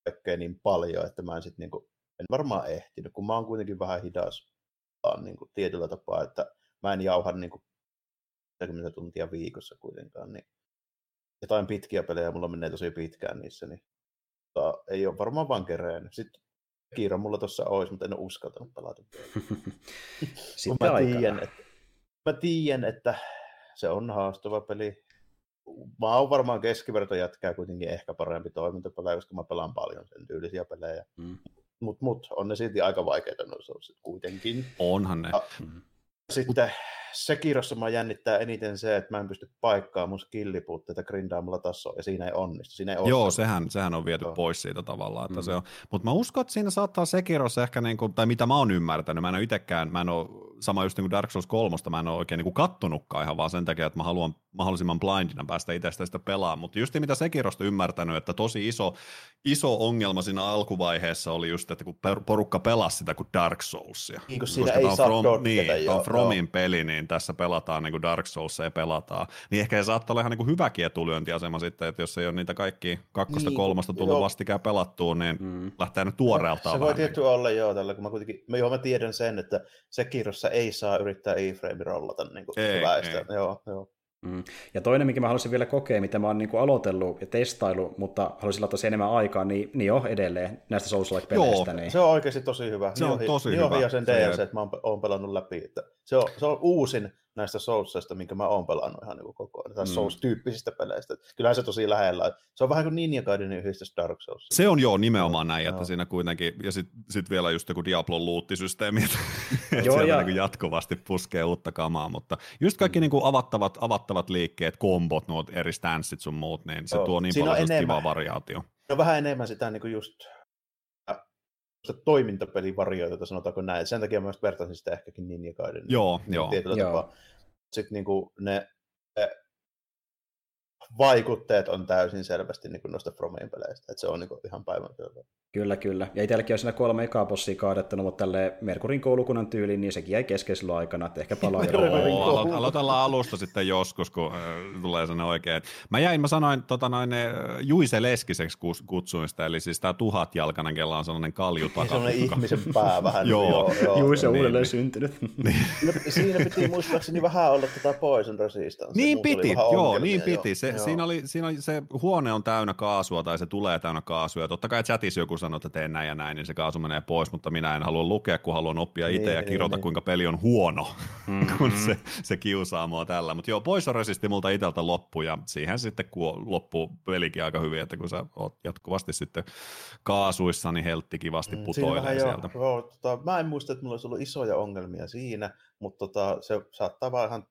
[SPEAKER 2] kaikkea niin paljon, että mä en sit niinku, en varmaan ehtinyt, kun mä oon kuitenkin vähän hidas niinku tietyllä tapaa, että mä en jauha niinku 40 tuntia viikossa kuitenkaan, niin jotain pitkiä pelejä mulla menee tosi pitkään niissä, niin mutta ei ole varmaan vaan kereen. Sitten Kiira mulla tuossa olisi, mutta en ole uskaltanut pelata.
[SPEAKER 1] Sitten
[SPEAKER 2] mä tiedän, että, mä tiedän, että se on haastava peli. Mä oon varmaan keskiverto jätkää kuitenkin ehkä parempi toimintapelejä, koska mä pelaan paljon sen tyylisiä pelejä. Mm. Mutta mut, on ne silti aika vaikeita noissa kuitenkin.
[SPEAKER 3] Onhan ne. Ja,
[SPEAKER 2] mm. Sitten Sekirossa mä jännittää eniten se, että mä en pysty paikkaamaan mun skillipuutteita grindaamalla tasoa, ja siinä ei onnistu. Siinä ei
[SPEAKER 3] Joo, sehän, sehän on viety Joo. pois siitä tavallaan. Että mm. se on. Mutta mä uskon, että siinä saattaa Sekirossa ehkä, niin kuin, tai mitä mä oon ymmärtänyt, mä en ole itsekään, mä en ole, sama just niin kuin Dark Souls 3, mä en ole oikein niin kuin kattonutkaan ihan vaan sen takia, että mä haluan mahdollisimman blindina päästä itsestä sitä pelaamaan. Mutta just mitä Sekirosta ymmärtänyt, että tosi iso, iso ongelma siinä alkuvaiheessa oli just, että kun porukka pelasi sitä kuin Dark Soulsia.
[SPEAKER 2] Niin, kun siinä ei saa from,
[SPEAKER 3] niin, tämä on Fromin joo. peli, niin tässä pelataan niin kuin Dark Soulsia ja pelataan. Niin ehkä se saattaa olla ihan niin kuin hyväkin etulyöntiasema sitten, että jos ei ole niitä kaikki kakkosta, niin, kolmosta tullut joo. vastikään pelattuun, niin mm. lähtee nyt tuoreeltaan.
[SPEAKER 2] Se voi tietty niin. olla joo, tällä kun mä kuitenkin, mä, joo, mä tiedän sen, että Sekirossa ei saa yrittää e-frame rollata niin kuin ei, Ei. Joo, joo.
[SPEAKER 1] Mm. Ja toinen, mikä mä haluaisin vielä kokea, mitä mä oon niin kuin aloitellut ja testailu, mutta haluaisin laittaa sen enemmän aikaa, niin, niin jo edelleen näistä Souls-like-peleistä. Niin...
[SPEAKER 2] Se on oikeasti tosi hyvä.
[SPEAKER 3] Se on tosi
[SPEAKER 2] niin
[SPEAKER 3] hyvä.
[SPEAKER 2] Ja sen DLC, että mä oon, oon pelannut läpi. Että se, on, se on uusin näistä Soulsista, minkä mä oon pelannut ihan niin koko ajan, mm. Souls-tyyppisistä peleistä. Kyllähän se tosi lähellä. Se on vähän kuin Ninja Gaidenin yhdistys Dark Souls.
[SPEAKER 3] Se on joo nimenomaan näin, että siinä kuitenkin, ja sitten sit vielä just joku Diablon luuttisysteemi, että joo, sieltä ja... niin jatkuvasti puskee uutta kamaa, mutta just kaikki mm. niin kuin avattavat, avattavat liikkeet, kombot, nuo eri stanssit sun muut, niin se joo. tuo niin siinä paljon kivaa variaatio.
[SPEAKER 2] Se on vähän enemmän sitä niin kuin just toimintapelivarioita, sanotaanko näin. Sen takia myös vertaisin sitä ehkäkin Ninja Gaiden.
[SPEAKER 3] Joo, joo.
[SPEAKER 2] joo. Tapaa. Sitten niin kuin ne, ne vaikutteet on täysin selvästi niin kuin noista Fromin peleistä, että se on niin kuin ihan päivän selvä.
[SPEAKER 1] Kyllä, kyllä. Ja itselläkin on siinä kolme ekaa bossia kaadettanut, mutta tälle Merkurin koulukunnan tyyliin, niin sekin jäi kesken silloin aikana, että ehkä palaa jo.
[SPEAKER 3] Alo- aloitellaan alusta sitten joskus, kun äh, tulee sellainen oikein. Mä jäin, mä sanoin tota noin, Juise Leskiseksi kutsuin sitä, eli siis tämä tuhatjalkainen, kella on sellainen kalju
[SPEAKER 2] taka. Sellainen ihmisen pää vähän.
[SPEAKER 1] joo. joo, joo. Juise on niin, uudelleen niin. syntynyt.
[SPEAKER 2] niin. Siinä piti muistaakseni vähän olla tätä Poison Resistance.
[SPEAKER 3] Niin piti, joo, niin piti. Se, joo. Siinä, oli, siinä oli, se huone on täynnä kaasua tai se tulee täynnä kaasua, ja totta kai chatissa joku sanoo, että teen näin ja näin, niin se kaasu menee pois, mutta minä en halua lukea, kun haluan oppia itse niin, ja kirjoita, niin, kuinka peli on huono, mm-hmm. kun se, se kiusaa mua tällä. Mutta joo, pois on resisti multa itseltä loppu, ja siihen sitten kun loppuu pelikin aika hyvin, että kun sä oot jatkuvasti sitten kaasuissa, niin heltti kivasti mm, putoilee mm, sieltä.
[SPEAKER 2] Jo, joo, tota, mä en muista, että mulla olisi ollut isoja ongelmia siinä, mutta tota, se saattaa vaan ihan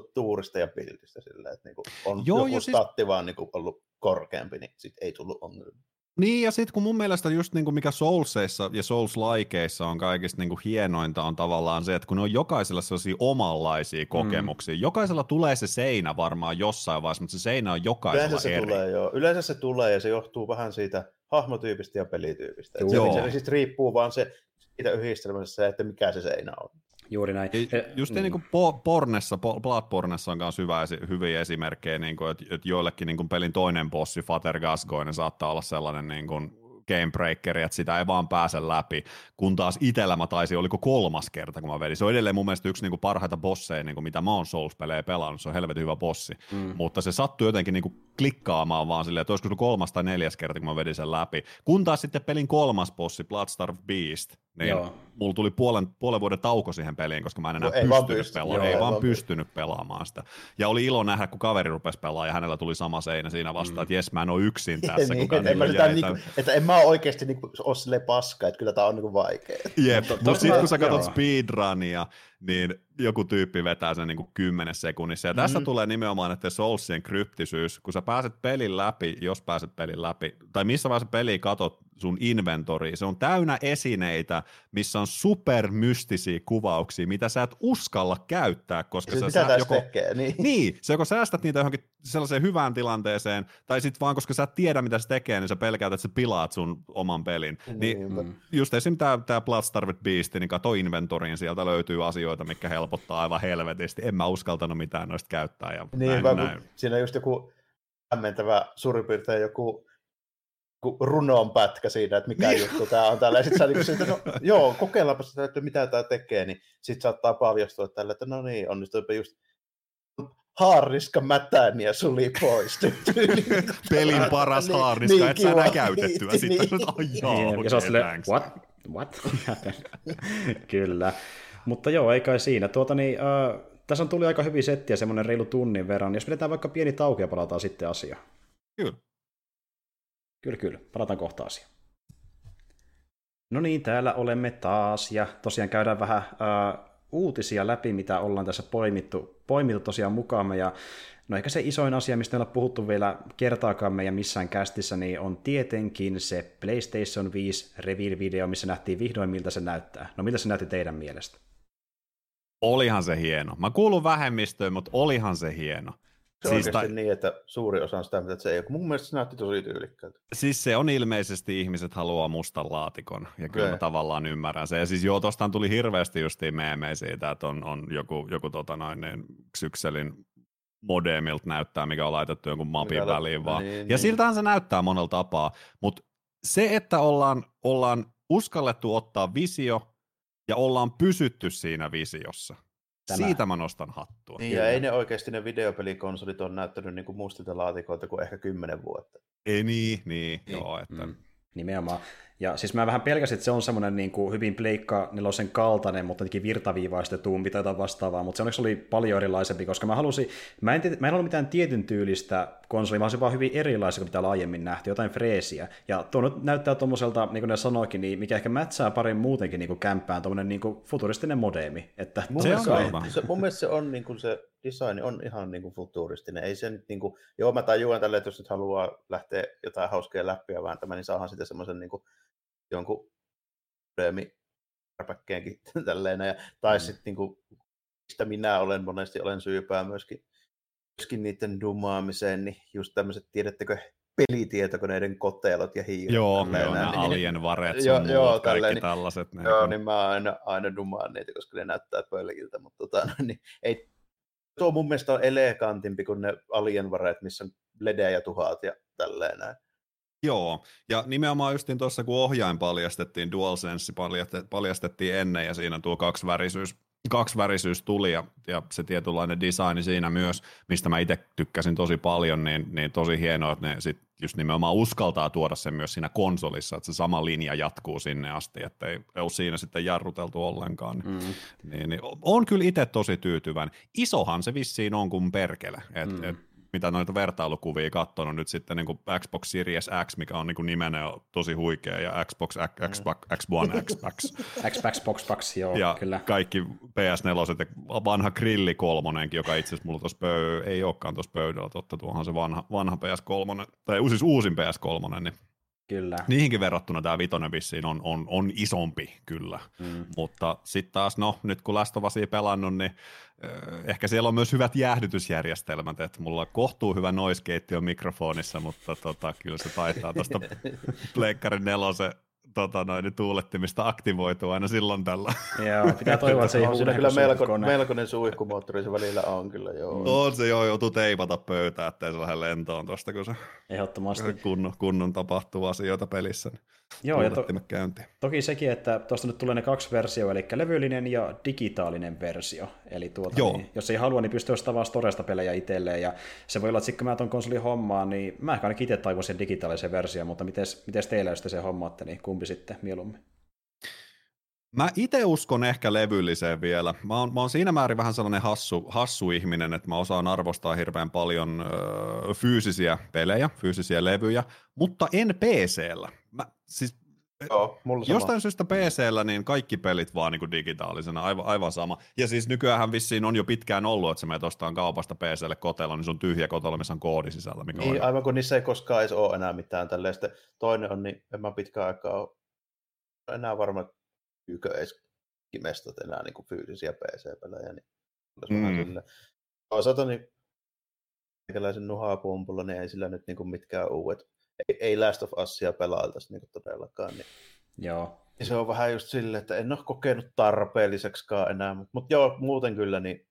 [SPEAKER 2] tuurista ja bildistä silleen, että niinku on Joo, joku siis... statti vaan niinku ollut korkeampi, niin sit ei tullut ongelmia.
[SPEAKER 3] Niin, ja sitten kun mun mielestä just niin kuin mikä Soulsseissa ja Souls-likeissa on kaikista niin kuin hienointa on tavallaan se, että kun ne on jokaisella sellaisia omanlaisia mm. kokemuksia. Mm. Jokaisella tulee se seinä varmaan jossain vaiheessa, mutta se seinä on jokaisella
[SPEAKER 2] Yleensä se
[SPEAKER 3] eri.
[SPEAKER 2] Tulee, joo. Yleensä se tulee ja se johtuu vähän siitä hahmotyypistä ja pelityypistä. Se, se siis riippuu vaan se siitä yhdistelmässä, että mikä se seinä on.
[SPEAKER 1] Juuri näin.
[SPEAKER 3] Just mm. niin kuin Pornessa, Bloodbornessa on myös hyvä, hyviä esimerkkejä, niin kuin, että, että joillekin niin kuin pelin toinen bossi, Fater Gascoigne, saattaa olla sellainen niin kuin, gamebreakeri, että sitä ei vaan pääse läpi, kun taas itsellä mä taisin, oliko kolmas kerta, kun mä vedin. Se on edelleen mun mielestä yksi niin kuin parhaita bosseja, niin kuin mitä mä oon Souls-pelejä pelannut, se on helvetin hyvä bossi, mm. mutta se sattui jotenkin niin kuin klikkaamaan vaan silleen, että olisiko se kolmas tai neljäs kerta, kun mä vedin sen läpi. Kun taas sitten pelin kolmas bossi, Bloodstarved Beast, niin Joo. mulla tuli puolen, puolen vuoden tauko siihen peliin, koska mä en enää no, pystynyt, pysty, pelaamaan, joo, ei vaan pystynyt pelaamaan sitä. Ja oli ilo nähdä, kun kaveri rupesi pelaamaan ja hänellä tuli sama seinä siinä vastaan, mm. että jes, mä en ole yksin tässä.
[SPEAKER 2] niin, en, mä sitä, niinku, että en mä oikeasti niinku, ole silleen paska, että kyllä tää on niinku vaikea.
[SPEAKER 3] Jep, mutta sitten kun sä katsot speedrunia, niin joku tyyppi vetää sen niin kuin 10 sekunnissa. Ja mm-hmm. tässä tulee nimenomaan, että Soulsien kryptisyys, kun sä pääset pelin läpi, jos pääset pelin läpi, tai missä vaiheessa peliä katot sun inventori, se on täynnä esineitä, missä on supermystisiä kuvauksia, mitä sä et uskalla käyttää, koska sä,
[SPEAKER 2] sä joko, tekee, niin.
[SPEAKER 3] niin, se joko säästät niitä johonkin sellaiseen hyvään tilanteeseen, tai sitten vaan koska sä et tiedä, mitä se tekee, niin sä pelkäät, että sä pilaat sun oman pelin. Niin, niin mm. just esim. tää, tää Bloodstarved Beast, niin kato inventoriin, sieltä löytyy asioita, mikä helpottaa aivan helvetisti. En mä uskaltanut mitään noista käyttää. Ja
[SPEAKER 2] niin, näin, näin. siinä on just joku hämmentävä suurin piirtein joku runoon pätkä siinä, että mikä niin. juttu tämä on tällä. Sitten sä niin että no, joo, kokeillaanpa sitä, että mitä tämä tekee, niin sitten saattaa paljastua tällä, että no niin, onnistuipa just haariska mätäni ja suli pois.
[SPEAKER 3] Pelin paras niin, haariska, niin, et sä enää käytettyä. Niin, sitten niin. Oh, joo, niin, okay,
[SPEAKER 1] ja se on silleen, what? What? Kyllä. Mutta joo, ei kai siinä. Tuota, niin, äh, tässä on tuli aika hyvin settiä, semmoinen reilu tunnin verran. Jos pidetään vaikka pieni tauko ja palataan sitten asiaan.
[SPEAKER 3] Kyllä.
[SPEAKER 1] Kyllä, kyllä. Palataan kohta asiaan. No niin, täällä olemme taas, ja tosiaan käydään vähän äh, uutisia läpi, mitä ollaan tässä poimittu, poimittu tosiaan mukaamme, ja no ehkä se isoin asia, mistä me on puhuttu vielä kertaakaan meidän missään kästissä, niin on tietenkin se PlayStation 5 reveal-video, missä nähtiin vihdoin, miltä se näyttää. No miltä se näytti teidän mielestä?
[SPEAKER 3] Olihan se hieno. Mä kuulun vähemmistöön, mutta olihan se hieno.
[SPEAKER 2] Se on siis ta... niin, että suuri osa on sitä, mitä se ei ole. Mun mielestä se näytti tosi tyylikkäältä.
[SPEAKER 3] Siis se on ilmeisesti, ihmiset haluaa mustan laatikon, ja kyllä mä tavallaan ymmärrän se. Ja siis joo, tostaan tuli hirveästi justiin meemejä siitä, että on, on joku, joku tota noin, niin, Xykselin modemilta näyttää, mikä on laitettu jonkun mapin mikä väliin vaan. Niin, ja niin. siltähän se näyttää monella tapaa, mutta se, että ollaan, ollaan uskallettu ottaa visio, ja ollaan pysytty siinä visiossa, Tämä. Siitä mä nostan hattua.
[SPEAKER 2] Niin, ja ei ne oikeasti ne videopelikonsolit on näyttänyt niin kuin mustilta laatikoilta kuin ehkä kymmenen vuotta.
[SPEAKER 3] Ei niin, niin, niin. joo. Että... Mm.
[SPEAKER 1] Nimenomaan. Ja siis mä vähän pelkäsin, että se on semmoinen niin kuin hyvin pleikka nelosen kaltainen, mutta jotenkin virtaviivaistetumpi tai jotain vastaavaa, mutta se onneksi oli paljon erilaisempi, koska mä halusin, mä en, mä en ollut mitään tietyn tyylistä konsoli, vaan se vaan hyvin erilaisia kuin mitä aiemmin nähty, jotain freesiä. Ja tuo nyt näyttää tuommoiselta, niin kuin ne sanoikin, niin mikä ehkä mätsää parin muutenkin niin kuin kämppään, tuommoinen niin kuin futuristinen modeemi. Että
[SPEAKER 2] mun, se on, se, mun mielestä se on niin kuin se design on ihan niin kuin futuristinen. Ei se nyt niin kuin, joo mä tajuan tälle, että jos nyt haluaa lähteä jotain hauskia läppiä vääntämään, niin saahan sitten semmoisen niin kuin jonkun Römi ärpäkkeenkin tälleen. Ja, tai mm. sitten niin kuin, mistä minä olen monesti olen syypää myöskin, myöskin niiden dumaamiseen, niin just tämmöiset, tiedättekö, pelitietokoneiden kotelot ja hiiret.
[SPEAKER 3] Joo, joo nämä niin, alien varet joo, muut, joo, kaikki tälleen, niin- tällaiset.
[SPEAKER 2] Niin, joo, kun... niin mä aina, aina dumaan niitä, koska ne näyttää pölkiltä, mutta tota, niin, ei, tuo mun mielestä on elegantimpi kuin ne alien varet, missä on ledejä ja tuhat ja tälleen näin.
[SPEAKER 3] Joo, ja nimenomaan justin tuossa kun ohjain paljastettiin, DualSense paljastettiin ennen ja siinä tuo kaksivärisyys, kaksivärisyys tuli ja, ja se tietynlainen design siinä myös, mistä mä itse tykkäsin tosi paljon, niin, niin tosi hienoa, että ne sit just nimenomaan uskaltaa tuoda sen myös siinä konsolissa, että se sama linja jatkuu sinne asti, että ei ole siinä sitten jarruteltu ollenkaan. Mm. Niin, niin, on kyllä itse tosi tyytyväinen. Isohan se vissiin on kuin perkele, että mm. et, mitä noita vertailukuvia katsonut nyt sitten niin kuin Xbox Series X, mikä on niin kuin nimenä tosi huikea, ja Xbox, X, Xbox, X1, Xbox.
[SPEAKER 1] Xbox, Box, Box, joo,
[SPEAKER 3] ja
[SPEAKER 1] kyllä.
[SPEAKER 3] kaikki PS4, ja vanha Grilli kolmonenkin, joka itse asiassa mulla tuossa pöy- ei olekaan tuossa pöydällä, totta, tuohan se vanha, vanha PS3, tai siis uusin PS3, niin
[SPEAKER 1] Kyllä.
[SPEAKER 3] Niihinkin verrattuna tämä vitonen vissiin on, on, on isompi kyllä, mm. mutta sitten taas no nyt kun Last of Usia pelannut, niin äh, ehkä siellä on myös hyvät jäähdytysjärjestelmät, että mulla kohtuu hyvä noiskeittiö mikrofonissa, mutta tota, kyllä se taitaa tuosta Pleikkarin nelosen tota, noin, tuulettimista aktivoituu aina silloin tällä.
[SPEAKER 1] Joo, pitää toivoa, että se
[SPEAKER 2] on siinä kyllä melko, melkoinen suihkumoottori se välillä on kyllä, joo.
[SPEAKER 3] On se joo, joutuu teipata pöytää, ettei se lähde lentoon tuosta, kun se
[SPEAKER 1] Ehdottomasti.
[SPEAKER 3] Kunnon, kunnon tapahtuu asioita pelissä. Niin
[SPEAKER 1] joo, ja to, toki sekin, että tuosta nyt tulee ne kaksi versioa, eli levyllinen ja digitaalinen versio. Eli tuota, joo. Niin, jos ei halua, niin pystyy ostamaan Storesta pelejä itselleen, ja se voi olla, että sitten kun mä tuon konsolin hommaan, niin mä ehkä ainakin itse taivoisin digitaalisen version, mutta miten teillä, jos te se hommaatte, niin kumpi sitten mieluummin?
[SPEAKER 3] Mä itse uskon ehkä levylliseen vielä. Mä oon, mä oon siinä määrin vähän sellainen hassu, hassu ihminen, että mä osaan arvostaa hirveän paljon ö, fyysisiä pelejä, fyysisiä levyjä, mutta en PC-llä. Mä, siis,
[SPEAKER 2] Joo, mulla
[SPEAKER 3] jostain sama. syystä PC-llä niin kaikki pelit vaan niin kuin digitaalisena, aivan, aivan sama. Ja siis nykyään vissiin on jo pitkään ollut, että sä menet ostaan kaupasta PC-lle kotelo, niin se on tyhjä kotelo, missä on koodi sisällä. Mikä
[SPEAKER 2] niin,
[SPEAKER 3] on
[SPEAKER 2] aivan kun niissä ei koskaan edes ole enää mitään tälleen. Sitten toinen on, niin en mä pitkään aikaa ole enää varmaan pyykö edes kimestot enää niin kuin fyysisiä PC-pelejä, niin mm. Toisaalta niin meikäläisen nuhapumpulla, niin ei sillä nyt niin kuin mitkään uudet, ei, ei Last of Usia pelailtaisi niin todellakaan. Niin.
[SPEAKER 1] Joo.
[SPEAKER 2] Ja se on vähän just silleen, että en ole kokenut tarpeelliseksikaan enää, mutta mut joo, muuten kyllä niin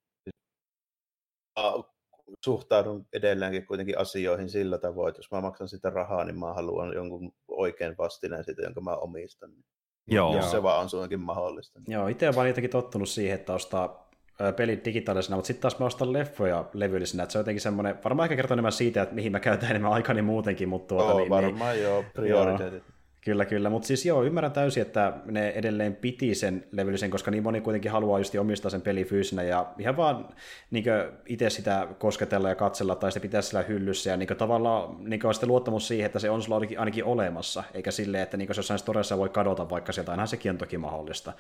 [SPEAKER 2] suhtaudun edelleenkin kuitenkin asioihin sillä tavoin, että jos mä maksan sitä rahaa, niin mä haluan jonkun oikein vastineen siitä, jonka mä omistan. Niin
[SPEAKER 3] Joo.
[SPEAKER 2] jos se vaan on suinkin mahdollista.
[SPEAKER 1] Joo, itse olen vaan jotenkin tottunut siihen, että ostaa pelit digitaalisena, mutta sitten taas mä ostan leffoja levyllisenä, että se on jotenkin semmoinen, varmaan ehkä kertoo enemmän siitä, että mihin mä käytän enemmän aikani muutenkin, mutta tuota,
[SPEAKER 2] oh,
[SPEAKER 1] niin,
[SPEAKER 2] varmaan niin, joo, prioriteetit. Joo.
[SPEAKER 1] Kyllä, kyllä, mutta siis joo, ymmärrän täysin, että ne edelleen piti sen levyllisen, koska niin moni kuitenkin haluaa just omistaa sen peli fyysinä ja ihan vaan niin itse sitä kosketella ja katsella tai sitten pitää sillä hyllyssä ja niin tavallaan niin on sitten luottamus siihen, että se on sulla ainakin, ainakin olemassa, eikä silleen, että niin jossain storessa voi kadota vaikka sieltä, aina sekin on toki mahdollista.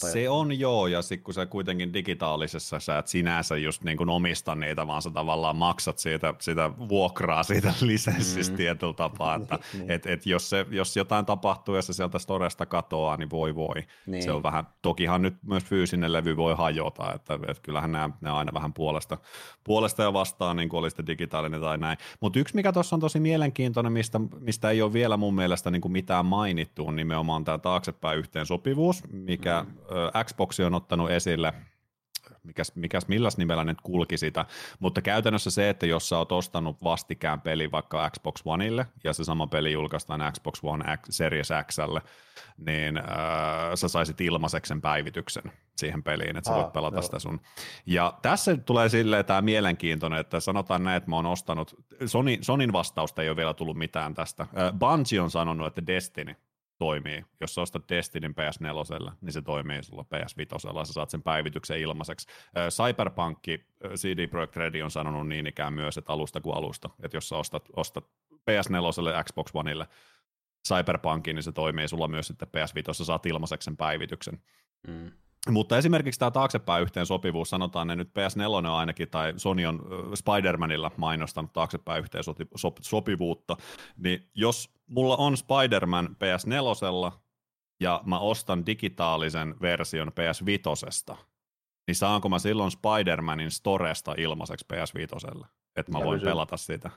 [SPEAKER 3] Tai... Se on joo, ja sitten kun sä kuitenkin digitaalisessa sä et sinänsä just niin kuin omista niitä, vaan sä tavallaan maksat siitä, sitä vuokraa siitä lisenssistä mm. tietyllä tapaa, että niin. et, et jos, se, jos jotain tapahtuu ja se sieltä storesta katoaa, niin voi voi. Niin. Se on vähän, tokihan nyt myös fyysinen levy voi hajota, että, että kyllähän nämä, nämä aina vähän puolesta, puolesta ja vastaan, niin kuin oli sitten digitaalinen tai näin. Mutta yksi, mikä tuossa on tosi mielenkiintoinen, mistä, mistä ei ole vielä mun mielestä niin kuin mitään mainittu, on nimenomaan tämä taaksepäin yhteensopivuus, mikä mm. Xbox on ottanut esille – mikäs, mikäs milläs nimellä nyt kulki sitä, mutta käytännössä se, että jos sä oot ostanut vastikään peli vaikka Xbox Oneille ja se sama peli julkaistaan Xbox One X, Series Xlle, niin äh, sä saisit ilmaiseksi sen päivityksen siihen peliin, että sä voit pelata joo. sitä sun. Ja tässä tulee silleen tämä mielenkiintoinen, että sanotaan näin, että mä oon ostanut, Sony, Sonin vastausta ei ole vielä tullut mitään tästä. Äh, Bungie on sanonut, että Destiny toimii. Jos sä ostat Destinin PS4, niin se toimii sulla PS5, sä saat sen päivityksen ilmaiseksi. Cyberpunk, CD Projekt Red on sanonut niin ikään myös, että alusta kuin alusta, että jos sä ostat, ostat PS4, Xbox Oneille Cyberpunkin, niin se toimii sulla myös sitten PS5, sä saat ilmaiseksi sen päivityksen. Mm. Mutta esimerkiksi tämä taaksepäin yhteen sopivuus, sanotaan ne nyt PS4 on ainakin, tai Sony on Spider-Manilla mainostanut taaksepäin yhteen sopivuutta, niin jos mulla on Spider-Man PS4 ja mä ostan digitaalisen version PS5, niin saanko mä silloin Spider-Manin Storesta ilmaiseksi PS5, että mä voin pelata sitä?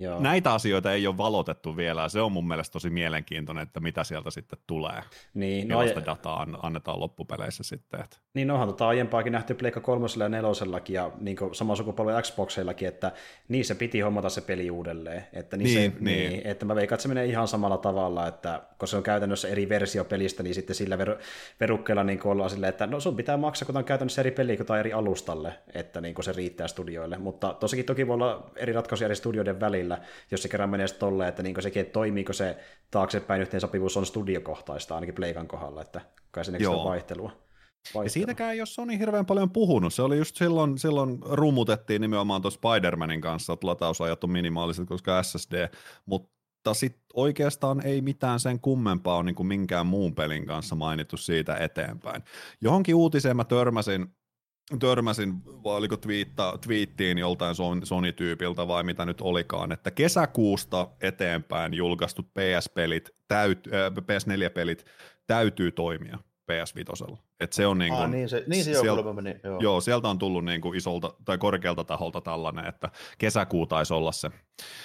[SPEAKER 3] Joo. Näitä asioita ei ole valotettu vielä, ja se on mun mielestä tosi mielenkiintoinen, että mitä sieltä sitten tulee. Niin, no, ja... dataa annetaan loppupeleissä sitten. Että...
[SPEAKER 1] Niin onhan tota aiempaakin nähty Pleikka 3 ja 4 ja niin sama sukupolven Xboxeillakin, että niissä piti hommata se peli uudelleen. Että, niin, niin, se, niin. Niin, että mä veikkaan, että se menee ihan samalla tavalla, että kun se on käytännössä eri versio pelistä, niin sitten sillä ver- verukkeella niin ollaan silleen, että no sun pitää maksaa, kun on käytännössä eri peli kuin eri alustalle, että niin se riittää studioille. Mutta tosikin toki voi olla eri ratkaisuja eri studioiden välillä, välillä, jos se kerran menee tolleen, että niin sekin, että toimiiko se taaksepäin yhteensopivuus on studiokohtaista, ainakin Pleikan kohdalla, että kai se vaihtelua. vaihtelua.
[SPEAKER 3] Ja siitäkään ei ole Sony hirveän paljon puhunut. Se oli just silloin, silloin rumutettiin nimenomaan tuon Spider-Manin kanssa, että latausajat on minimaaliset, koska SSD, mutta sitten oikeastaan ei mitään sen kummempaa ole niin kuin minkään muun pelin kanssa mainittu siitä eteenpäin. Johonkin uutiseen mä törmäsin törmäsin, vai oliko twiitta, twiittiin joltain Sony-tyypiltä vai mitä nyt olikaan, että kesäkuusta eteenpäin julkaistut PS-pelit, täyt, äh, PS4-pelit täytyy toimia. PS5. Et se on niin kuin,
[SPEAKER 2] ah, niin se, niin se sieltä, joo, meni, joo.
[SPEAKER 3] joo, sieltä on tullut niin kuin isolta tai korkealta taholta tällainen, että kesäkuu taisi olla se,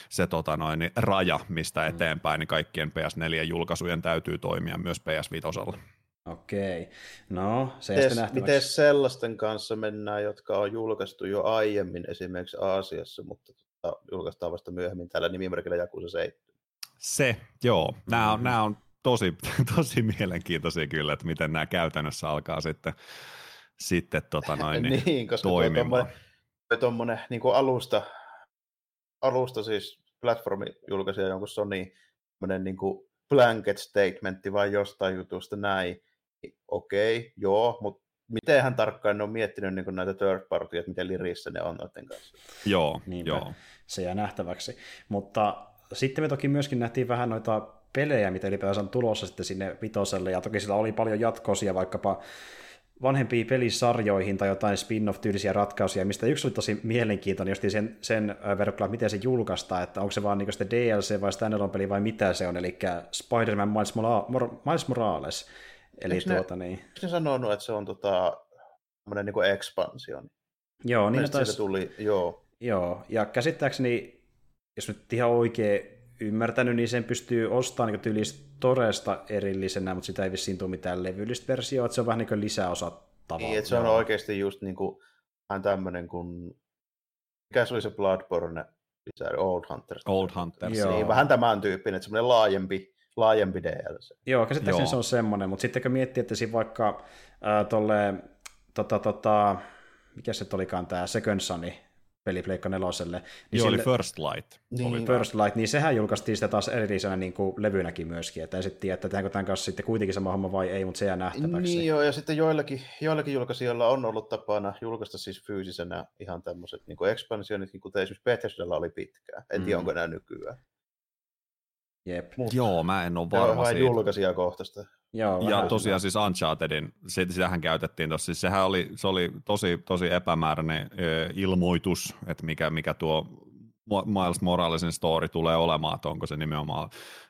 [SPEAKER 3] se tota noin, niin raja, mistä mm. eteenpäin niin kaikkien PS4-julkaisujen täytyy toimia myös PS5.
[SPEAKER 1] Okei, no se
[SPEAKER 2] mites, miten sellaisten kanssa mennään, jotka on julkaistu jo aiemmin esimerkiksi Aasiassa, mutta tota, julkaistaan vasta myöhemmin tällä nimimerkillä Jakusa 7?
[SPEAKER 3] Se, joo. Nämä on, mm-hmm. nämä on tosi, tosi mielenkiintoisia kyllä, että miten nämä käytännössä alkaa sitten, sitten tota noin, niin, niin, koska toimimaan.
[SPEAKER 2] Tuo tuommoinen niin alusta, alusta siis platformi julkaisija jonkun Sony niin kuin blanket statementti vai jostain jutusta näin, niin okei, joo, mutta miten hän tarkkaan on miettinyt niin näitä third party, että miten lirissä ne on noiden kanssa.
[SPEAKER 3] Joo, Niinpä, joo.
[SPEAKER 1] Se jää nähtäväksi. Mutta sitten me toki myöskin nähtiin vähän noita pelejä, mitä ylipäänsä on tulossa sitten sinne vitoselle, ja toki sillä oli paljon jatkosia, vaikkapa vanhempiin pelisarjoihin tai jotain spin-off-tyylisiä ratkaisuja, mistä yksi oli tosi mielenkiintoinen, just sen, sen verran, miten se julkaistaan, että onko se vaan niin DLC vai standalone-peli vai mitä se on, eli Spider-Man Miles, Mora- Miles Morales. Eli
[SPEAKER 2] eikö
[SPEAKER 1] tuota, ne, niin...
[SPEAKER 2] ne sanonut, että se on tota, niin kuin expansion?
[SPEAKER 1] Joo, niin
[SPEAKER 2] taisi... tuli, joo.
[SPEAKER 1] Joo, ja käsittääkseni, jos nyt ihan oikein ymmärtänyt, niin sen pystyy ostamaan niin tyylistä Toresta erillisenä, mutta sitä ei vissiin tule mitään levyllistä versioa, että se on vähän niin kuin lisäosa tavallaan.
[SPEAKER 2] Niin, että se on oikeasti just niin kuin, vähän tämmöinen kuin, mikä se oli se Bloodborne Old Hunters.
[SPEAKER 3] Old Hunters.
[SPEAKER 2] Joo. Niin, vähän tämän tyyppinen, että semmoinen laajempi, laajempi DLC.
[SPEAKER 1] Joo, käsittääkseni Joo. se on semmoinen, mutta sitten kun miettii, että siinä vaikka äh, tolle, tota, tota, mikä se olikaan tämä Second Sunny, peli Pleikka neloselle.
[SPEAKER 3] Niin Joo, sille, oli First Light.
[SPEAKER 1] Niin, oli. First Light, niin sehän julkaistiin sitä taas erillisenä niin kuin levynäkin myöskin, että sitten tiedä, että tehdäänkö tämän kanssa sitten kuitenkin sama homma vai ei, mutta se jää nähtäväksi.
[SPEAKER 2] Niin joo, ja sitten joillakin, joillakin julkaisijoilla on ollut tapana julkaista siis fyysisenä ihan tämmöiset niin expansionit, kuten esimerkiksi Bethesdalla oli pitkään. En mm. tiedä, onko nämä nykyään.
[SPEAKER 1] Jep.
[SPEAKER 3] Mut, Joo, mä en ole varma
[SPEAKER 2] siitä. julkaisijakohtaista.
[SPEAKER 3] Joo, ja tosiaan siis Unchartedin, sitähän käytettiin tuossa, siis sehän oli, se oli tosi, tosi epämääräinen ilmoitus, että mikä, mikä tuo Miles Moralesin story tulee olemaan, että onko se nimenomaan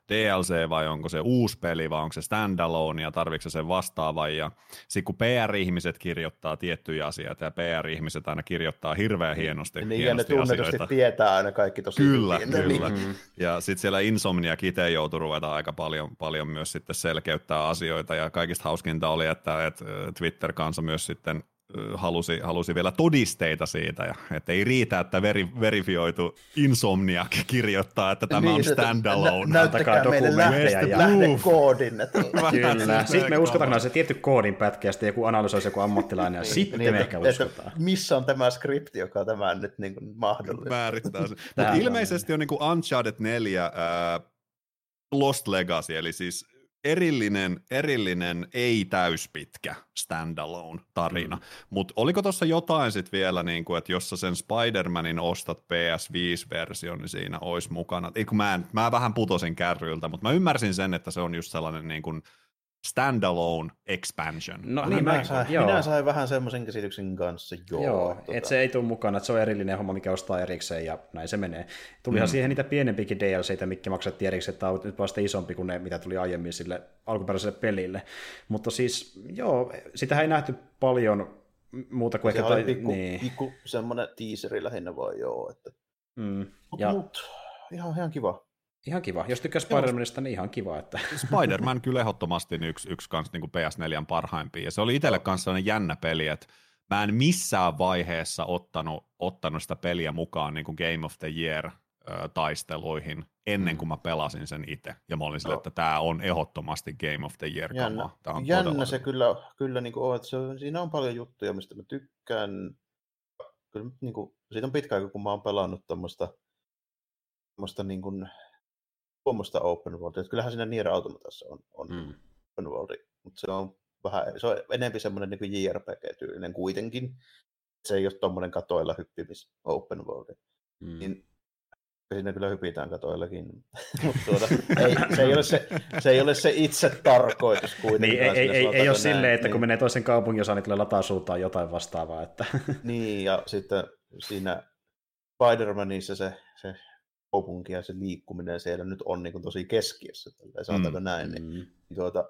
[SPEAKER 3] DLC vai onko se uusi peli vai onko se standalone ja tarvitsetko sen vastaavan. Ja sitten kun PR-ihmiset kirjoittaa tiettyjä asioita ja PR-ihmiset aina kirjoittaa hirveän hienosti,
[SPEAKER 2] niin, hienosti ja ne tunnetusti tietää aina kaikki tosi
[SPEAKER 3] Kyllä, hyvin. kyllä. Mm-hmm. Ja sitten siellä Insomnia Kite joutui ruveta aika paljon, paljon myös sitten selkeyttää asioita ja kaikista hauskinta oli, että, että Twitter-kansa myös sitten halusi, halusi vielä todisteita siitä, ja että ei riitä, että veri, verifioitu Insomniac kirjoittaa, että tämä niin, on standalone.
[SPEAKER 2] Nä, näyttäkää meille lähde, ja lähdekoodin.
[SPEAKER 1] Kyllä, sitten me uskotaan, että se tietty koodin pätkä, ja sitten joku analysoisi joku ammattilainen, ja niin, sitten niin, me ehkä uskotaan.
[SPEAKER 2] missä on tämä skripti, joka tämä nyt niin kuin mahdollista.
[SPEAKER 3] Määrittää se. Mutta ilmeisesti on niin kuin Uncharted 4 äh, Lost Legacy, eli siis erillinen, erillinen ei-täyspitkä standalone tarina. Mm. Mutta oliko tuossa jotain sitten vielä, niin kuin, että jos sä sen Spider-Manin ostat PS5-version, niin siinä olisi mukana. Ei, kun mä, en, mä vähän putosin kärryiltä, mutta mä ymmärsin sen, että se on just sellainen niin kuin, standalone expansion.
[SPEAKER 2] No niin, mä, sain, joo. minä sain vähän semmoisen käsityksen kanssa, joo.
[SPEAKER 1] joo tota... että se ei tule mukana, että se on erillinen homma, mikä ostaa erikseen ja näin se menee. Tulihan mm. siihen niitä pienempikin DLCitä, mitkä maksettiin erikseen, että on nyt vasta isompi kuin ne, mitä tuli aiemmin sille alkuperäiselle pelille. Mutta siis, joo, sitä ei nähty paljon muuta kuin
[SPEAKER 2] se ehkä... Oli pikku, niin. pikku semmoinen teaseri lähinnä vaan, joo. Että... Mm. Mutta ja... mut, ihan, ihan kiva.
[SPEAKER 1] Ihan kiva. Jos tykkää Spider-Manista, niin ihan kiva. Että...
[SPEAKER 3] Spider-Man kyllä ehdottomasti yksi, yksi kans niin kuin PS4 parhaimpia. Ja se oli itselle kanssa sellainen jännä peli, että mä en missään vaiheessa ottanut, ottanut sitä peliä mukaan niin kuin Game of the Year taisteluihin ennen mm. kuin mä pelasin sen itse. Ja mä olin sille, että tämä on ehdottomasti Game of the Year
[SPEAKER 2] jännä, Tämä on jännä se kyllä, kyllä niin kuin on, että se, siinä on paljon juttuja, mistä mä tykkään. Kyllä, niin kuin, siitä on pitkä aika, kun mä oon pelannut tuommoista niin kuin, tuommoista open worldia. Että kyllähän siinä Nier Automatassa on, on mm. open world, mutta se on vähän, se on enemmän semmoinen niin JRPG-tyylinen kuitenkin. Se ei ole tuommoinen katoilla hyppimis open world. Mm. Niin siinä kyllä hypitään katoillakin. Mutta tuota, ei, se, ei ole se, se ei ole se itse tarkoitus kuitenkaan.
[SPEAKER 1] Niin, ei, ei, ei ole silleen, että niin. kun menee toisen kaupungin osaan, niin tulee latausultaan jotain vastaavaa. Että...
[SPEAKER 2] Niin, ja sitten siinä Spider-Manissa se, se kaupunki ja se liikkuminen siellä nyt on niin kuin tosi keskiössä, sanotaanko mm. näin, niin, mm. niin tuota,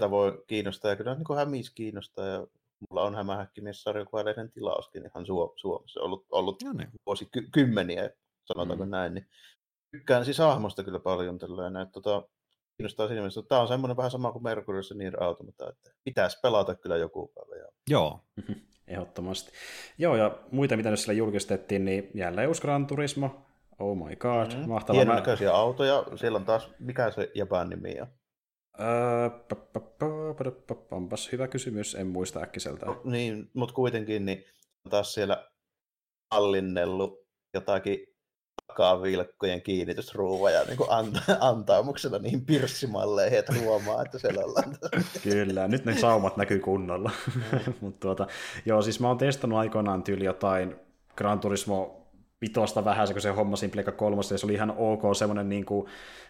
[SPEAKER 2] tavoin kiinnostaa ja kyllä niin kuin hämis kiinnostaa ja mulla on hämähäkkimies sarjakuvaleiden tilauskin ihan Suomessa ollut, ollut no niin. vuosikymmeniä, sanotaanko mm. näin, niin tykkään siis hahmosta kyllä paljon tällainen, että tota, kiinnostaa siinä mielessä. Tämä on semmoinen vähän sama kuin Mercuryssä niin Automata, että pitäisi pelata kyllä joku päivä.
[SPEAKER 3] Joo. Joo.
[SPEAKER 1] Ehdottomasti. Joo, ja muita, mitä nyt siellä julkistettiin, niin jälleen uusi Gran Turismo. Oh my god, mm. mahtavaa.
[SPEAKER 2] Hienon näköisiä autoja. Siellä on taas, mikä se Japan nimi on?
[SPEAKER 1] Onpas hyvä kysymys, en muista äkkiseltä. No,
[SPEAKER 2] niin, mutta kuitenkin niin taas siellä hallinnellut jotakin takavilkkojen kiinnitysruuvaja niin anta, antaamuksena niihin pirssimalleihin, että huomaa, että siellä ollaan.
[SPEAKER 1] Kyllä, nyt ne saumat näkyy kunnolla. Mm. Mutta tuota, joo, siis mä oon testannut aikoinaan tyyli jotain Gran Turismo vitosta vähän, kun se homma Pleikka kolmosta, ja se oli ihan ok semmoinen niin kuin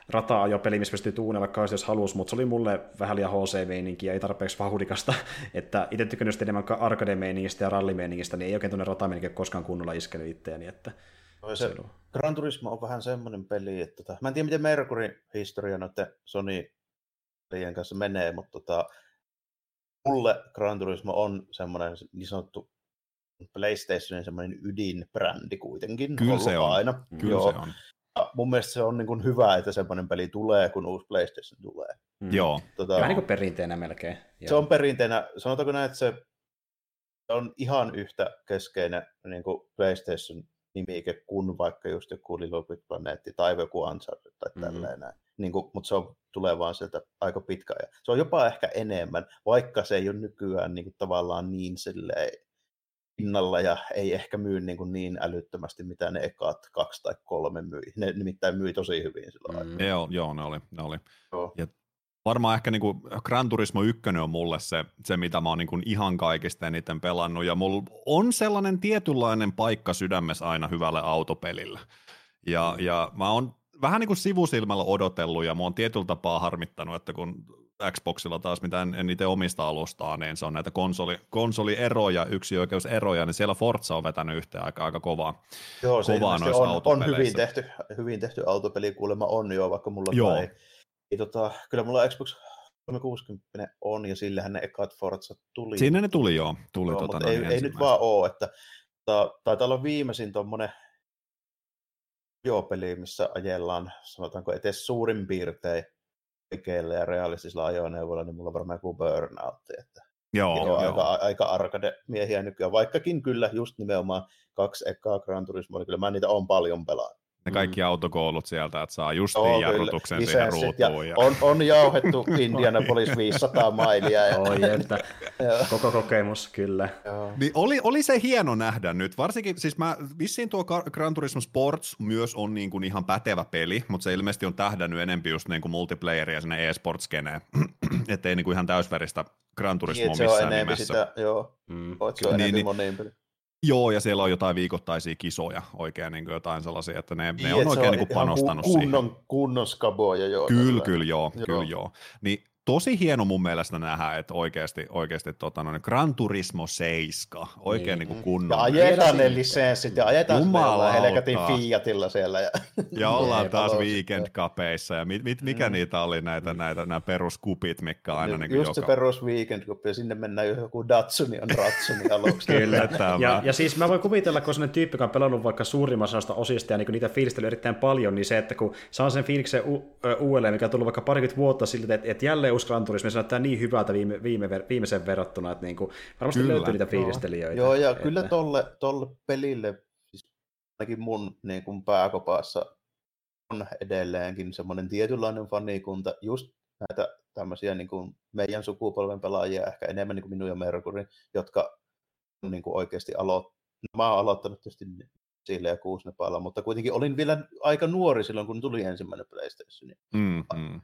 [SPEAKER 1] rata-ajopeli, missä pystyy tuunella kanssa, jos halusi, mutta se oli mulle vähän liian HC-meininkiä, ei tarpeeksi vauhdikasta, että itse tykännyt enemmän arcade-meiningistä ja rallimeiningistä, niin ei oikein tuonne rata koskaan kunnolla iskenyt itteeni, että
[SPEAKER 2] No se Gran Turismo on vähän semmoinen peli, että tota, mä en tiedä miten Mercury historia noiden Sony pelien kanssa menee, mutta tota, mulle Gran Turismo on semmoinen niin sanottu PlayStationin semmoinen ydinbrändi kuitenkin.
[SPEAKER 3] Kyllä se on. Aina. Kyllä Joo. se on.
[SPEAKER 2] Ja mun mielestä se on niin kuin hyvä, että semmoinen peli tulee, kun uusi PlayStation tulee.
[SPEAKER 3] Mm. Joo.
[SPEAKER 1] Tota, Vähän niin kuin perinteenä melkein.
[SPEAKER 2] Joo. Se on perinteenä. Sanotaanko näin, että se on ihan yhtä keskeinen niin kuin PlayStation nimike kuin vaikka just joku Little Big Planetti tai joku Uncharted tai mm-hmm. tälleen näin. Niin kuin, mutta se on, tulee vaan sieltä aika pitkä ajan. Se on jopa ehkä enemmän, vaikka se ei ole nykyään niin kuin, tavallaan niin silleen pinnalla ja ei ehkä myy niin, kuin niin älyttömästi, mitä ne ekat kaksi tai kolme myi. Ne nimittäin myi tosi hyvin silloin. Mm.
[SPEAKER 3] Joo, joo, ne oli. Ne oli. Joo. Ja varmaan ehkä niin kuin Gran Turismo 1 on mulle se, se mitä mä oon niin kuin ihan kaikista eniten pelannut, ja mulla on sellainen tietynlainen paikka sydämessä aina hyvälle autopelillä. Ja, mm. ja mä oon vähän niin kuin sivusilmällä odotellut, ja mä oon tietyllä tapaa harmittanut, että kun Xboxilla taas, mitä en, en itse omista alustaa, niin se on näitä konsoli, konsolieroja, oikeuseroja, niin siellä Forza on vetänyt yhteen aika, aika kovaa,
[SPEAKER 2] Joo, se kovaa noissa on, on hyvin, tehty, hyvin tehty autopeli, kuulemma on jo, vaikka mulla Joo. ei ei, tota, kyllä mulla Xbox 360 on, ja sillähän ne ekat Forza tuli.
[SPEAKER 3] Siinä ne tuli joo. Tuli joo tota,
[SPEAKER 2] mutta ei, ei nyt vaan ole, että ta, taitaa olla viimeisin tuommoinen peli, missä ajellaan, sanotaanko etes suurin piirtein oikeilla ja realistisilla ajoneuvoilla, niin mulla on varmaan joku burnout, että
[SPEAKER 3] Joo, joo,
[SPEAKER 2] aika, aika arcade-miehiä nykyään, vaikkakin kyllä just nimenomaan kaksi ekaa Gran Turismo, niin kyllä mä niitä on paljon pelannut
[SPEAKER 3] ne kaikki mm. autokoulut sieltä, että saa justiin Joo, jarrutuksen kyllä. siihen ruutuun. Ja...
[SPEAKER 2] On, on jauhettu Indianapolis 500 mailia. Ja...
[SPEAKER 1] Oi, että koko kokemus, kyllä.
[SPEAKER 3] Niin oli, oli se hieno nähdä nyt, varsinkin, siis mä, vissiin tuo Gran Turismo Sports myös on niin kuin ihan pätevä peli, mutta se ilmeisesti on tähdännyt enempi just niin kuin multiplayeria sinne e-sports-skeneen, ettei niin kuin ihan täysväristä Gran Turismo niin, missään nimessä.
[SPEAKER 2] Sitä, joo, mm. se on niin, niin, peli.
[SPEAKER 3] Joo, ja siellä on jotain viikoittaisia kisoja, oikein niin kuin jotain sellaisia, että ne, niin, ne on oikein niin kuin panostanut
[SPEAKER 2] kunnon, siihen. Kunnon skaboja, joo.
[SPEAKER 3] Kyllä, kyllä, joo, joo. kyllä, joo. Niin tosi hieno mun mielestä nähdä, että oikeasti, oikeasti tota, noin, Gran Turismo 7, oikein niin. niin kuin kunnon.
[SPEAKER 2] Ja ajetaan ne lisenssit ja ajetaan Jumala helkatin Fiatilla siellä. Ja,
[SPEAKER 3] ja ollaan taas Weekend Cupeissa ja mit, mit, mikä mm. niitä oli näitä, näitä nämä peruskupit, mikä aina niin,
[SPEAKER 2] niin Just
[SPEAKER 3] joka...
[SPEAKER 2] se perus Weekend Cup ja sinne mennään joku Datsuni on Ratsuni aluksi.
[SPEAKER 1] Kyllä, ja, ja, siis mä voin kuvitella, kun sellainen tyyppi, joka on pelannut vaikka suurimmasta osista ja niin niitä fiilistelyä erittäin paljon, niin se, että kun saa sen fiiliksen u- uudelleen, mikä on tullut vaikka parikymmentä vuotta siltä, että, että jälleen uusi Gran Turismo, se näyttää niin hyvältä viime, viime, viimeisen verrattuna, että niin kuin, varmasti kyllä. löytyy niitä fiilistelijöitä.
[SPEAKER 2] Joo, ja että... kyllä tolle, tolle pelille, siis ainakin mun niin kuin pääkopassa on edelleenkin semmoinen tietynlainen fanikunta, just näitä tämmöisiä niin kuin meidän sukupolven pelaajia, ehkä enemmän niin kuin minun ja Mercury, jotka on niin kuin oikeasti aloittanut. Mä oon aloittanut tietysti sille ja kuusnepalla, mutta kuitenkin olin vielä aika nuori silloin, kun tuli ensimmäinen PlayStation.
[SPEAKER 3] Mm, mm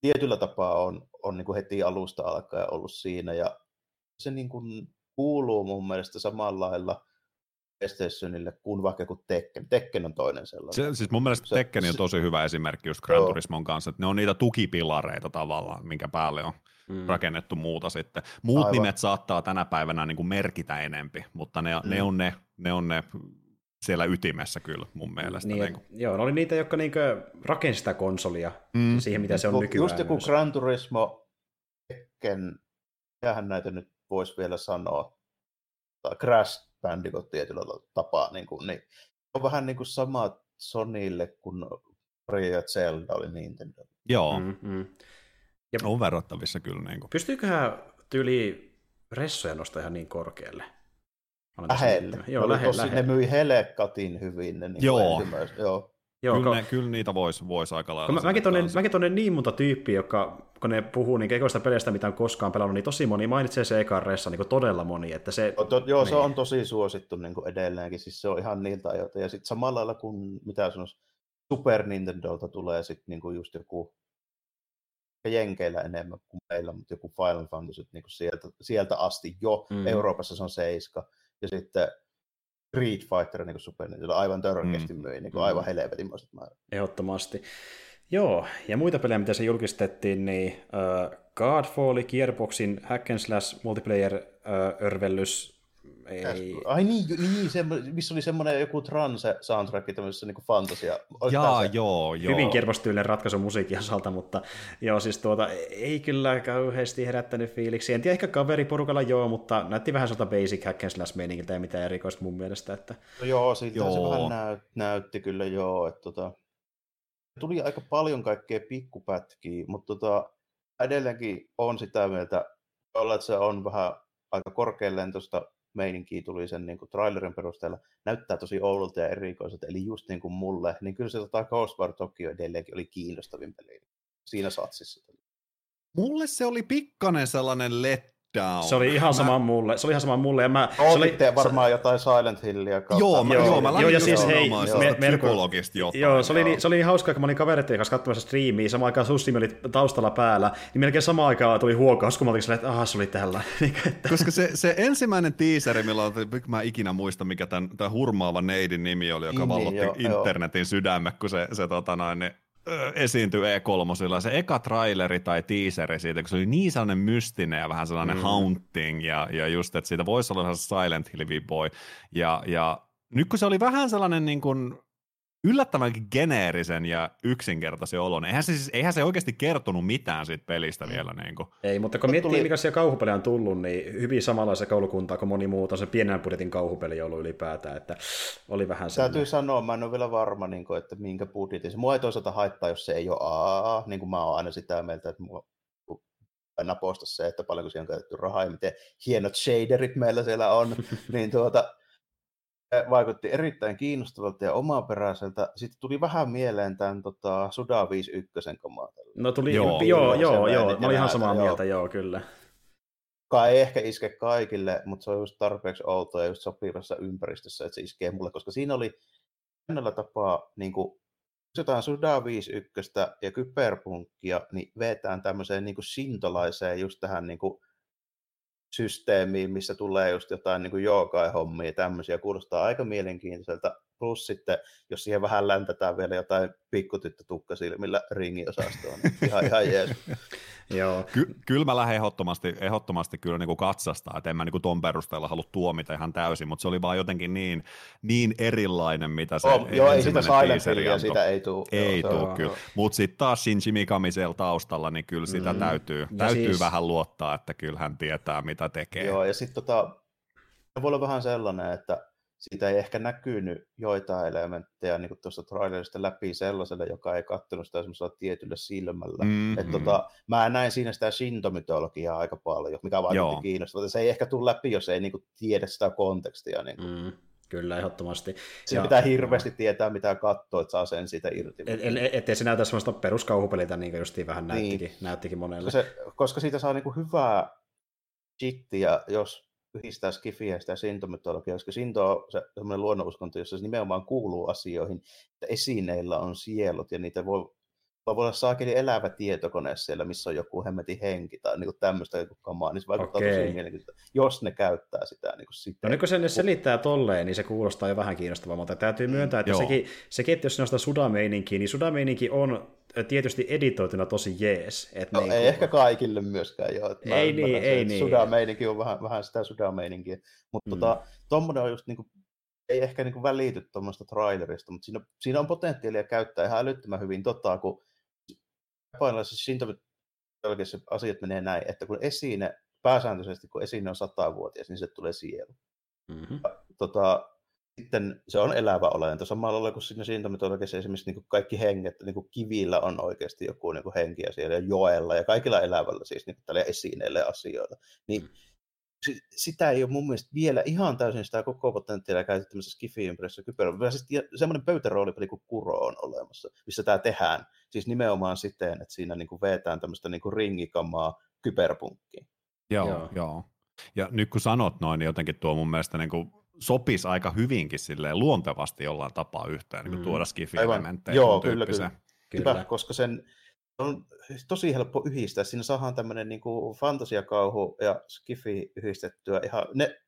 [SPEAKER 2] tietyllä tapaa on, on niin kuin heti alusta alkaen ollut siinä ja se niin kuin kuuluu mun mielestä samalla lailla PlayStationille kuin vaikka joku Tekken. Tekken on toinen sellainen.
[SPEAKER 3] Se, siis mun mielestä se, Tekken on tosi hyvä esimerkki just Gran Turismon kanssa, että ne on niitä tukipilareita tavallaan, minkä päälle on mm. rakennettu muuta sitten. Muut Aivan. nimet saattaa tänä päivänä niin kuin merkitä enempi, mutta ne, mm. ne, on ne, ne on ne siellä ytimessä kyllä mun mielestä.
[SPEAKER 1] Niin, niin kuin. Joo, ne oli niitä, jotka niin rakensi sitä konsolia mm. siihen, mitä se on
[SPEAKER 2] Just
[SPEAKER 1] nykyään.
[SPEAKER 2] Just joku Gran Turismo Tekken, mitähän näitä nyt voisi vielä sanoa, tai Crash Bandicoot tietyllä tapaa, niin, kuin, niin on vähän niin kuin sama Sonille kuin Mario ja Zelda oli Nintendo.
[SPEAKER 3] Joo. Mm, mm. Ja on verrattavissa kyllä. Niin kuin.
[SPEAKER 1] Pystyyköhän tyyli ressoja nostaa ihan niin korkealle?
[SPEAKER 2] Lähelle. Joo, ne, lähelle, tosi, lähelle. ne myi helekatin hyvin. Ne niin
[SPEAKER 3] Joo.
[SPEAKER 2] Joo.
[SPEAKER 3] Joo, kyllä, ne, kyllä niitä voisi vois aika lailla.
[SPEAKER 1] Mä, mäkin, tunnen, mäkin tunnen niin monta tyyppiä, jotka, kun ne puhuu niin ekoista peleistä, mitä on koskaan pelannut, niin tosi moni mainitsee se ekan ressa, niin todella moni. Että se,
[SPEAKER 2] to, to, joo, niin. se on tosi suosittu niin kuin edelleenkin, siis se on ihan niiltä ajoilta. Ja sitten samalla lailla kuin, mitä sanoisi, Super Nintendolta tulee sitten niin kuin just joku Jenkeillä enemmän kuin meillä, mutta joku Final Fantasy niin kuin sieltä, sieltä asti jo. Mm. Euroopassa se on seiska. Ja sitten Street Fighter niin Super Nintendo aivan törkeästi mm. myi, niin kuin aivan mm. helvetinmoiset määrät.
[SPEAKER 1] Ehdottomasti. Joo, ja muita pelejä, mitä se julkistettiin, niin uh, Godfall, Gearboxin hack and slash multiplayer uh, örvellys, ei.
[SPEAKER 2] Ai niin, niin se, missä oli semmoinen joku transe soundtrack tämmöisessä niin fantasia.
[SPEAKER 3] Jaa, se? joo, joo.
[SPEAKER 1] Hyvin kervostyylinen ratkaisu musiikin osalta, mutta joo, siis tuota, ei kyllä kauheasti herättänyt fiiliksi. En tiedä, ehkä kaveriporukalla joo, mutta näytti vähän sieltä basic hack and slash meiningiltä ja mitään erikoista mun mielestä. Että...
[SPEAKER 2] No joo, siitä joo. se vähän näyt, näytti kyllä joo, että tota, tuli aika paljon kaikkea pikkupätkiä, mutta tota, edelleenkin on sitä mieltä, että se on vähän aika korkealentoista meininkiä tuli sen niin kuin trailerin perusteella, näyttää tosi oudolta ja erikoiselta, eli just niin kuin mulle, niin kyllä se tota Ghostwire Tokyo edelleenkin oli kiinnostavin peli siinä satsissa.
[SPEAKER 3] Mulle se oli pikkanen sellainen let down.
[SPEAKER 1] Se oli ihan sama mä... mulle. Se oli ihan sama mulle. Ja mä,
[SPEAKER 2] se oli varmaan se... jotain Silent Hillia
[SPEAKER 3] kautta. Joo, mä, joo, joo, mä joo, ja siis hei, me, psykologista jotain.
[SPEAKER 1] Joo, se oli, niin, se oli niin hauskaa, kun mä olin kavereiden kanssa katsomassa striimiä, samaan aikaan Sussimi oli taustalla päällä, niin melkein samaan aikaan tuli huokaus, kun mä olin silleen, että aha, se oli tällä. Niin
[SPEAKER 3] Koska se, se ensimmäinen teaseri, milloin mä ikinä muista, mikä tämän, tämän hurmaava neidin nimi oli, joka niin, vallotti joo, internetin joo. sydämme, kun se, se tota noin, niin esiintyi E3, se eka traileri tai teaseri siitä, kun se oli niin sellainen mystinen ja vähän sellainen mm. haunting, ja, ja just, että siitä voisi olla Silent Hill Boy, ja, ja nyt kun se oli vähän sellainen niin kuin yllättävänkin geneerisen ja yksinkertaisen olon. Eihän se, siis, eihän se oikeasti kertonut mitään siitä pelistä mm. vielä. Niin kuin.
[SPEAKER 1] Ei, mutta kun miettii, tuli... mikä siellä kauhupeli on tullut, niin hyvin samanlaisia koulukuntaa kuin moni muuta. Se pienen budjetin kauhupeli ollut ylipäätään, että oli vähän
[SPEAKER 2] sellainen. Täytyy sanoa, mä en ole vielä varma, niin kuin, että minkä budjetin. Se mua ei toisaalta haittaa, jos se ei ole AA, niin kuin mä oon aina sitä mieltä, että mua aina posta se, että paljonko siihen on käytetty rahaa ja miten hienot shaderit meillä siellä on, niin tuota, vaikutti erittäin kiinnostavalta ja omaperäiseltä. Sitten tuli vähän mieleen tämän tota, Suda 51 kamaa.
[SPEAKER 1] No tuli, joo, joo, joo, joo. mä olin ihan samaa mieltä, joo, joo kyllä.
[SPEAKER 2] Kai ei ehkä iske kaikille, mutta se on just tarpeeksi outoa ja just sopivassa ympäristössä, että se iskee mulle, koska siinä oli jännällä tapaa niin kuin, jotain Suda 51 ja kyberpunkkia, niin vetään tämmöiseen niin kuin sintolaiseen just tähän niin kuin, systeemiin, missä tulee just jotain niin joogai-hommia tämmöisiä, kuulostaa aika mielenkiintoiselta. Plus sitten, jos siihen vähän läntätään vielä jotain pikkutyttö tukkasilmillä ringiosastoon, niin ihan, ihan jees.
[SPEAKER 3] Joo. Ky- kyllä mä lähden ehdottomasti, ehdottomasti kyllä niin kuin katsastaa, että en mä niin kuin ton perusteella halua tuomita ihan täysin, mutta se oli vaan jotenkin niin, niin erilainen, mitä se
[SPEAKER 2] oh, Joo, ei sitä Silent sitä ei tule.
[SPEAKER 3] Ei tule kyllä, mutta sitten taas Shinji Mikami siellä taustalla, niin kyllä sitä mm. täytyy, täytyy siis... vähän luottaa, että kyllä hän tietää, mitä tekee.
[SPEAKER 2] Joo, ja sitten tota, voi olla vähän sellainen, että siitä ei ehkä näkynyt joitain elementtejä niin tuosta trailerista läpi sellaiselle, joka ei katsonut sitä semmoisella tietyllä silmällä. Mm-hmm. Et, tota, mä näin siinä sitä shintomytologiaa aika paljon, mikä vaikutti kiinnostavaa. Se ei ehkä tule läpi, jos ei niin kuin, tiedä sitä kontekstia. Niin kuin. Mm.
[SPEAKER 1] Kyllä, ehdottomasti.
[SPEAKER 2] Siinä pitää hirveästi tietää, mitä katsoo, että saa sen siitä irti.
[SPEAKER 1] Et, et, ettei se näytä semmoista peruskauhupeliltä, niin kuin justiin vähän näyttikin, niin. näyttikin monelle.
[SPEAKER 2] Se, koska siitä saa niin kuin hyvää shittiä, jos yhdistää skifiä ja sitä sintomytologiaa, koska sinto on se, semmoinen luonnonuskonto, jossa se nimenomaan kuuluu asioihin, että esineillä on sielut ja niitä voi, voi olla saakeli elävä tietokone siellä, missä on joku hemmetin henki tai niin tämmöistä joku kamaa, niin se vaikuttaa okay. tosi mielenkiintoista, jos ne käyttää sitä. Niin kuin sitä.
[SPEAKER 1] No niin kun sen selittää tolleen, niin se kuulostaa jo vähän kiinnostavaa, mutta täytyy myöntää, että sekin, sekin, että jos se on sitä sudameininkiä, niin sudameininki on tietysti editoituna tosi jees. Et
[SPEAKER 2] no,
[SPEAKER 1] niin
[SPEAKER 2] ei kuin... ehkä kaikille myöskään joo.
[SPEAKER 1] Ei niin, ei niin.
[SPEAKER 2] Sudameininki on vähän, vähän sitä sudameininkiä. Mutta mm. tota, tommonen on just niin kuin, ei ehkä niin kuin välity tuommoista trailerista, mutta siinä, siinä on potentiaalia käyttää ihan älyttömän hyvin tota, kun japanilaisessa oikeassa asiat menee näin, että kun esine, pääsääntöisesti kun esine on satavuotias, niin se tulee sielu. Mm-hmm. Tota, sitten se on elävä olento. Samalla lailla kuin siinä sintometologiassa esimerkiksi niin kuin kaikki henget, niin kuin kivillä on oikeasti joku niin kuin henki ja siellä joella ja kaikilla elävällä siis niin tällä esineillä ja asioilla. Niin mm. sitä ei ole mun mielestä vielä ihan täysin sitä koko potentiaalia käytetty tämmöisessä skifi-ympäristössä kyber. Siis semmoinen pöytäroolipeli kuin Kuro on olemassa, missä tämä tehdään. Siis nimenomaan siten, että siinä niin kuin veetään tämmöistä niin kuin ringikamaa kyberpunkkiin.
[SPEAKER 3] Joo, joo. joo. Ja nyt kun sanot noin, niin jotenkin tuo mun mielestä niin kuin sopisi aika hyvinkin silleen luontevasti jollain tapaa yhteen, niin kuin mm. tuoda skifi-elementtejä.
[SPEAKER 2] Joo, kyllä, kyllä. kyllä. Hyvä, koska sen on tosi helppo yhdistää. Siinä saadaan tämmöinen niin kuin fantasiakauhu ja skifi yhdistettyä. Ihan, ne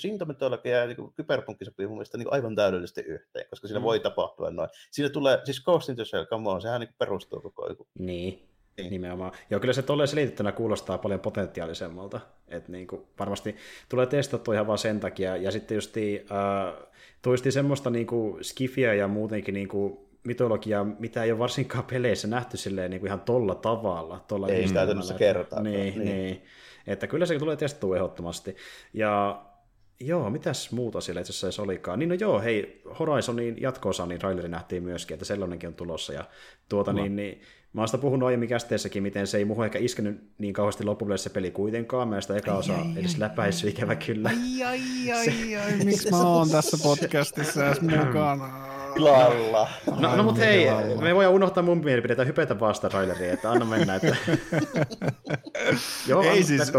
[SPEAKER 2] sintometologia ja niin kyberpunkki sopii mun mielestä niin aivan täydellisesti yhteen, koska siinä mm. voi tapahtua noin. Siinä tulee, siis Ghost in the Shell, come on, sehän niin perustuu koko ajan.
[SPEAKER 1] Niin. Niin. Nimenomaan. Joo, kyllä se tolleen selitettynä kuulostaa paljon potentiaalisemmalta. Että niin kuin varmasti tulee testattua ihan vaan sen takia. Ja sitten just äh, toisti semmoista niin kuin skifiä ja muutenkin niin kuin mitologiaa, mitä ei ole varsinkaan peleissä nähty silleen niin kuin ihan tolla tavalla. Tolla
[SPEAKER 2] ei sitä tämmöistä kertaa.
[SPEAKER 1] Niin, niin. niin. Että kyllä se tulee testattua ehdottomasti. Ja Joo, mitäs muuta siellä itse asiassa olikaan? Niin no joo, hei, Horizonin jatko-osa, niin traileri nähtiin myöskin, että sellainenkin on tulossa. Ja tuota, no. niin, niin, Mä oon sitä puhunut aiemmin kästeessäkin, miten se ei muuhun ehkä iskenyt niin kauheasti loppupeleissä se peli kuitenkaan. Mä sitä eka osa edes läpäissyt ikävä kyllä.
[SPEAKER 3] Ai, ai, ai, ai, ai. miksi mä oon tässä podcastissa edes mukana?
[SPEAKER 2] Lalla.
[SPEAKER 1] No, no mutta hei, me voidaan unohtaa mun mielipidetä hypätä vasta traileriin, että anna mennä. Että...
[SPEAKER 3] Joo, ei siis,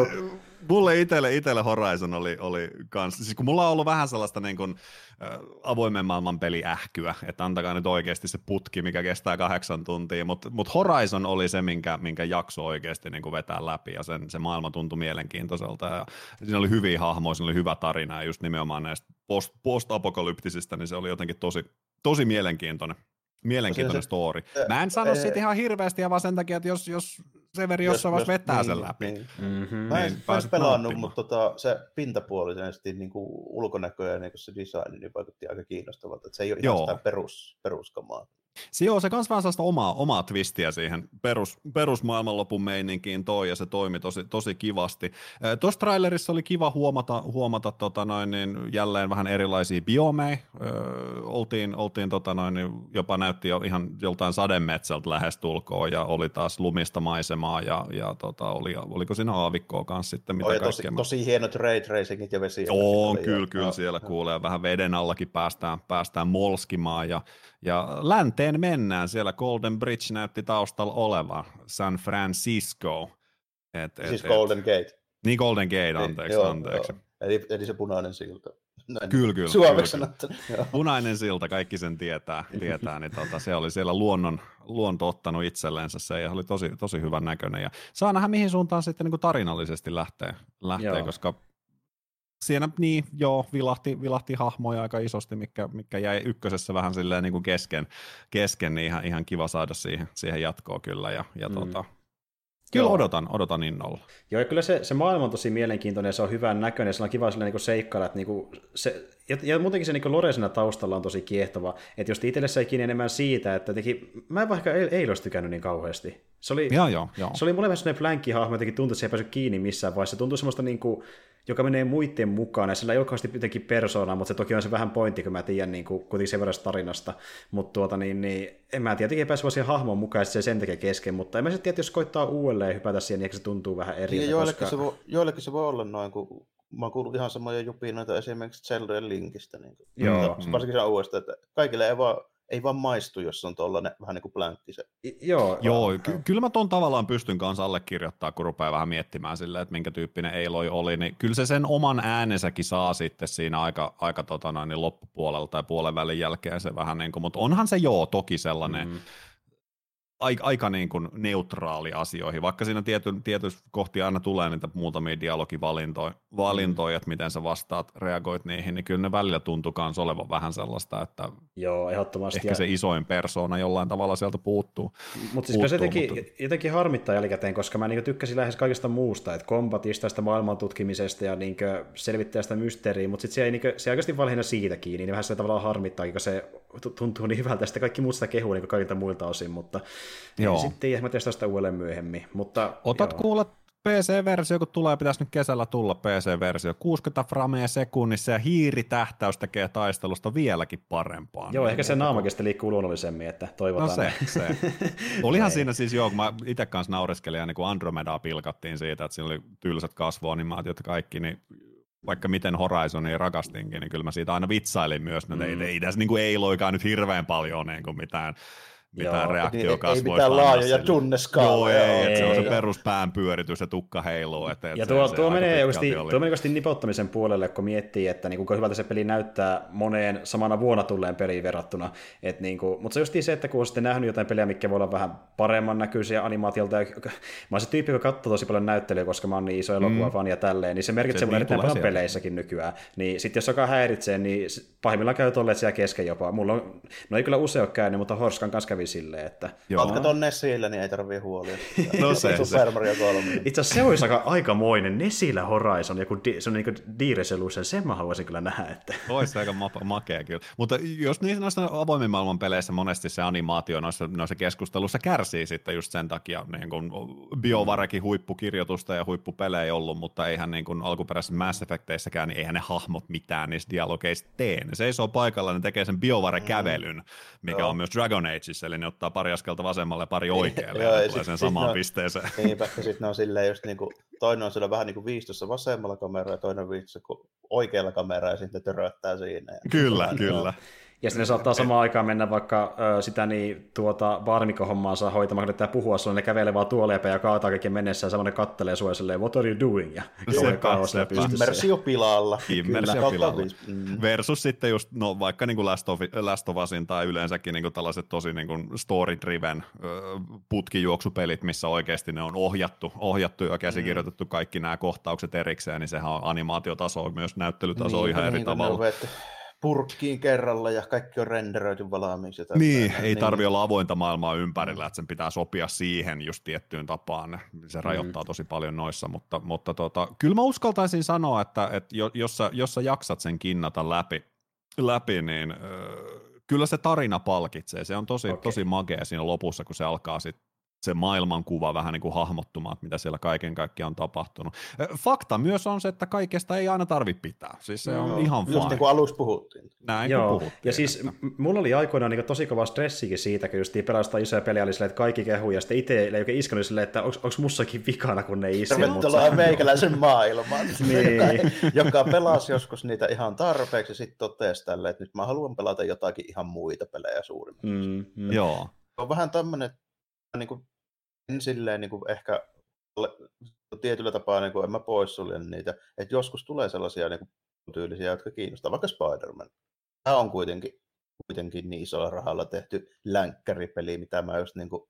[SPEAKER 3] mulle itelle, itelle Horizon oli, oli kans, siis kun mulla on ollut vähän sellaista niin kuin, äh, avoimen maailman ähkyä, että antakaa nyt oikeasti se putki, mikä kestää kahdeksan tuntia, mutta mut Horizon oli se, minkä, minkä jakso oikeasti niin vetää läpi ja sen, se maailma tuntui mielenkiintoiselta ja siinä oli hyviä hahmoja, siinä oli hyvä tarina ja just nimenomaan näistä post, post-apokalyptisista, niin se oli jotenkin tosi, tosi mielenkiintoinen. Mielenkiintoinen story. Mä en sano siitä ihan hirveästi, vaan sen takia, että jos, jos Severi jossain vaiheessa vetää niin, sen läpi. Niin.
[SPEAKER 2] Mm-hmm. Mä en, niin, mä en pelannut, mutta tota, se pintapuolisesti niin kuin ulkonäkö ja niin kuin se design niin vaikutti aika kiinnostavalta. Että se ei ole Joo. ihan sitä perus, peruskamaa.
[SPEAKER 3] Se joo, se kans vähän sellaista omaa, omaa twistiä siihen perus, perusmaailmanlopun meininkiin toi, ja se toimi tosi, tosi kivasti. Tuossa trailerissa oli kiva huomata, huomata tota noin, niin jälleen vähän erilaisia biomeja. oltiin, oltiin tota noin, niin jopa näytti jo ihan joltain sademetsältä lähestulkoon, ja oli taas lumista maisemaa, ja, ja tota, oli, oliko siinä aavikkoa kanssa sitten, mitä
[SPEAKER 2] Oi, tosi, tosi hienot ray tracingit ja vesi.
[SPEAKER 3] On, kyllä, kyllä, siellä kuulee. Vähän veden allakin päästään, päästään molskimaan, ja ja länteen mennään, siellä Golden Bridge näytti taustalla oleva, San Francisco.
[SPEAKER 2] Et, et, siis Golden et, Gate.
[SPEAKER 3] Niin Golden Gate, anteeksi, joo, anteeksi. Joo.
[SPEAKER 2] Eli, eli se punainen silta.
[SPEAKER 3] Näin. Kyllä, kyllä. Suomeksi kyllä, kyllä. Punainen silta, kaikki sen tietää, tietää niin tota, se oli siellä luonnon, luonto ottanut itsellensä se ja oli tosi, tosi hyvän näköinen. Ja saa nähdä, mihin suuntaan sitten niin kuin tarinallisesti lähtee, lähtee koska siinä niin, joo, vilahti, vilahti hahmoja aika isosti, mikä, mikä jäi ykkösessä vähän silleen niin kuin kesken, kesken, niin ihan, ihan kiva saada siihen, siihen jatkoa kyllä. Ja, ja mm. tota, Kyllä Joo. odotan, odotan innolla.
[SPEAKER 1] Joo, ja kyllä se, se maailma on tosi mielenkiintoinen ja se on hyvän näköinen se on kiva sillä niin seikkailla, että niin kuin se, ja, ja muutenkin se niin Loresena taustalla on tosi kiehtova, että jos itselle sai kiinni enemmän siitä, että teki, mä en vaikka ei, ei olisi tykännyt niin kauheasti. Se oli,
[SPEAKER 3] joo, joo, joo.
[SPEAKER 1] Se oli mulle vähän sellainen flankkihahmo, jotenkin tuntui, että se ei päässyt kiinni missään vaiheessa. Se tuntui semmoista niin kuin, joka menee muiden mukaan, ja sillä ei ole jotenkin persoonaa, mutta se toki on se vähän pointti, kun mä tiedän niin kuin, kuitenkin sen verran tarinasta, mutta tuota, niin, niin, en mä tiedä, pääse siihen hahmon mukaan, se sen tekee kesken, mutta en mä sitten tiedä, jos koittaa uudelleen hypätä siihen, niin ehkä se tuntuu vähän eri.
[SPEAKER 2] Ja joillekin, koska... se voi, joillekin se voi olla noin, kun mä oon kuullut ihan samoja jupinoita esimerkiksi Zeldaen linkistä, niin kuin, Joo. varsinkin se uudesta, että kaikille ei vaan ei vaan maistu, jos on tuollainen vähän niin kuin blänkki se.
[SPEAKER 3] Joo, Joo ky- kyllä mä ton tavallaan pystyn kanssa allekirjoittaa, kun rupeaa vähän miettimään silleen, että minkä tyyppinen Eiloi oli, niin kyllä se sen oman äänensäkin saa sitten siinä aika, aika tota noin, niin loppupuolella tai puolen välin jälkeen se vähän niin kuin, mutta onhan se joo toki sellainen, mm aika, aika niin kuin neutraali asioihin, vaikka siinä tiety, tietysti kohti aina tulee niitä muutamia dialogivalintoja, valintoja, että miten sä vastaat, reagoit niihin, niin kyllä ne välillä tuntuu myös olevan vähän sellaista, että
[SPEAKER 1] Joo, ehdottomasti.
[SPEAKER 3] ehkä ja... se isoin persoona jollain tavalla sieltä puuttuu.
[SPEAKER 1] Mutta siis se jotenkin, mutta... jotenkin harmittaa jälkikäteen, koska mä niin tykkäsin lähes kaikesta muusta, että kombatista, sitä maailman tutkimisesta ja niin selvittää sitä mysteeriä, mutta sitten se, ei, niin kuin, se oikeasti vaan siitä kiinni, niin vähän se tavallaan harmittaa, kun se tuntuu niin hyvältä, sitten kaikki muut sitä kehuu niin kaikilta muilta osin, mutta Joo. sitten tiedä, mä testaan sitä uudelleen myöhemmin. Mutta,
[SPEAKER 3] Otat joo. kuulla PC-versio, kun tulee, pitäisi nyt kesällä tulla PC-versio, 60 framea sekunnissa ja hiiritähtäys tekee taistelusta vieläkin parempaa.
[SPEAKER 1] Joo, ehkä se naamakin sitten liikkuu luonnollisemmin, että toivotaan.
[SPEAKER 3] No se, se. Olihan siinä siis joo, kun mä itse kanssa naureskelin ja niin kun Andromedaa pilkattiin siitä, että siinä oli tylsät kasvuanimaatiot ja kaikki, niin vaikka miten Horizonia rakastinkin, niin kyllä mä siitä aina vitsailin myös, että mm. ei, ei tässä niin kuin ei loikaan nyt hirveän paljon niin kuin mitään mitään Joo, reaktiokasvoista.
[SPEAKER 2] Ei mitään laajoja tunneskaaloja.
[SPEAKER 3] Joo, ei, ei, se on se peruspään pyöritys ja tukka heiluu. Et, et
[SPEAKER 1] ja tuo, se, tuo, se menee justi, tuo menee nipottamisen puolelle, kun miettii, että niin kuinka hyvältä se peli näyttää moneen samana vuonna tulleen peliin verrattuna. Et niin kuin, mutta se just se, että kun on sitten nähnyt jotain peliä, mikä voi olla vähän paremman näköisiä animaatiolta, ja mä oon se tyyppi, joka katsoo tosi paljon näyttelyä, koska mä oon niin iso elokuvafani mm. ja tälleen, niin se merkitsee mulle erittäin paljon peleissäkin nykyään. Niin sitten jos joka häiritsee, niin pahimmillaan käy tolleet siellä kesken jopa. Mulla on, no ei kyllä usein ole käynyt, mutta Horskan kanssa kävi silleen, että...
[SPEAKER 2] Joo. ton Nessillä, niin ei tarvii huolia.
[SPEAKER 3] no se,
[SPEAKER 2] Super Mario 3.
[SPEAKER 1] Itse asiassa se olisi aika aikamoinen Nessillä Horizon, joku di, se on niin D-Resolution, sen mä haluaisin kyllä nähdä. Että...
[SPEAKER 3] Olisi aika ma- makea kyllä. Mutta jos niissä noissa avoimen maailman peleissä monesti se animaatio noissa, noissa keskustelussa kärsii sitten just sen takia, niin kuin BioVarekin huippukirjoitusta ja huippupelejä ei ollut, mutta eihän niin kuin alkuperäisissä Mass Effecteissäkään, niin eihän ne hahmot mitään niistä dialogeista tee. Ne seisoo paikalla, ne tekee sen BioVare-kävelyn, mikä mm. on myös Dragon Ageissa, eli ne ottaa pari askelta vasemmalle ja pari oikealle ja, ja tulee sen samaan
[SPEAKER 2] on,
[SPEAKER 3] pisteeseen.
[SPEAKER 2] Niinpä, ja sitten ne on silleen just niin kuin, toinen on siellä vähän niin kuin viistossa vasemmalla kameralla ja toinen viistossa oikealla kameralla ja sitten töröttää siinä. Ja
[SPEAKER 3] kyllä, kyllä.
[SPEAKER 1] Ja sitten ne saattaa samaan aikaan mennä vaikka ö, sitä niin, tuota, saa hoitamaan, kun ne puhua sulle, ne kävelee vaan tuoleepä ja kaataa kaiken mennessä ja samoin kattelee sua silleen, what are you doing? Ja
[SPEAKER 2] se kaos Immersio pilalla.
[SPEAKER 3] Immersio pilalla. Mm. Versus sitten just, no vaikka niin kuin Last, of, Last of Usin tai yleensäkin niin kuin tällaiset tosi niin kuin story-driven putkijuoksupelit, missä oikeasti ne on ohjattu, ohjattu ja käsikirjoitettu kaikki nämä kohtaukset erikseen, niin sehän on animaatiotaso, myös näyttelytaso niin, ihan eri niin, tavalla
[SPEAKER 2] purkkiin kerralla ja kaikki on renderöity valmiiksi.
[SPEAKER 3] Niin, ei niin. tarvi olla avointa maailmaa ympärillä, että sen pitää sopia siihen just tiettyyn tapaan. Se rajoittaa mm. tosi paljon noissa, mutta, mutta tota, kyllä mä uskaltaisin sanoa, että, että jos, sä, jos sä jaksat sen kinnata läpi, läpi niin äh, kyllä se tarina palkitsee. Se on tosi, okay. tosi magea siinä lopussa, kun se alkaa sitten se maailmankuva vähän niin kuin hahmottumaan, mitä siellä kaiken kaikkiaan on tapahtunut. Fakta myös on se, että kaikesta ei aina tarvitse pitää. Siis se on no, ihan fine.
[SPEAKER 2] Just niin kuin alussa puhuttiin.
[SPEAKER 1] Näin Joo. puhuttiin. Ja siis että... mulla oli aikoinaan niin tosi kova stressikin siitä, kun just pelastaa isoja pelejä, oli silleen, että kaikki kehuu, ja sitten itse ei oikein iskenut silleen, että onko mussakin vikana, kun ne ei iske.
[SPEAKER 2] Tervetuloa mutta... meikäläisen maailman, niin. joka pelasi joskus niitä ihan tarpeeksi, ja sitten totesi tälle, että nyt mä haluan pelata jotakin ihan muita pelejä suurimmin.
[SPEAKER 3] Mm, mm. Joo.
[SPEAKER 2] On vähän tämmöinen niin kuin en silleen niin kuin ehkä tietyllä tapaa niin kuin en mä poissulje niitä, että joskus tulee sellaisia niin kuin, tyylisiä, jotka kiinnostaa, vaikka Spider-Man. Tämä on kuitenkin, kuitenkin niin isolla rahalla tehty länkkäripeli, mitä mä just niin kuin,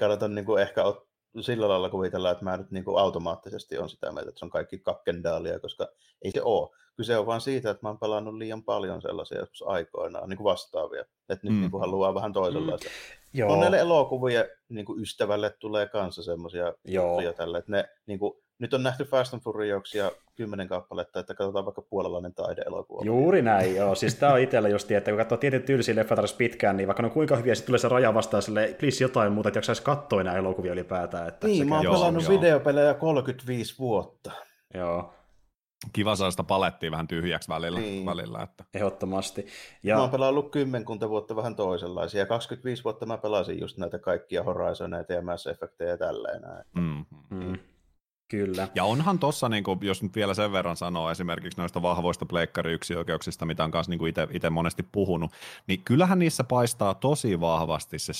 [SPEAKER 2] kannata niin kuin ehkä ot, sillä lailla kuvitella, että mä nyt niin kuin automaattisesti on sitä mieltä, että se on kaikki kakkendaalia, koska ei se ole. Kyse on vaan siitä, että mä oon pelannut liian paljon sellaisia joskus aikoinaan niin kuin vastaavia, että nyt mm. niin kuin haluaa vähän toisenlaista. Mm. Joo. Monelle elokuvien niin kuin ystävälle tulee kanssa semmoisia juttuja tälle, että ne niin kuin, nyt on nähty Fast and Furiouksia kymmenen kappaletta, että katsotaan vaikka puolalainen taideelokuva.
[SPEAKER 1] Juuri näin, joo. Siis tämä on itsellä just, että kun katsoo tietyn tyylisiä leffa pitkään, niin vaikka ne on kuinka hyviä, sitten tulee se raja vastaan sille, please jotain muuta, että jaksaisi katsoa enää elokuvia ylipäätään. Että
[SPEAKER 2] niin, mä oon pelannut joo. videopelejä 35 vuotta.
[SPEAKER 1] Joo
[SPEAKER 3] kiva saada sitä palettia vähän tyhjäksi välillä.
[SPEAKER 1] Niin.
[SPEAKER 3] välillä että.
[SPEAKER 1] Ehdottomasti.
[SPEAKER 2] Ja... Mä oon pelannut kymmenkunta vuotta vähän toisenlaisia. 25 vuotta mä pelasin just näitä kaikkia Horizoneita ja Mass Effectejä ja tälleen.
[SPEAKER 3] Mm. Mm.
[SPEAKER 1] Kyllä.
[SPEAKER 3] Ja onhan tossa, niin kuin, jos nyt vielä sen verran sanoo esimerkiksi noista vahvoista pleikkari oikeuksista, mitä on kanssa niin itse monesti puhunut, niin kyllähän niissä paistaa tosi vahvasti se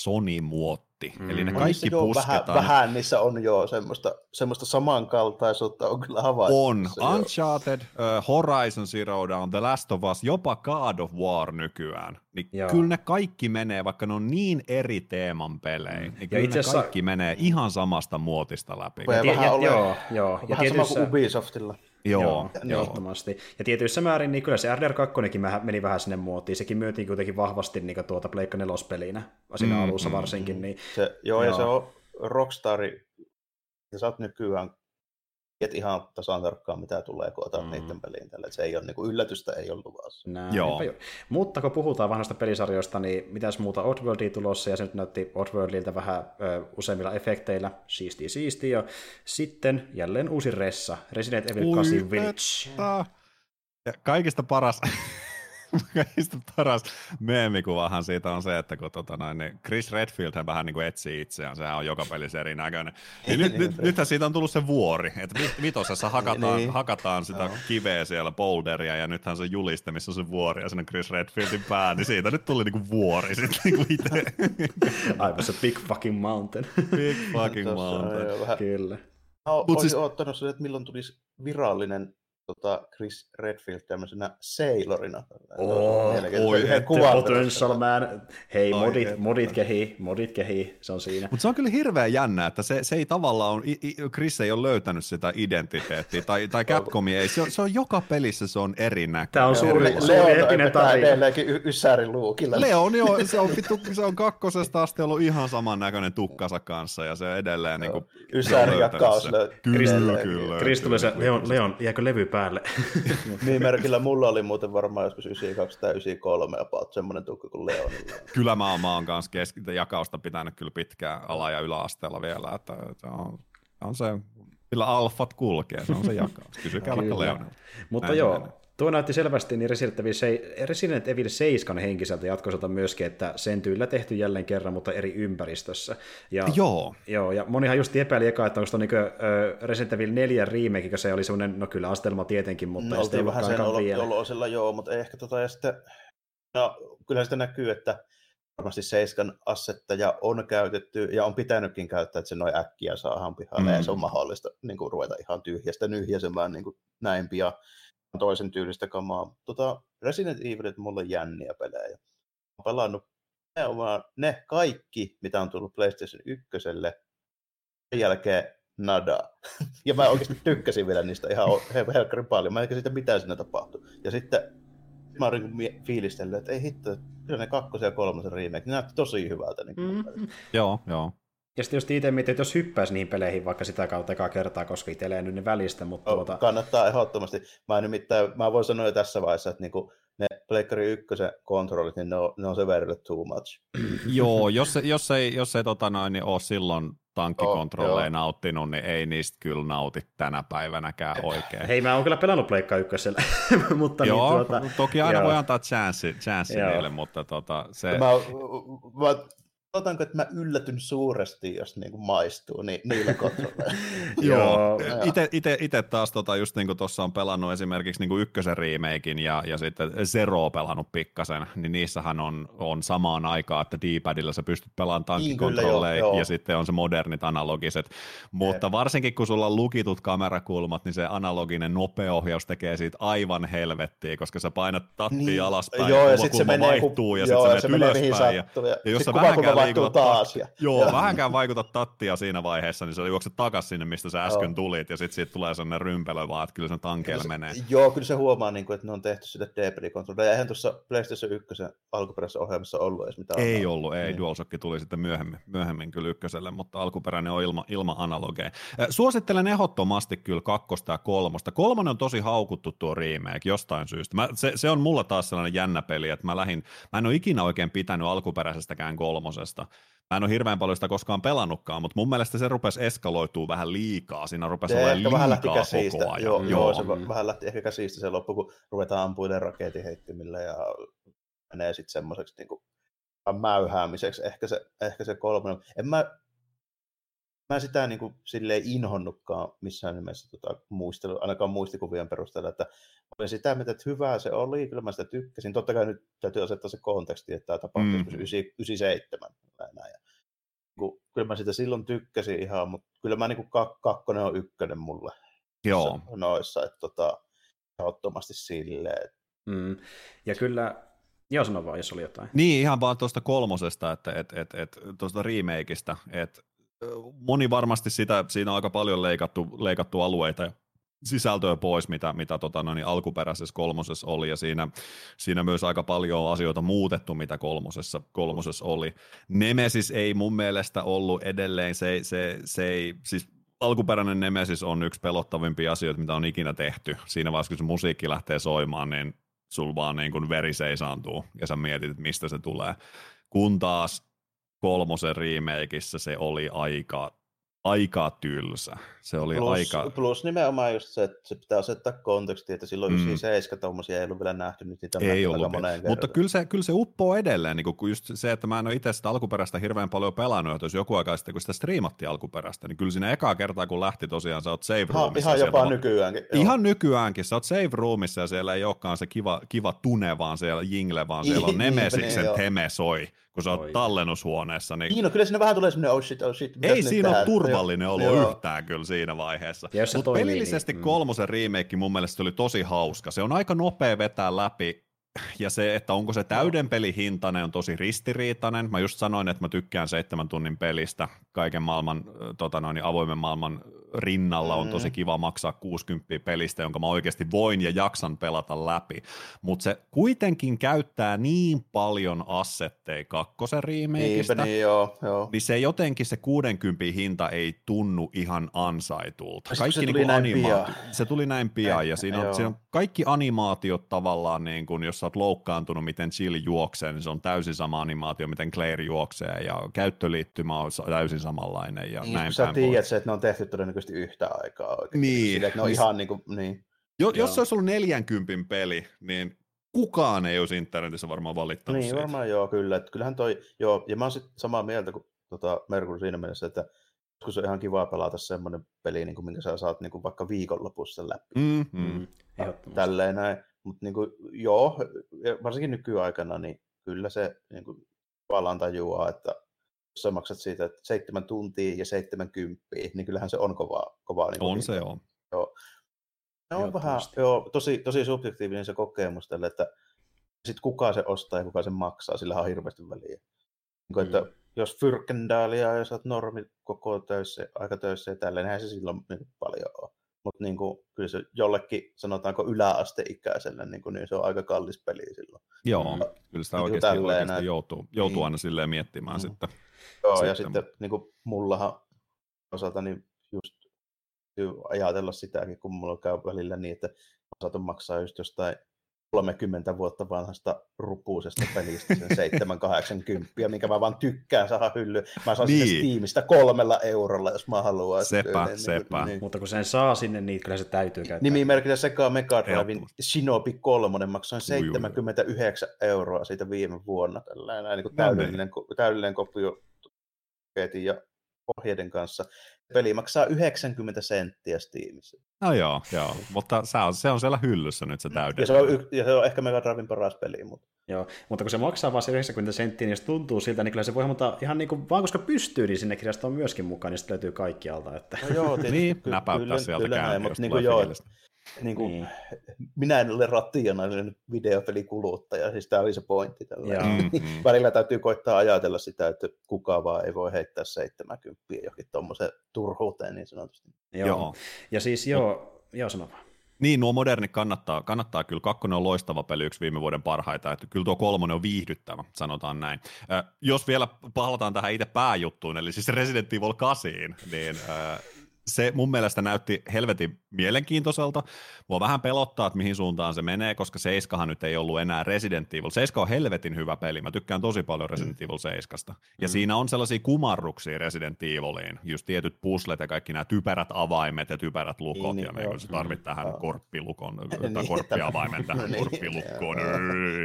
[SPEAKER 3] Sony-muotti. Mm. Eli ne kaikki joo, pusketaan.
[SPEAKER 2] Vähän, vähän niissä on jo semmoista, semmoista samankaltaisuutta on kyllä havaittu.
[SPEAKER 3] On. Uncharted, uh, Horizon Zero Dawn, The Last of Us, jopa God of War nykyään. Niin kyllä ne kaikki menee, vaikka ne on niin eri teeman pelejä, mm. niin kyllä ja itse ne kaikki menee ihan samasta muotista läpi.
[SPEAKER 2] Ja, ja, ja, joo,
[SPEAKER 1] joo.
[SPEAKER 2] Vähän ja tietyissä... sama kuin Ubisoftilla.
[SPEAKER 3] Joo,
[SPEAKER 1] joo, joo. ehdottomasti. Ja tietyissä määrin niin kyllä se RDR2 meni vähän sinne muotiin. Sekin myytiin kuitenkin vahvasti niin tuota Pleikka 4 pelinä siinä mm, alussa mm, varsinkin. Niin,
[SPEAKER 2] se, joo, joo, ja se on Rockstari, ja sä oot nykyään et ihan tasan tarkkaan mitä tulee, kun otat mm. niiden peliin tällä. Se ei ole niin kuin yllätystä, ei ole luvassa.
[SPEAKER 1] Näin, Joo. Jo. Mutta kun puhutaan vanhasta pelisarjoista, niin mitäs muuta Oddworldia tulossa, ja se nyt näytti Oddworldilta vähän ö, useimmilla efekteillä, siisti siisti, ja sitten jälleen uusi Ressa, Resident Evil 8 Village.
[SPEAKER 3] Ja kaikista paras, paras meemikuvahan siitä on se, että kun tota noin, niin Chris Redfield hän vähän niin kuin etsii itseään, sehän on joka pelissä erinäköinen. Niin nyt, nyt, nythän siitä on tullut se vuori, että vitosessa hakataan, niin. hakataan sitä no. kiveä siellä, boulderia, ja nythän se juliste, missä on se vuori, ja sinne Chris Redfieldin pää, niin siitä nyt tuli niinku vuori sitten niinku itse.
[SPEAKER 1] Aivan se big fucking mountain.
[SPEAKER 3] big fucking mountain.
[SPEAKER 1] Kyllä.
[SPEAKER 2] Mä olisin siis... odottanut sen, että milloin tulisi virallinen tota Chris Redfield tämmöisenä sailorina.
[SPEAKER 1] Oh, oi, potential man. Hei, modit, modit kehii, modit kehii, se on siinä.
[SPEAKER 3] Mutta se on kyllä hirveän jännä, että se, se ei tavallaan, on, Chris ei ole löytänyt sitä identiteettiä, tai, tai Capcom ei, se on, se on joka pelissä se on erinäköinen.
[SPEAKER 1] Tämä on suuri, Le- suuri epinen tarina.
[SPEAKER 2] Edelleenkin Ysärin luukilla.
[SPEAKER 3] Leon, joo, se on, vittu, se on kakkosesta asti ollut ihan samannäköinen tukkansa kanssa, ja se edelleen niin kuin,
[SPEAKER 2] Ysäri ja Kaos
[SPEAKER 3] Kyllä, kyllä.
[SPEAKER 1] Chris tuli se, Leon, Leon, jääkö levy päälle? Päälle.
[SPEAKER 2] Nimimerkillä mulla oli muuten varmaan joskus 92 tai 93 about semmoinen tukka kuin Leonilla.
[SPEAKER 3] Kyllä mä, mä oon kanssa keski- jakausta pitänyt kyllä pitkään ala- ja yläasteella vielä, että, että on, on se, millä alfat kulkee, se on se jakaus. Kysykää vaikka Leonilla.
[SPEAKER 1] Mutta Näin joo. Tuo näytti selvästi niin Resident Evil, Resident Evil 7 henkiseltä jatkoiselta myöskin, että sen tyylillä tehty jälleen kerran, mutta eri ympäristössä. Ja,
[SPEAKER 3] joo.
[SPEAKER 1] joo. ja monihan just epäili eka, että onko tuo niin Resident Evil 4 remake, kun se oli semmoinen, no kyllä astelma tietenkin, mutta
[SPEAKER 2] no, ei vähän sen olo, joo, mutta ehkä tota, ja sitten, no kyllä sitä näkyy, että varmasti Seiskan assetteja on käytetty ja on pitänytkin käyttää, että se noin äkkiä saadaan pihalle mm. ja se on mahdollista niin kuin, ruveta ihan tyhjästä nyhjäsemään niin kuin, näin pian toisen tyylistä kamaa. Tota, Resident Evilit mulle jänniä pelejä. Olen pelannut ne, ne kaikki, mitä on tullut PlayStation 1. Sen jälkeen nada. ja mä oikeasti tykkäsin vielä niistä ihan helkkarin paljon. Mä en sitä mitään siinä tapahtui. Ja sitten mä olin fiilistellyt, että ei hitto, kyllä ne kakkosen ja kolmosen remake, ne näytti tosi hyvältä. Niin mm-hmm.
[SPEAKER 3] Joo, joo.
[SPEAKER 1] Ja sitten just itse mietin, että jos hyppäisi niihin peleihin vaikka sitä kautta ekaa kertaa, koska itse ei ne välistä. Mutta
[SPEAKER 2] oh,
[SPEAKER 1] tuota...
[SPEAKER 2] Kannattaa ehdottomasti. Mä, nimittäin, mä voin sanoa jo tässä vaiheessa, että niinku, ne Pleikkari 1 kontrollit, niin ne on, ne on se verille too much.
[SPEAKER 3] Joo, jos, jos ei, jos ei tota noin, niin ole silloin tankkikontrolleja oh, nauttinut, niin ei niistä kyllä nauti tänä päivänäkään oikein.
[SPEAKER 1] Hei, mä oon kyllä pelannut Pleikka ykkösellä, mutta
[SPEAKER 3] niin
[SPEAKER 1] joo,
[SPEAKER 3] niin, tuota, toki aina joo. voi antaa chanssi, chanssi niille, mutta tota, se...
[SPEAKER 2] Mä, mä sanotaanko, että mä yllätyn suuresti, jos niin kuin maistuu niin, niillä kontrolleilla.
[SPEAKER 3] Joo, itse taas tota, just niin kuin tuossa on pelannut esimerkiksi niin kuin ykkösen remakein ja, ja sitten Zero pelannut pikkasen, niin niissähän on, on samaan aikaan, että D-padilla sä pystyt pelaamaan tankkikontrolleja niin, ja sitten on se modernit analogiset, mutta Jep. varsinkin kun sulla on lukitut kamerakulmat, niin se analoginen nopeohjaus tekee siitä aivan helvettiä, koska sä painat tattia niin, alaspäin joo, ja, ja sitten se menee, vaihtuu ja sitten se menee ylöspäin ja, ja, ja jos sä vähänkään
[SPEAKER 2] vaihtuu taas. Ja,
[SPEAKER 3] joo, ja. vähänkään vaikuta tattia siinä vaiheessa, niin se juokset takas sinne, mistä sä äsken joo. tulit, ja sitten siitä tulee sellainen rympelö vaan, että kyllä se tankeella menee.
[SPEAKER 2] Joo, kyllä se huomaa, niin kuin, että ne on tehty sitä DPD-kontrollia. Eihän tuossa PlayStation 1 alkuperäisessä ohjelmassa ollut edes mitään.
[SPEAKER 3] Ei analogia. ollut, ei. Niin. DualShock tuli sitten myöhemmin, myöhemmin kyllä ykköselle, mutta alkuperäinen on ilma, ilma analogeja. Suosittelen ehdottomasti kyllä kakkosta ja kolmosta. Kolmonen on tosi haukuttu tuo remake jostain syystä. Mä, se, se, on mulla taas sellainen jännä peli, että mä lähin, mä en ole ikinä oikein pitänyt alkuperäisestäkään kolmosesta pelistä. Mä en ole hirveän paljon sitä koskaan pelannutkaan, mutta mun mielestä se rupesi eskaloituu vähän liikaa. Siinä rupesi olemaan liikaa vähän lähti käsistä. koko ajan.
[SPEAKER 2] Joo, joo. joo, se vähän lähti ehkä käsistä se loppu, kun ruvetaan ampuille raketinheittimillä ja menee sitten semmoiseksi niin kuin mäyhäämiseksi ehkä se, ehkä se kolme. En mä, mä sitä niin kuin, silleen inhonnutkaan missään nimessä tota, muistelu, ainakaan muistikuvien perusteella, että olin sitä mieltä, että hyvää se oli, kyllä mä sitä tykkäsin. Totta kai nyt täytyy asettaa se konteksti, että tämä tapahtui mm. 97. Näin, ja, niin, kyllä mä sitä silloin tykkäsin ihan, mutta kyllä mä niin kuin kakkonen on ykkönen mulle
[SPEAKER 3] Joo.
[SPEAKER 2] noissa, että tota, ehdottomasti silleen.
[SPEAKER 1] Mm. Ja kyllä, Joo, sano vaan, jos oli jotain.
[SPEAKER 3] Niin, ihan vaan tuosta kolmosesta, että et, et, et, tuosta remakeista, että moni varmasti sitä, siinä on aika paljon leikattu, leikattu alueita ja sisältöä pois, mitä, mitä tota, no niin, alkuperäisessä kolmosessa oli, ja siinä, siinä myös aika paljon asioita muutettu, mitä kolmosessa, kolmosessa oli. Nemesis ei mun mielestä ollut edelleen, se, se, se ei, siis alkuperäinen Nemesis on yksi pelottavimpia asioita, mitä on ikinä tehty. Siinä vaiheessa, kun se musiikki lähtee soimaan, niin sul vaan niin kuin veri seisaantuu ja sä mietit, että mistä se tulee. Kun taas kolmosen remakeissa se oli aika aika tylsä. Se oli
[SPEAKER 2] plus,
[SPEAKER 3] aika...
[SPEAKER 2] Plus nimenomaan just se, että se pitää asettaa kontekstia, että silloin mm. 97 tuommoisia ei ollut vielä nähty, nyt niitä
[SPEAKER 3] ei ollut. moneen Mutta kyllä se, kyllä se uppoo edelleen, niin kuin just se, että mä en ole itse sitä alkuperäistä hirveän paljon pelannut, että jos joku aika sitten, kun sitä striimattiin alkuperäistä, niin kyllä siinä ekaa kertaa, kun lähti tosiaan, sä oot save roomissa.
[SPEAKER 2] Ihan, jopa nykyäänkin.
[SPEAKER 3] Joo. Ihan nykyäänkin, sä oot save roomissa ja siellä ei olekaan se kiva, kiva tune, vaan siellä jingle, vaan siellä on Nemesiksen teme soi kun sä oot Oi. tallennushuoneessa. Niin...
[SPEAKER 2] niin no, kyllä siinä vähän tulee semmoinen oh shit, oh shit.
[SPEAKER 3] Ei siinä ole turvallinen olo Joo. yhtään kyllä siinä vaiheessa. Mutta pelillisesti niin, kolmosen remake mun mielestä oli tosi hauska. Se on aika nopea vetää läpi ja se, että onko se täyden pelihintainen, on tosi ristiriitainen. Mä just sanoin, että mä tykkään seitsemän tunnin pelistä kaiken maailman, tota noin, avoimen maailman rinnalla on tosi mm. kiva maksaa 60 pelistä, jonka mä oikeasti voin ja jaksan pelata läpi. Mutta se kuitenkin käyttää niin paljon assetteja kakkosen remakeista,
[SPEAKER 2] niin, joo, joo.
[SPEAKER 3] niin se jotenkin se 60 hinta ei tunnu ihan ansaitulta.
[SPEAKER 2] Kaikki se, tuli niin näin animaatio,
[SPEAKER 3] pian. se tuli näin pian, ja siinä on, siinä on kaikki animaatiot tavallaan, niin kun, jos sä oot loukkaantunut, miten Jill juoksee, niin se on täysin sama animaatio, miten Claire juoksee, ja käyttöliittymä on täysin samanlainen, ja
[SPEAKER 2] niin,
[SPEAKER 3] näin
[SPEAKER 2] sä tiedät se, että ne on tehty todennäköisesti todennäköisesti yhtä aikaa oikein. Niin. Sille, että ne on ihan niin kuin, niin.
[SPEAKER 3] Jo, jos se olisi ollut 40 peli, niin kukaan ei olisi internetissä varmaan valittanut
[SPEAKER 2] Niin,
[SPEAKER 3] siitä.
[SPEAKER 2] varmaan joo, kyllä. Että kyllähän toi, joo, ja mä oon sitten samaa mieltä kuin tota, Merkur siinä mielessä, että joskus on ihan kiva pelata semmoinen peli, niin kuin, minkä sä saat niin kuin vaikka viikonlopussa läpi.
[SPEAKER 3] Mm-hmm. Mm,
[SPEAKER 2] Tälleen näin. Mutta niin kuin, joo, varsinkin nykyaikana, niin kyllä se niin kuin, tavallaan tajuaa, että jos sä maksat siitä että seitsemän tuntia ja seitsemän kymppiä, niin kyllähän se on kovaa. kovaa niin
[SPEAKER 3] on se, on.
[SPEAKER 2] Joo. Se on vähän joo, tosi, tosi subjektiivinen se kokemus tälle, että sitten kuka se ostaa ja kuka se maksaa, sillä on hirveästi väliä. Niin kuin, että mm. jos Fyrkendaalia ja oot normi koko töissä, aika töissä ja tälleen, niin se silloin niin paljon ole. Mutta niin kuin, kyllä se jollekin, sanotaanko yläasteikäiselle, niin, kuin, niin se on aika kallis peli silloin.
[SPEAKER 3] Joo, mm. kyllä sitä niin oikeasti, oikeasti joutuu, joutuu niin. aina silleen miettimään mm. sitten.
[SPEAKER 2] Joo, sitten. ja sitten niin kuin mullahan osalta niin just ajatella sitäkin, kun mulla käy välillä niin, että saatan maksaa just jostain 30 vuotta vanhasta rupuusesta pelistä sen 780, minkä mä vaan tykkään saada hylly. Mä saan niin. sinne Steamista kolmella eurolla, jos mä haluan.
[SPEAKER 3] Sepä, niin, sepä. Niin.
[SPEAKER 1] Mutta kun sen saa sinne, niin kyllä se täytyy käyttää.
[SPEAKER 2] Nimimerkillä sekä Mega Driven Shinobi 3, maksoin 79 euroa siitä viime vuonna. Tällainen niin kuin täydellinen, täydellinen kopio ja ohjeiden kanssa. Peli maksaa 90 senttiä Steamissa.
[SPEAKER 3] No joo, joo. mutta se on, se on siellä hyllyssä nyt se täydellinen.
[SPEAKER 2] Ja se on, ja se on ehkä Mega Driven paras peli. Mutta...
[SPEAKER 1] Joo, mutta kun se maksaa vain 90 senttiä, niin se tuntuu siltä, niin kyllä se voi mutta ihan niin kuin, vaan koska pystyy, niin sinne kirjastoon myöskin mukaan, niin sitten löytyy kaikkialta. Että...
[SPEAKER 2] No joo, tietysti,
[SPEAKER 3] niin, näpäyttää kyllä, sieltä kyllä, käyntiin,
[SPEAKER 2] mutta niin kuin joo, niin kuin, niin. minä en ole rationaalinen videopelikuluttaja, siis tämä oli se pointti. Tällä. Mm-hmm. Välillä täytyy koittaa ajatella sitä, että kukaan vaan ei voi heittää 70 johonkin tuommoiseen turhuuteen niin sanotusti.
[SPEAKER 1] Joo. joo. Ja siis joo, joo sano vaan.
[SPEAKER 3] Niin, nuo modernit kannattaa, kannattaa kyllä. Kakkonen on loistava peli, yksi viime vuoden parhaita, että kyllä tuo kolmonen on viihdyttävä, sanotaan näin. Äh, jos vielä palataan tähän itse pääjuttuun, eli siis Resident Evil 8, niin äh, se mun mielestä näytti helvetin mielenkiintoiselta. Mua vähän pelottaa, että mihin suuntaan se menee, koska Seiskahan nyt ei ollut enää Resident Evil. Seiska on helvetin hyvä peli. Mä tykkään tosi paljon Resident Evil 7. Ja mm. siinä on sellaisia kumarruksia Resident Eviliin. Just tietyt puslet ja kaikki nämä typerät avaimet ja typerät lukot. Niin, ja me niin, tarvit tähän mm. korppilukon, tai niin, korppiavaimen tähän niin, korppilukkoon.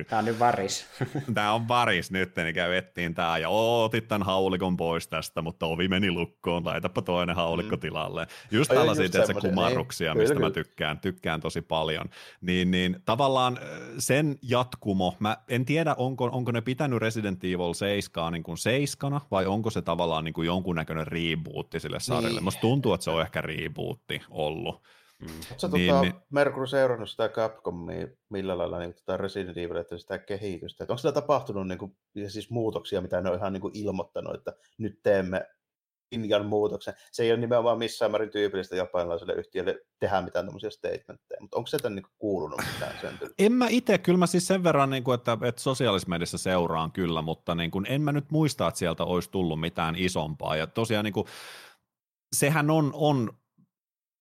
[SPEAKER 1] Tämä on nyt varis.
[SPEAKER 3] Tämä on varis nyt, niin käy ettiin tämä. Ja otit tämän haulikon pois tästä, mutta ovi meni lukkoon. Laitapa toinen haulikko mm. Tilalle. Just tällaisia, että se kumarruksia, niin, mistä kyllä, mä tykkään, tykkään tosi paljon. Niin, niin tavallaan sen jatkumo, mä en tiedä, onko, onko ne pitänyt Resident Evil 7 niin kuin seiskana, vai onko se tavallaan niin kuin jonkunnäköinen rebootti sille sarjalle. Niin. Musta tuntuu, että se on ehkä rebootti ollut.
[SPEAKER 2] Mm. Oletko niin, tota, niin, Mercury seurannut sitä Capcomia millä lailla niin, tota Resident Evil, että sitä kehitystä? Että onko siellä tapahtunut niin kuin, siis muutoksia, mitä ne on ihan niin kuin ilmoittanut, että nyt teemme linjan muutoksen. Se ei ole nimenomaan missään määrin tyypillistä japanilaiselle yhtiölle tehdä mitään tämmöisiä statementteja, mutta onko sieltä niin kuulunut mitään sen
[SPEAKER 3] En mä itse, kyllä mä siis sen verran, niin kuin, että, että sosiaalisessa mediassa seuraan kyllä, mutta niin kuin, en mä nyt muista, että sieltä olisi tullut mitään isompaa. Ja tosiaan niin kuin, sehän on, on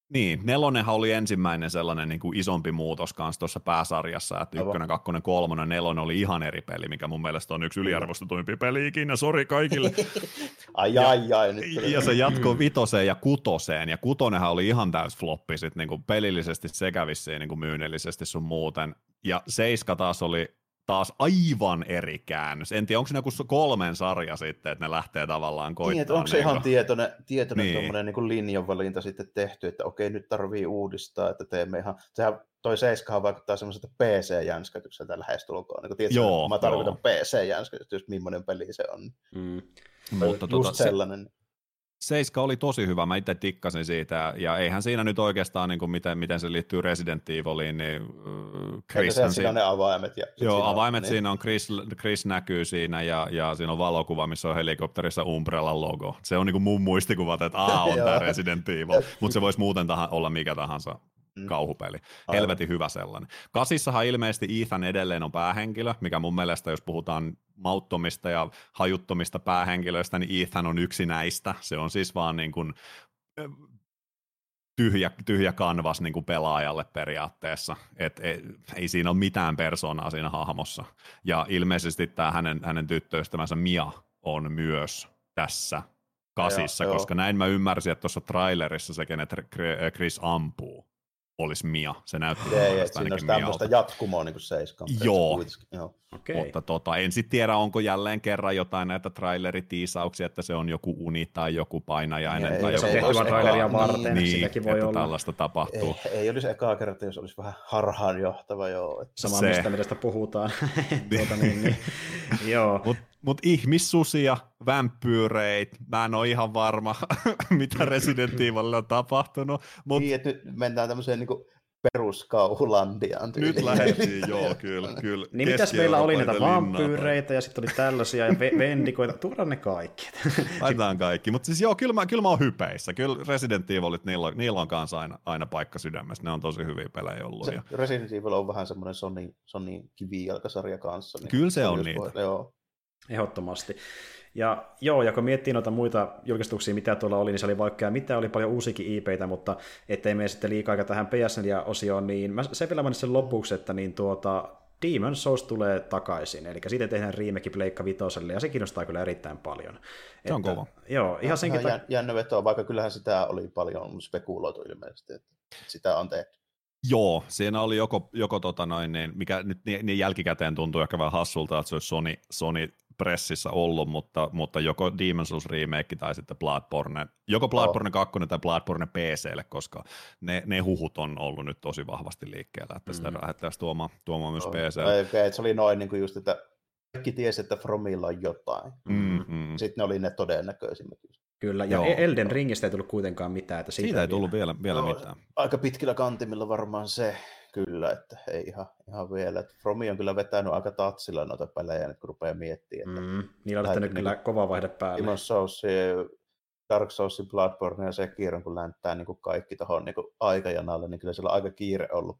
[SPEAKER 3] niin, nelonenhan oli ensimmäinen sellainen niin kuin isompi muutos kanssa tuossa pääsarjassa, että ykkönen, kakkonen, kolmonen, nelonen oli ihan eri peli, mikä mun mielestä on yksi yliarvostetuimpi peli ikinä, sori kaikille.
[SPEAKER 2] ai ai ai. Nyt
[SPEAKER 3] ja se jatko vitoseen ja kutoseen, ja kutonenhan oli ihan täys floppi sit niin kuin pelillisesti sekä vissiin niin kuin myynnillisesti sun muuten, ja seiska taas oli taas aivan eri käännös. En tiedä, onko se joku kolmen sarja sitten, että ne lähtee tavallaan koittamaan.
[SPEAKER 2] Niin, että onko se ihan tietoinen, tietoinen niin. niin linjanvalinta sitten tehty, että okei, nyt tarvii uudistaa, että teemme ihan, sehän toi seiskahan vaikuttaa semmoiselta PC-jänskätykseltä lähestulkoon. Niin tiedätkö, joo, mä tarvitan PC-jänskätys, just millainen peli se on. Mm. Mutta just tota, sellainen. Se,
[SPEAKER 3] Seiska oli tosi hyvä, mä itse tikkasin siitä, ja eihän siinä nyt oikeastaan, niin kuin miten, miten se liittyy Resident Eviliin, niin
[SPEAKER 2] Chris siinä, siinä on ne avaimet. Ja
[SPEAKER 3] joo, siinä avaimet on, niin. siinä on, Chris, Chris näkyy siinä, ja, ja siinä on valokuva, missä on helikopterissa Umbrella logo. Se on niin kuin mun muistikuvat, että aa, on tämä Resident Evil, mutta se voisi muuten tahan, olla mikä tahansa mm. kauhupeli. Aivan. Helvetin hyvä sellainen. Kasissahan ilmeisesti Ethan edelleen on päähenkilö, mikä mun mielestä, jos puhutaan mauttomista ja hajuttomista päähenkilöistä, niin Ethan on yksi näistä. Se on siis vaan niin kuin tyhjä, tyhjä kanvas niin kuin pelaajalle periaatteessa. Et, et, ei siinä ole mitään persoonaa siinä hahmossa. Ja ilmeisesti tämä hänen, hänen tyttöystävänsä Mia on myös tässä kasissa, ja, koska joo. näin mä ymmärsin, että tuossa trailerissa se, kenet Chris ampuu, olisi Mia. Se näytti
[SPEAKER 2] ei, ei, siinä olisi tämmöistä jatkumoa niin kuin seiskan.
[SPEAKER 3] Joo. Joo. Okay. Mutta tota, en sitten tiedä, onko jälleen kerran jotain näitä traileritiisauksia, että se on joku uni tai joku painajainen. Ei, tai
[SPEAKER 1] joku tehty traileria varten, niin, sitäkin voi
[SPEAKER 3] että
[SPEAKER 1] olla.
[SPEAKER 3] tällaista tapahtuu.
[SPEAKER 2] Ei, ei olisi ekaa kertaa, jos olisi vähän harhaanjohtava. Joo.
[SPEAKER 1] Että Sama se. mistä, mistä puhutaan. tuota, niin, niin. joo.
[SPEAKER 3] Mut mutta ihmissusia, vampyyreit, mä en ole ihan varma, mitä Resident Evilille on tapahtunut.
[SPEAKER 2] Mut... Niin, että nyt mennään tämmöiseen niin peruskauhulandiaan.
[SPEAKER 3] Nyt lähdettiin, joo, kyllä. kyllä.
[SPEAKER 1] niin mitäs meillä oli näitä vampyyreitä ja sitten oli tällaisia ja ve- vendikoita, tuodaan ne kaikki.
[SPEAKER 3] Laitetaan kaikki, mutta siis joo, kyllä mä, kyllä mä oon hypeissä. Kyllä Resident Evilit, niillä, on, niillä on kanssa aina, aina paikka sydämessä, ne on tosi hyviä pelejä ollut. Se, ja...
[SPEAKER 2] Resident Evil on vähän semmoinen Sony, Sony kivijalkasarja kanssa. Niin
[SPEAKER 3] kyllä se on niitä. Voi,
[SPEAKER 2] joo.
[SPEAKER 1] Ehdottomasti. Ja joo, ja kun miettii noita muita julkistuksia, mitä tuolla oli, niin se oli vaikka mitä oli paljon uusikin IPitä, mutta ettei mene sitten liikaa tähän PSN-osioon, niin mä sen vielä mainitsin lopuksi, että niin tuota, Demon Souls tulee takaisin, eli siitä tehdään remake Pleikka Vitoselle, ja se kiinnostaa kyllä erittäin paljon.
[SPEAKER 3] Se on kova.
[SPEAKER 1] Joo, ihan senkin...
[SPEAKER 2] Ihan ta- jännä vetoa, vaikka kyllähän sitä oli paljon spekuloitu ilmeisesti, että sitä on tehty.
[SPEAKER 3] Joo, siinä oli joko, joko tota noin, niin, mikä nyt niin, niin jälkikäteen tuntuu ehkä vähän hassulta, että se olisi Sony, Sony pressissä ollut, mutta, mutta joko Demon's Souls remake tai sitten Bloodborne, joko Bloodborne oh. 2 tai Bloodborne PClle, koska ne, ne huhut on ollut nyt tosi vahvasti liikkeellä, että sitä mm. lähdettäisiin tuomaan, tuomaan myös oh. PClle.
[SPEAKER 2] Okay, se oli noin niin kuin just, että kaikki tiesi, että Fromilla on jotain. Mm-hmm. Sitten ne oli ne todennäköisimmät.
[SPEAKER 1] Kyllä, ja Joo. Elden Ringistä ei tullut kuitenkaan mitään. Että
[SPEAKER 3] siitä, siitä ei tullut vielä, vielä no, mitään.
[SPEAKER 2] Aika pitkillä kantimilla varmaan se. Kyllä, että ei ihan, ihan vielä. Että Fromi on kyllä vetänyt aika tatsilla noita pelejä, nyt kun rupeaa miettimään.
[SPEAKER 1] Että mm, niillä on lähtenyt kyllä niin, kova vaihde päälle.
[SPEAKER 2] Demon Souls, Dark Souls, Bloodborne ja Sekiro, kun länttää niin kuin kaikki tuohon niin aikajanalle, niin kyllä siellä on aika kiire ollut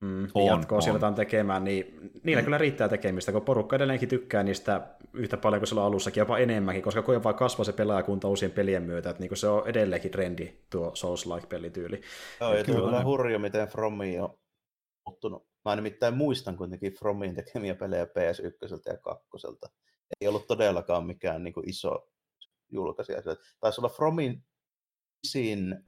[SPEAKER 1] mm, on, jatkoa sieltä tekemään, niin niillä mm. kyllä riittää tekemistä, kun porukka edelleenkin tykkää niistä yhtä paljon kuin silloin alussakin, jopa enemmänkin, koska kun vaan kasvaa se pelaajakunta uusien pelien myötä, että niin se on edelleenkin trendi tuo Souls-like-pelityyli.
[SPEAKER 2] Joo, ja kyllä on hurjo, miten Fromi on muuttunut. Mä nimittäin muistan kuitenkin Fromin tekemiä pelejä PS1 ja 2. Ei ollut todellakaan mikään niin kuin iso julkaisija. Taisi olla Fromin isin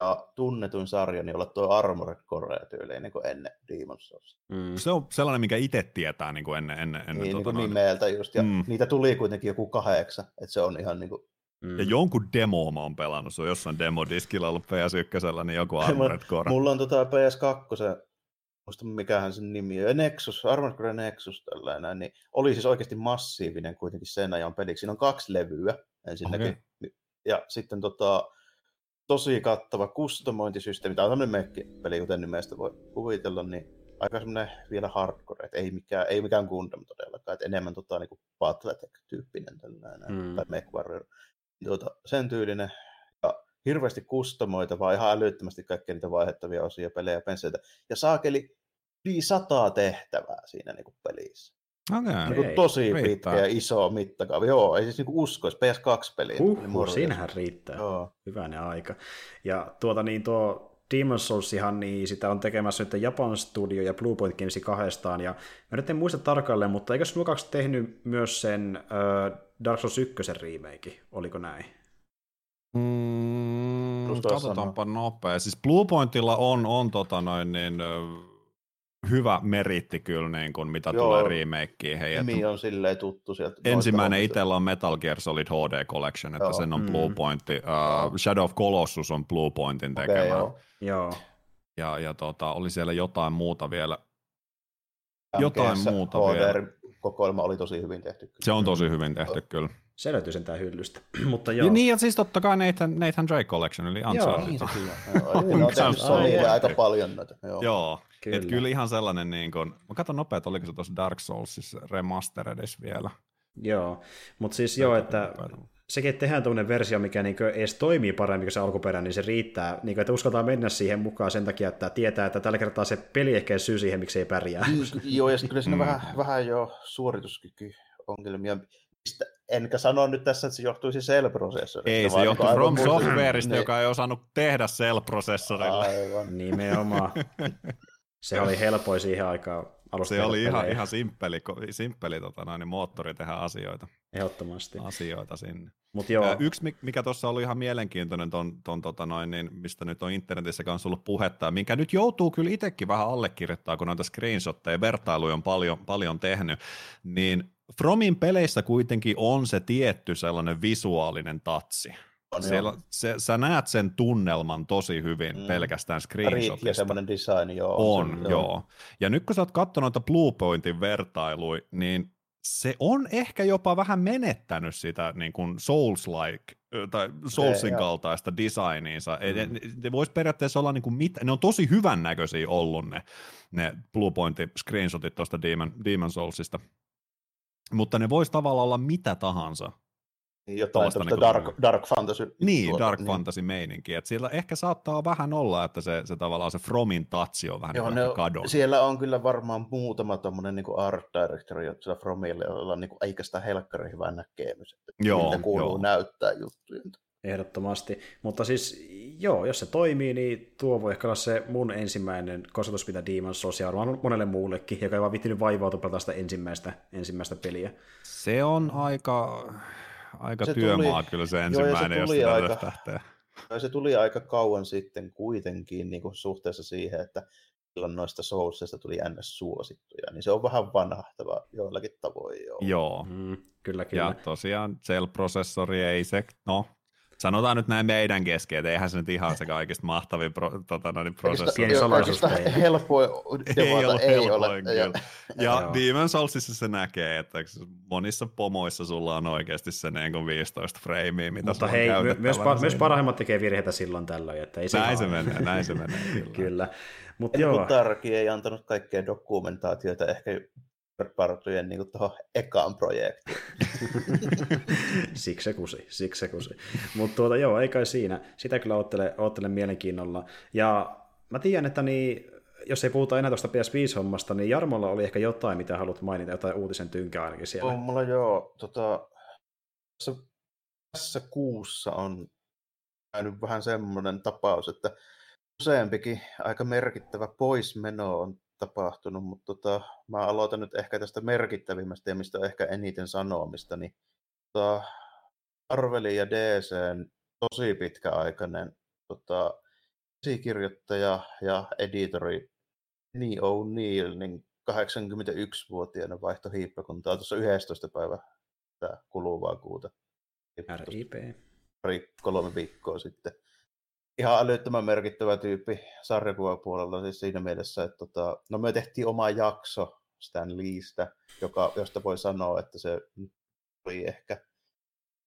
[SPEAKER 2] ja tunnetuin sarja niin olla tuo Armored Core tyyliin niin kuin ennen Demon's Souls.
[SPEAKER 3] Mm. Se on sellainen, mikä itse tietää niin kuin ennen, ennen, ennen
[SPEAKER 2] niin, tuota niin kuin nimeltä just, ja mm. niitä tuli kuitenkin joku kahdeksan, että se on ihan niin kuin
[SPEAKER 3] Mm. Ja jonkun demo mä oon pelannut, se on jossain demodiskilla ollut PS1, niin joku Armored Core.
[SPEAKER 2] Mulla on tota PS2, muista mikähän sen nimi on, Nexus, Armored Core Nexus tällainen, niin oli siis oikeasti massiivinen kuitenkin sen ajan peliksi. Siinä on kaksi levyä ensinnäkin, okay. ja sitten tota, tosi kattava kustomointisysteemi, tämä on tämmöinen peli, kuten nimestä voi kuvitella, niin aika semmoinen vielä hardcore, että ei mikään, ei mikään Gundam todellakaan, että enemmän tota, niin Battletech-tyyppinen tällainen, mm. tai Mech Warrior. Tuota, sen tyylinen, ja hirveästi kustomoitavaa, ihan älyttömästi kaikkia niitä vaihettavia osia, pelejä, penseitä, ja saakeli yli sataa tehtävää siinä niin kuin pelissä.
[SPEAKER 3] Okay.
[SPEAKER 2] Niin tosi
[SPEAKER 3] Riittää.
[SPEAKER 2] pitkä ja iso mittakaava. Joo, ei siis niin uskoisi. PS2-peli.
[SPEAKER 1] Huhhuh, siinähän riittää.
[SPEAKER 2] Joo.
[SPEAKER 1] Hyvänen aika. Ja tuota niin tuo Demon's Soulsihan, niin sitä on tekemässä nyt Japan Studio ja Bluepoint Games kahdestaan, ja mä nyt en muista tarkalleen, mutta eikö nuo kaksi tehnyt myös sen äh, Dark Souls 1 remake, oliko näin?
[SPEAKER 3] Mm, katsotaanpa nopea. Siis Bluepointilla on, on tota noin, niin, hyvä meritti kyllä, niin kuin, mitä
[SPEAKER 2] Joo.
[SPEAKER 3] tulee remakeen. Hei,
[SPEAKER 2] Nimi on silleen tuttu sieltä.
[SPEAKER 3] ensimmäinen itsellä on Metal Gear Solid HD Collection, että
[SPEAKER 2] Joo.
[SPEAKER 3] sen on
[SPEAKER 1] Mm.
[SPEAKER 3] Bluepoint. Uh, Shadow of Colossus on Bluepointin
[SPEAKER 2] Okei,
[SPEAKER 3] tekemä.
[SPEAKER 2] joo.
[SPEAKER 1] Joo.
[SPEAKER 3] ja ja tota, oli siellä jotain muuta vielä. Jotain
[SPEAKER 2] MGS
[SPEAKER 3] muuta vielä.
[SPEAKER 2] HDR-kokoelma oli tosi hyvin tehty.
[SPEAKER 3] Se on tosi hyvin tehty kyllä.
[SPEAKER 1] Se löytyy sentään hyllystä. mutta
[SPEAKER 3] Ja
[SPEAKER 1] joo.
[SPEAKER 3] niin, ja siis totta kai Nathan, Nathan Drake Collection, eli Uncharted.
[SPEAKER 2] Niin. Joo, on
[SPEAKER 3] Se
[SPEAKER 2] Sonylle
[SPEAKER 1] aivan.
[SPEAKER 2] aika paljon näitä. Joo.
[SPEAKER 3] Joo,
[SPEAKER 1] Kyllä.
[SPEAKER 3] kyllä. kyllä ihan sellainen, niin kuin, mä katson nopeasti, oliko se tuossa Dark Soulsissa remasteredissa vielä.
[SPEAKER 1] Joo, mutta siis joo, että sekin, että tehdään tuommoinen versio, mikä niin edes toimii paremmin kuin se alkuperäinen, niin se riittää, niin kuin, että uskaltaa mennä siihen mukaan sen takia, että tietää, että tällä kertaa se peli ehkä ei syy siihen, miksi ei pärjää.
[SPEAKER 2] Niin, Joo, ja kyllä siinä
[SPEAKER 3] Mm.
[SPEAKER 2] vähän, vähän jo suorituskykyongelmia. Mistä, enkä sano nyt tässä, että se johtuisi Cell-prosessorista.
[SPEAKER 3] Ei, se
[SPEAKER 2] vaan
[SPEAKER 3] johtui
[SPEAKER 2] niin
[SPEAKER 3] From Softwareista,
[SPEAKER 2] Ne-
[SPEAKER 3] joka ei osannut tehdä Cell-prosessorilla.
[SPEAKER 2] Aivan.
[SPEAKER 1] Nimenomaan. Se oli helpoin siihen aikaan alusta.
[SPEAKER 3] Se oli ihan, ihan simppeli, simppeli tota noin, niin moottori tehdä asioita,
[SPEAKER 1] Ehdottomasti.
[SPEAKER 3] asioita sinne.
[SPEAKER 1] Mutta joo,
[SPEAKER 3] Yksi, mi- mikä tuossa oli ihan mielenkiintoinen, ton, ton, tota noin, niin, mistä nyt on internetissä kanssa ollut puhetta, ja minkä nyt joutuu kyllä itsekin vähän allekirjoittaa, kun noita screenshotteja vertailuja on paljon, paljon tehnyt, niin Fromin peleissä kuitenkin on se tietty sellainen visuaalinen tatsi. Siellä,
[SPEAKER 2] joo.
[SPEAKER 3] se, sä näet sen tunnelman tosi hyvin
[SPEAKER 2] Mm.
[SPEAKER 3] pelkästään screenshotista.
[SPEAKER 2] semmoinen design, joo.
[SPEAKER 3] On,
[SPEAKER 2] se-
[SPEAKER 3] joo. Ja nyt kun sä oot katsonut noita Bluepointin vertailuja, niin se on ehkä jopa vähän menettänyt sitä niin kuin Souls-like tai Soulsin
[SPEAKER 2] joo.
[SPEAKER 3] kaltaista designiinsa. Mm. Ne, ne vois periaatteessa olla niin kuin mit, ne on tosi hyvän näköisiä ollut ne, ne Bluepointin screenshotit tuosta Demon, Demon Soulsista. Mutta ne vois tavallaan olla mitä tahansa.
[SPEAKER 2] Jotain
[SPEAKER 3] Tuollaista
[SPEAKER 2] tämmöistä
[SPEAKER 3] niinku-
[SPEAKER 2] dark, dark fantasy.
[SPEAKER 3] Niin,
[SPEAKER 2] tuota,
[SPEAKER 3] Dark Fantasy meininki. Et siellä ehkä saattaa vähän olla, että se, se tavallaan se Fromin tatsi on vähän
[SPEAKER 2] Joo,
[SPEAKER 3] niin
[SPEAKER 2] ne
[SPEAKER 3] kuin
[SPEAKER 2] on,
[SPEAKER 3] kadonnut.
[SPEAKER 2] siellä on kyllä varmaan muutama tommonen niin art directori sillä Fromille, on niin kuin, eikä sitä helkkari hyvä näkemys. Että
[SPEAKER 3] Joo,
[SPEAKER 2] miltä kuuluu
[SPEAKER 3] joo.
[SPEAKER 2] näyttää juttuja.
[SPEAKER 1] ehdottomasti. Mutta siis joo, jos se toimii, niin tuo voi ehkä olla se mun ensimmäinen kosketus, mitä Demon's Souls ja varmaan monelle muullekin, joka ei vaan vittinyt vaivautua sitä ensimmäistä, ensimmäistä peliä.
[SPEAKER 3] Se on aika, aika
[SPEAKER 2] Se
[SPEAKER 3] työmaa
[SPEAKER 2] tuli-
[SPEAKER 3] kyllä se
[SPEAKER 2] joo, ja se
[SPEAKER 3] ensimmäinen, jos
[SPEAKER 2] aika-
[SPEAKER 3] tähtää.
[SPEAKER 2] Ja se tuli aika kauan sitten kuitenkin niin kuin suhteessa siihen, että milloin noista Soulsista tuli ns. suosittuja, niin se on vähän vanhahtava joillakin tavoin. Joo.
[SPEAKER 3] Joo,
[SPEAKER 1] Mm, kyllä, kyllä.
[SPEAKER 3] ja tosiaan Cell-prosessori ei se, no sanotaan nyt näin meidän kesken, että eihän se nyt ihan se kaikista mahtavin pro, tota, noin,
[SPEAKER 1] salaisuus
[SPEAKER 2] Oikeastaan
[SPEAKER 1] teille.
[SPEAKER 2] helpoin
[SPEAKER 3] Ei ole
[SPEAKER 2] ei ole.
[SPEAKER 3] helpoin
[SPEAKER 2] Ja,
[SPEAKER 3] kyllä. Ja
[SPEAKER 1] Joo.
[SPEAKER 3] Demon's Soulsissa se näkee, että monissa pomoissa sulla on oikeasti se niin kuin 15 freimiä, mitä
[SPEAKER 1] Mutta hei, my- myös, pa- myös parhaimmat tekee virheitä silloin tällöin, että ei se
[SPEAKER 3] Näin se menee, näin se menee. Kyllä.
[SPEAKER 1] kyllä. Mutta
[SPEAKER 2] ja
[SPEAKER 1] joo,
[SPEAKER 2] Tarki ei antanut kaikkea dokumentaatiota ehkä Partujen niin tuohon ekaan projektiin.
[SPEAKER 1] siksi se kusi, siksi se kusi. Mutta tuota, joo, ei kai siinä. Sitä kyllä oottelen, oottelen mielenkiinnolla. Ja mä tiedän, että niin, jos ei puhuta enää tuosta PS5-hommasta, niin Jarmolla oli ehkä jotain, mitä haluat mainita, jotain uutisen tynkää ainakin siellä.
[SPEAKER 2] On mulla joo, tota, tässä, tässä kuussa on käynyt vähän semmoinen tapaus, että useampikin aika merkittävä poismeno on tapahtunut, mutta tota, mä aloitan nyt ehkä tästä merkittävimmästä ja mistä on ehkä eniten sanomista, niin tota, Arvelin ja DCn tosi pitkäaikainen tota, käsikirjoittaja ja editori Kenny O'Neill, niin 81-vuotiaana vaihto hiippakuntaa tuossa 11. päivä kuluvaa kuuta.
[SPEAKER 1] RIP.
[SPEAKER 2] Pari kolme viikkoa sitten. Ihan älyttömän merkittävä tyyppi sarjakuvapuolella siis siinä mielessä, että tota, no me tehtiin oma jakso Stan Leestä, joka, josta voi sanoa, että se oli ehkä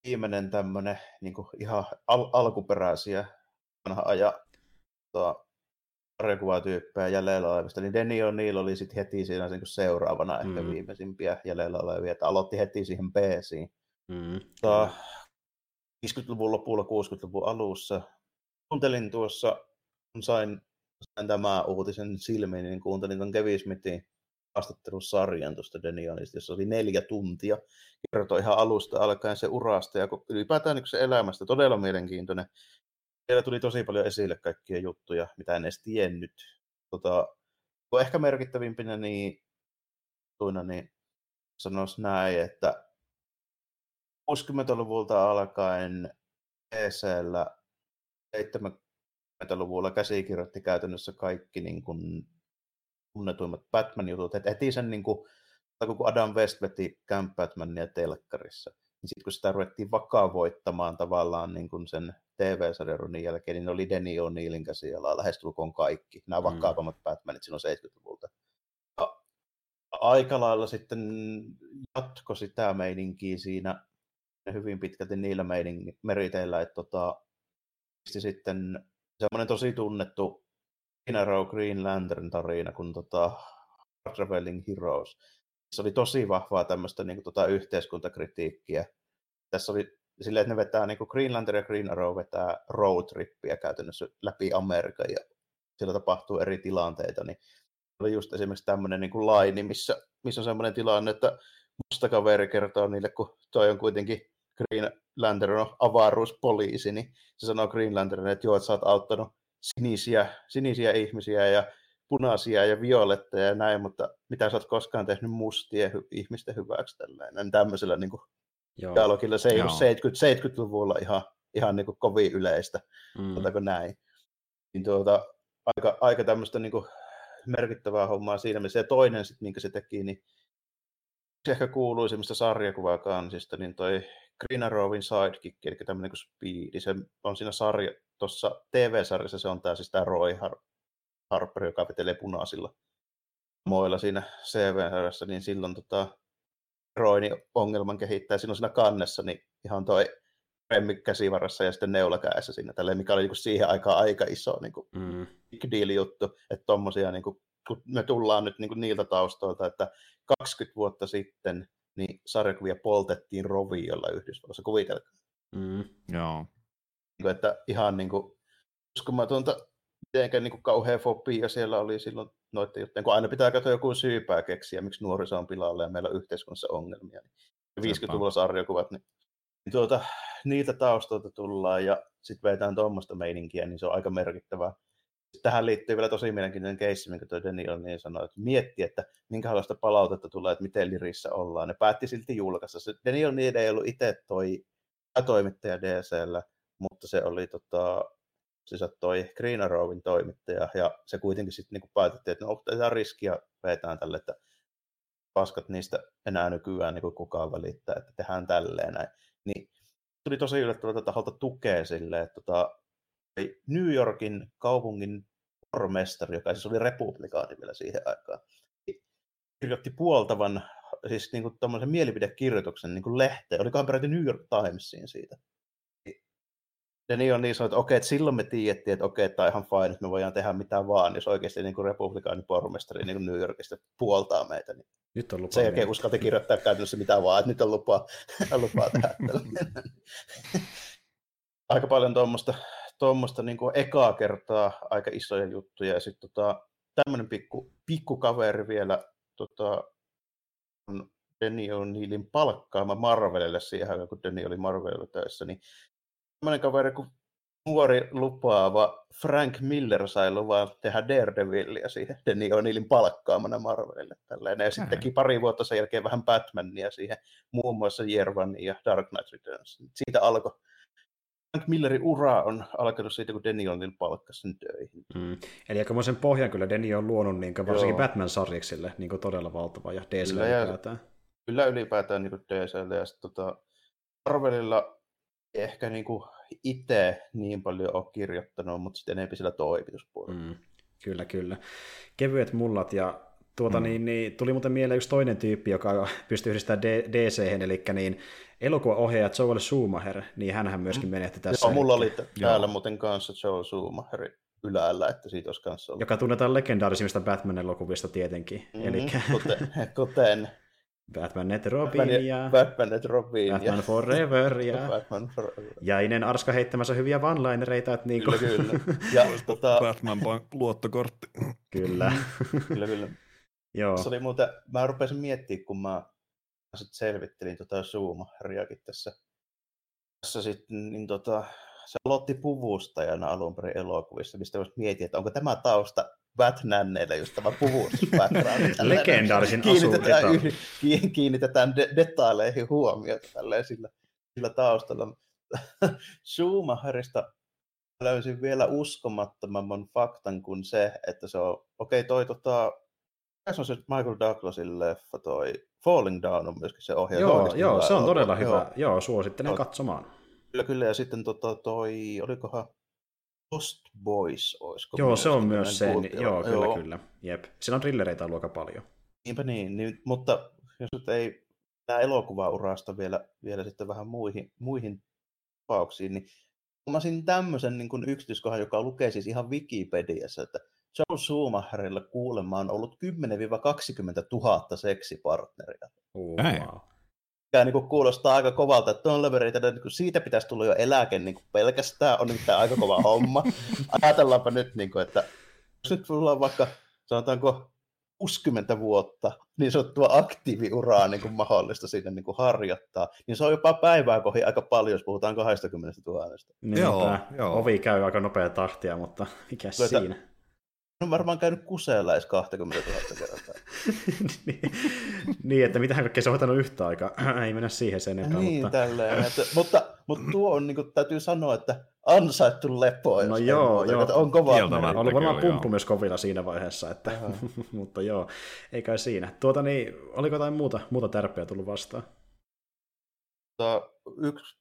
[SPEAKER 2] viimeinen tämmöinen niin ihan al- alkuperäisiä vanha ajan tota, sarjakuvatyyppejä jäljellä olevista, niin Denny O'Neill oli sitten heti siinä niin kuin seuraavana ehkä
[SPEAKER 1] Mm.
[SPEAKER 2] viimeisimpiä jäljellä olevia, että aloitti heti siihen peesiin.
[SPEAKER 1] Mm,
[SPEAKER 2] Tota, 50-luvun lopulla, 60-luvun alussa. Kuuntelin tuossa, kun sain, sain tämän uutisen silmiin, niin kuuntelin tuon Kevin Smithin haastattelusarjan tuosta Denionista, jossa oli neljä tuntia. Kertoi ihan alusta alkaen se urasta ja ylipäätään niin se elämästä. Todella mielenkiintoinen. Siellä tuli tosi paljon esille kaikkia juttuja, mitä en edes tiennyt. Tota, ehkä merkittävimpinä niin, tuina, niin sanoisi näin, että 60-luvulta alkaen PCllä 70-luvulla käsikirjoitti käytännössä kaikki niin kuin, tunnetuimmat Batman-jutut. Et heti sen, niin kuin, kun Adam West veti Camp Batmania telkkarissa, niin sitten kun sitä ruvettiin vakavoittamaan tavallaan niin kuin sen TV-sarjan jälkeen, niin ne oli Denny O'Neillin käsialaa lähestulkoon kaikki, nämä mm. vakavammat Batmanit silloin 70-luvulta. Ja aika lailla sitten jatko sitä meininkiä siinä hyvin pitkälti niillä meidän meriteillä, että tota, sitten semmoinen tosi tunnettu In Row Green Lantern tarina kuin tota, Traveling Heroes. Se oli tosi vahvaa tämmöistä niin kuin, tota, yhteiskuntakritiikkiä. Tässä oli silleen, että ne vetää niin kuin Green Lantern ja Green Arrow vetää road trippiä käytännössä läpi Amerikan ja siellä tapahtuu eri tilanteita, niin oli just esimerkiksi tämmöinen niin kuin laini, missä, missä on semmoinen tilanne, että musta kaveri kertoo niille, kun toi on kuitenkin Green Lantern on avaruuspoliisi, niin se sanoo Green Lanternille, että joo, että sä oot auttanut sinisiä, sinisiä ihmisiä ja punaisia ja violetteja ja näin, mutta mitä sä oot koskaan tehnyt mustien hy- ihmisten hyväksi tällainen tämmöisellä niin kuin Joo. dialogilla. Se ei Joo. ole 70, 70-luvulla ihan, ihan niin kuin kovin yleistä, mm. näin. Niin tuota, aika, aika tämmöistä niin kuin merkittävää hommaa siinä mielessä. Ja toinen sitten, minkä se teki, niin se ehkä kuuluisimmista sarjakuvakansista, niin toi Green Arrowin sidekick, eli tämmöinen kuin Speedy, se on siinä sarja, tuossa TV-sarjassa se on tämä siis tämä Roy Har- Harper, joka vetelee punaisilla moilla siinä CV-sarjassa, niin silloin tota, Roy niin ongelman kehittää silloin siinä kannessa, niin ihan toi remmi käsivarassa ja sitten neulakäessä siinä, tälleen, mikä oli niin kuin siihen aikaan aika iso niin kuin mm. big deal juttu, että tommosia, niin kuin, kun me tullaan nyt niin kuin niiltä taustoilta, että 20 vuotta sitten niin sarjakuvia poltettiin roviolla Yhdysvalloissa, kuvitelkaa.
[SPEAKER 3] Mm, joo.
[SPEAKER 2] Niin että ihan niin kuin, uskomatonta, mitenkä niin kuin kauhea fobia siellä oli silloin noiden juttujen, kun aina pitää katsoa joku syypää keksiä, miksi nuoriso on pilalla ja meillä on yhteiskunnassa ongelmia. Niin 50-luvulla sarjakuvat, niin, niin tuota, niiltä taustoilta tullaan ja sitten vetään tuommoista meininkiä, niin se on aika merkittävää tähän liittyy vielä tosi mielenkiintoinen keissi, minkä tuo Daniel niin sanoi, että mietti, että minkälaista palautetta tulee, että miten lirissä ollaan. Ne päätti silti julkaista. Se Daniel niin ei ollut itse toi toimittaja DCllä, mutta se oli tota, siis toi Green Arrowin toimittaja, ja se kuitenkin sitten niin päätettiin, että no otetaan riskiä vetään tälle, että paskat niistä enää nykyään niin kukaan välittää, että tehdään tälleen näin. Niin tuli tosi yllättävältä taholta tukea sille, että tota, New Yorkin kaupungin pormestari, joka siis oli republikaani vielä siihen aikaan, kirjoitti puoltavan siis niin kuin mielipidekirjoituksen niin kuin lehteen, olikohan peräti New York Timesiin siitä. Ja niin on niin sanonut, että okei, että silloin me tiedettiin, että okei, tämä on ihan fine, että me voidaan tehdä mitä vaan, jos oikeasti niin republikaani pormestari niin kuin New Yorkista puoltaa meitä. Niin
[SPEAKER 1] nyt on lupa
[SPEAKER 2] sen jälkeen uskalti kirjoittaa käytännössä mitä vaan, että nyt on lupa, lupaa tehdä. Aika paljon tuommoista tuommoista niin ekaa kertaa aika isoja juttuja. Ja sitten tota, tämmöinen pikku, pikku kaveri vielä tota, on Denny O'Neillin palkkaama Marvelille siihen aikaan, kun Denny oli Marvelilla töissä, niin tämmöinen kaveri kuin nuori lupaava Frank Miller sai luvan tehdä Daredevilia siihen Denny O'Neillin palkkaamana Marvelille. Tälleen. Ja sitten teki pari vuotta sen jälkeen vähän Batmania siihen, muun muassa One ja Dark Knight Returns. Siitä alkoi Frank Millerin ura on alkanut siitä, kun Denny on palkkasi sen töihin.
[SPEAKER 1] Mm. Eli aikamoisen pohjan kyllä Denny on luonut niin varsinkin Batman-sarjiksille niin todella valtava ja DC ylipäätään.
[SPEAKER 2] Kyllä ylipäätään niin DClle ja sitten tota, Marvelilla ehkä niin itse niin paljon ole kirjoittanut, mutta sitten enemmän sillä toimituspuolella. Mm.
[SPEAKER 1] Kyllä, kyllä. Kevyet mullat ja Tuota, mm. niin, niin, tuli muuten mieleen yksi toinen tyyppi, joka pystyy yhdistämään dc eli niin elokuvaohjaaja Joel Schumacher, niin hänhän myöskin mm. menehti tässä.
[SPEAKER 2] Joo, mulla oli täällä Joo. muuten kanssa Joel Schumacher ylällä, että siitä olisi kanssa ollut.
[SPEAKER 1] Joka tunnetaan legendaarisimmista Batman-elokuvista tietenkin. Mm, Eli...
[SPEAKER 2] kuten, kuten
[SPEAKER 1] Batman et Robin Batman, ja...
[SPEAKER 2] Batman et Robin
[SPEAKER 1] Batman ja... Forever ja... Batman Forever. Ja Inen Arska heittämässä hyviä one-linereita. Että
[SPEAKER 2] niin kuin... Kyllä, kyllä. Ja,
[SPEAKER 3] tota... Batman luottokortti.
[SPEAKER 1] Kyllä.
[SPEAKER 2] kyllä, kyllä.
[SPEAKER 1] Joo.
[SPEAKER 2] Se oli muuten, mä rupesin miettimään, kun mä sit selvittelin tota Zoomariakin tässä, tässä sitten, niin tota, se aloitti puvustajana alun perin elokuvissa, mistä voisi mietin, että onko tämä tausta Batmanneille just tämä puvus
[SPEAKER 1] Legendaarisin
[SPEAKER 2] kiinnitetään, yh, kiinnitetään de- detaileihin huomiota tälleen sillä, sillä taustalla. Schumacherista löysin vielä uskomattomamman faktan kuin se, että se on, okei okay, toi tota, se on se Michael Douglasin leffa, toi Falling Down on myöskin se ohjaaja.
[SPEAKER 1] Joo, joo se on todella hyvä. Joo, joo suosittelen katsomaan.
[SPEAKER 2] Kyllä, kyllä, ja sitten tota, toi, olikohan Lost Boys, olisiko?
[SPEAKER 1] Joo, se on myös se, niin, joo, kyllä, joo. kyllä. Jep. Siinä on thrillereitä ollut aika paljon.
[SPEAKER 2] Niinpä niin, niin, mutta jos nyt ei nämä elokuvaurasta vielä, vielä sitten vähän muihin, muihin tapauksiin, niin huomasin tämmöisen niin kuin yksityiskohan, joka lukee siis ihan Wikipediassa, että Joe Schumacherille kuulemma on ollut 10-20 000 seksipartneria.
[SPEAKER 1] Wow
[SPEAKER 2] mikä niin kuulostaa aika kovalta, että tuon levereitä, niin kuin siitä pitäisi tulla jo eläke niin kuin pelkästään, on nimittäin aika kova homma. Ajatellaanpa nyt, niin kuin, että jos nyt sulla on vaikka, sanotaanko 60 vuotta niin sanottua aktiiviuraa niin kuin mahdollista siinä niin kuin harjoittaa, niin se on jopa päivää kohi aika paljon, jos puhutaan 20 000.
[SPEAKER 1] Niin, joo, joo. Ovi käy aika nopea tahtia, mutta mikä siinä?
[SPEAKER 2] On varmaan käynyt kuseella edes 20 000 kertaa.
[SPEAKER 1] niin, niin, että mitä kaikkea se on hoitanut yhtä aikaa. Ei mennä siihen sen enempää.
[SPEAKER 2] Niin,
[SPEAKER 1] mutta...
[SPEAKER 2] tälleen. Että, mutta, mutta tuo on, niin kuin, täytyy sanoa, että ansaittu lepo.
[SPEAKER 1] No joo, muuta, joo.
[SPEAKER 2] Että on kova.
[SPEAKER 1] Oli varmaan pumppu myös kovilla siinä vaiheessa, että, mutta joo, ei kai siinä. Tuota niin, oliko jotain muuta, muuta tärpeää tullut vastaan?
[SPEAKER 2] Tuo, yksi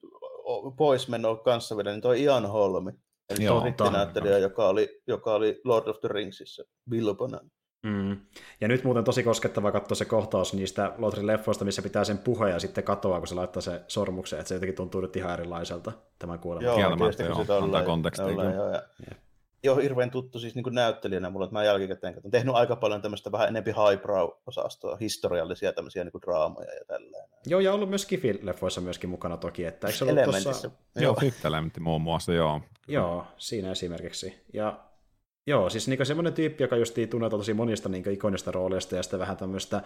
[SPEAKER 2] poismeno kanssa vielä, niin tuo Ian Holmi. Eli Joo, näyttelijä, joka oli, joka oli Lord of the Ringsissa, Bilbona.
[SPEAKER 1] Mm. Ja nyt muuten tosi koskettava katsoa se kohtaus niistä Lotrin leffoista, missä pitää sen puhe ja sitten katoaa, kun se laittaa se sormukseen, että se jotenkin tuntuu nyt ihan erilaiselta tämän kuoleman.
[SPEAKER 3] Joo, Kielmättä, joo, antaa kontekstia.
[SPEAKER 2] Joo, ja, Joo, hirveän tuttu siis niin kuin näyttelijänä mulle, että mä jälkikäteen katson. Tehnyt aika paljon tämmöistä vähän enempi highbrow-osastoa, historiallisia tämmöisiä niin kuin draamoja ja tälleen.
[SPEAKER 1] Joo, ja ollut myös Kifi-leffoissa myöskin mukana toki, että eikö se
[SPEAKER 2] ollut tuossa...
[SPEAKER 3] Joo, Fifth muun muassa, joo.
[SPEAKER 1] Joo, siinä esimerkiksi. Ja Joo, siis niin semmoinen tyyppi, joka just tunnetaan tosi monista niin ikonista rooleista ja sitten vähän tämmöistä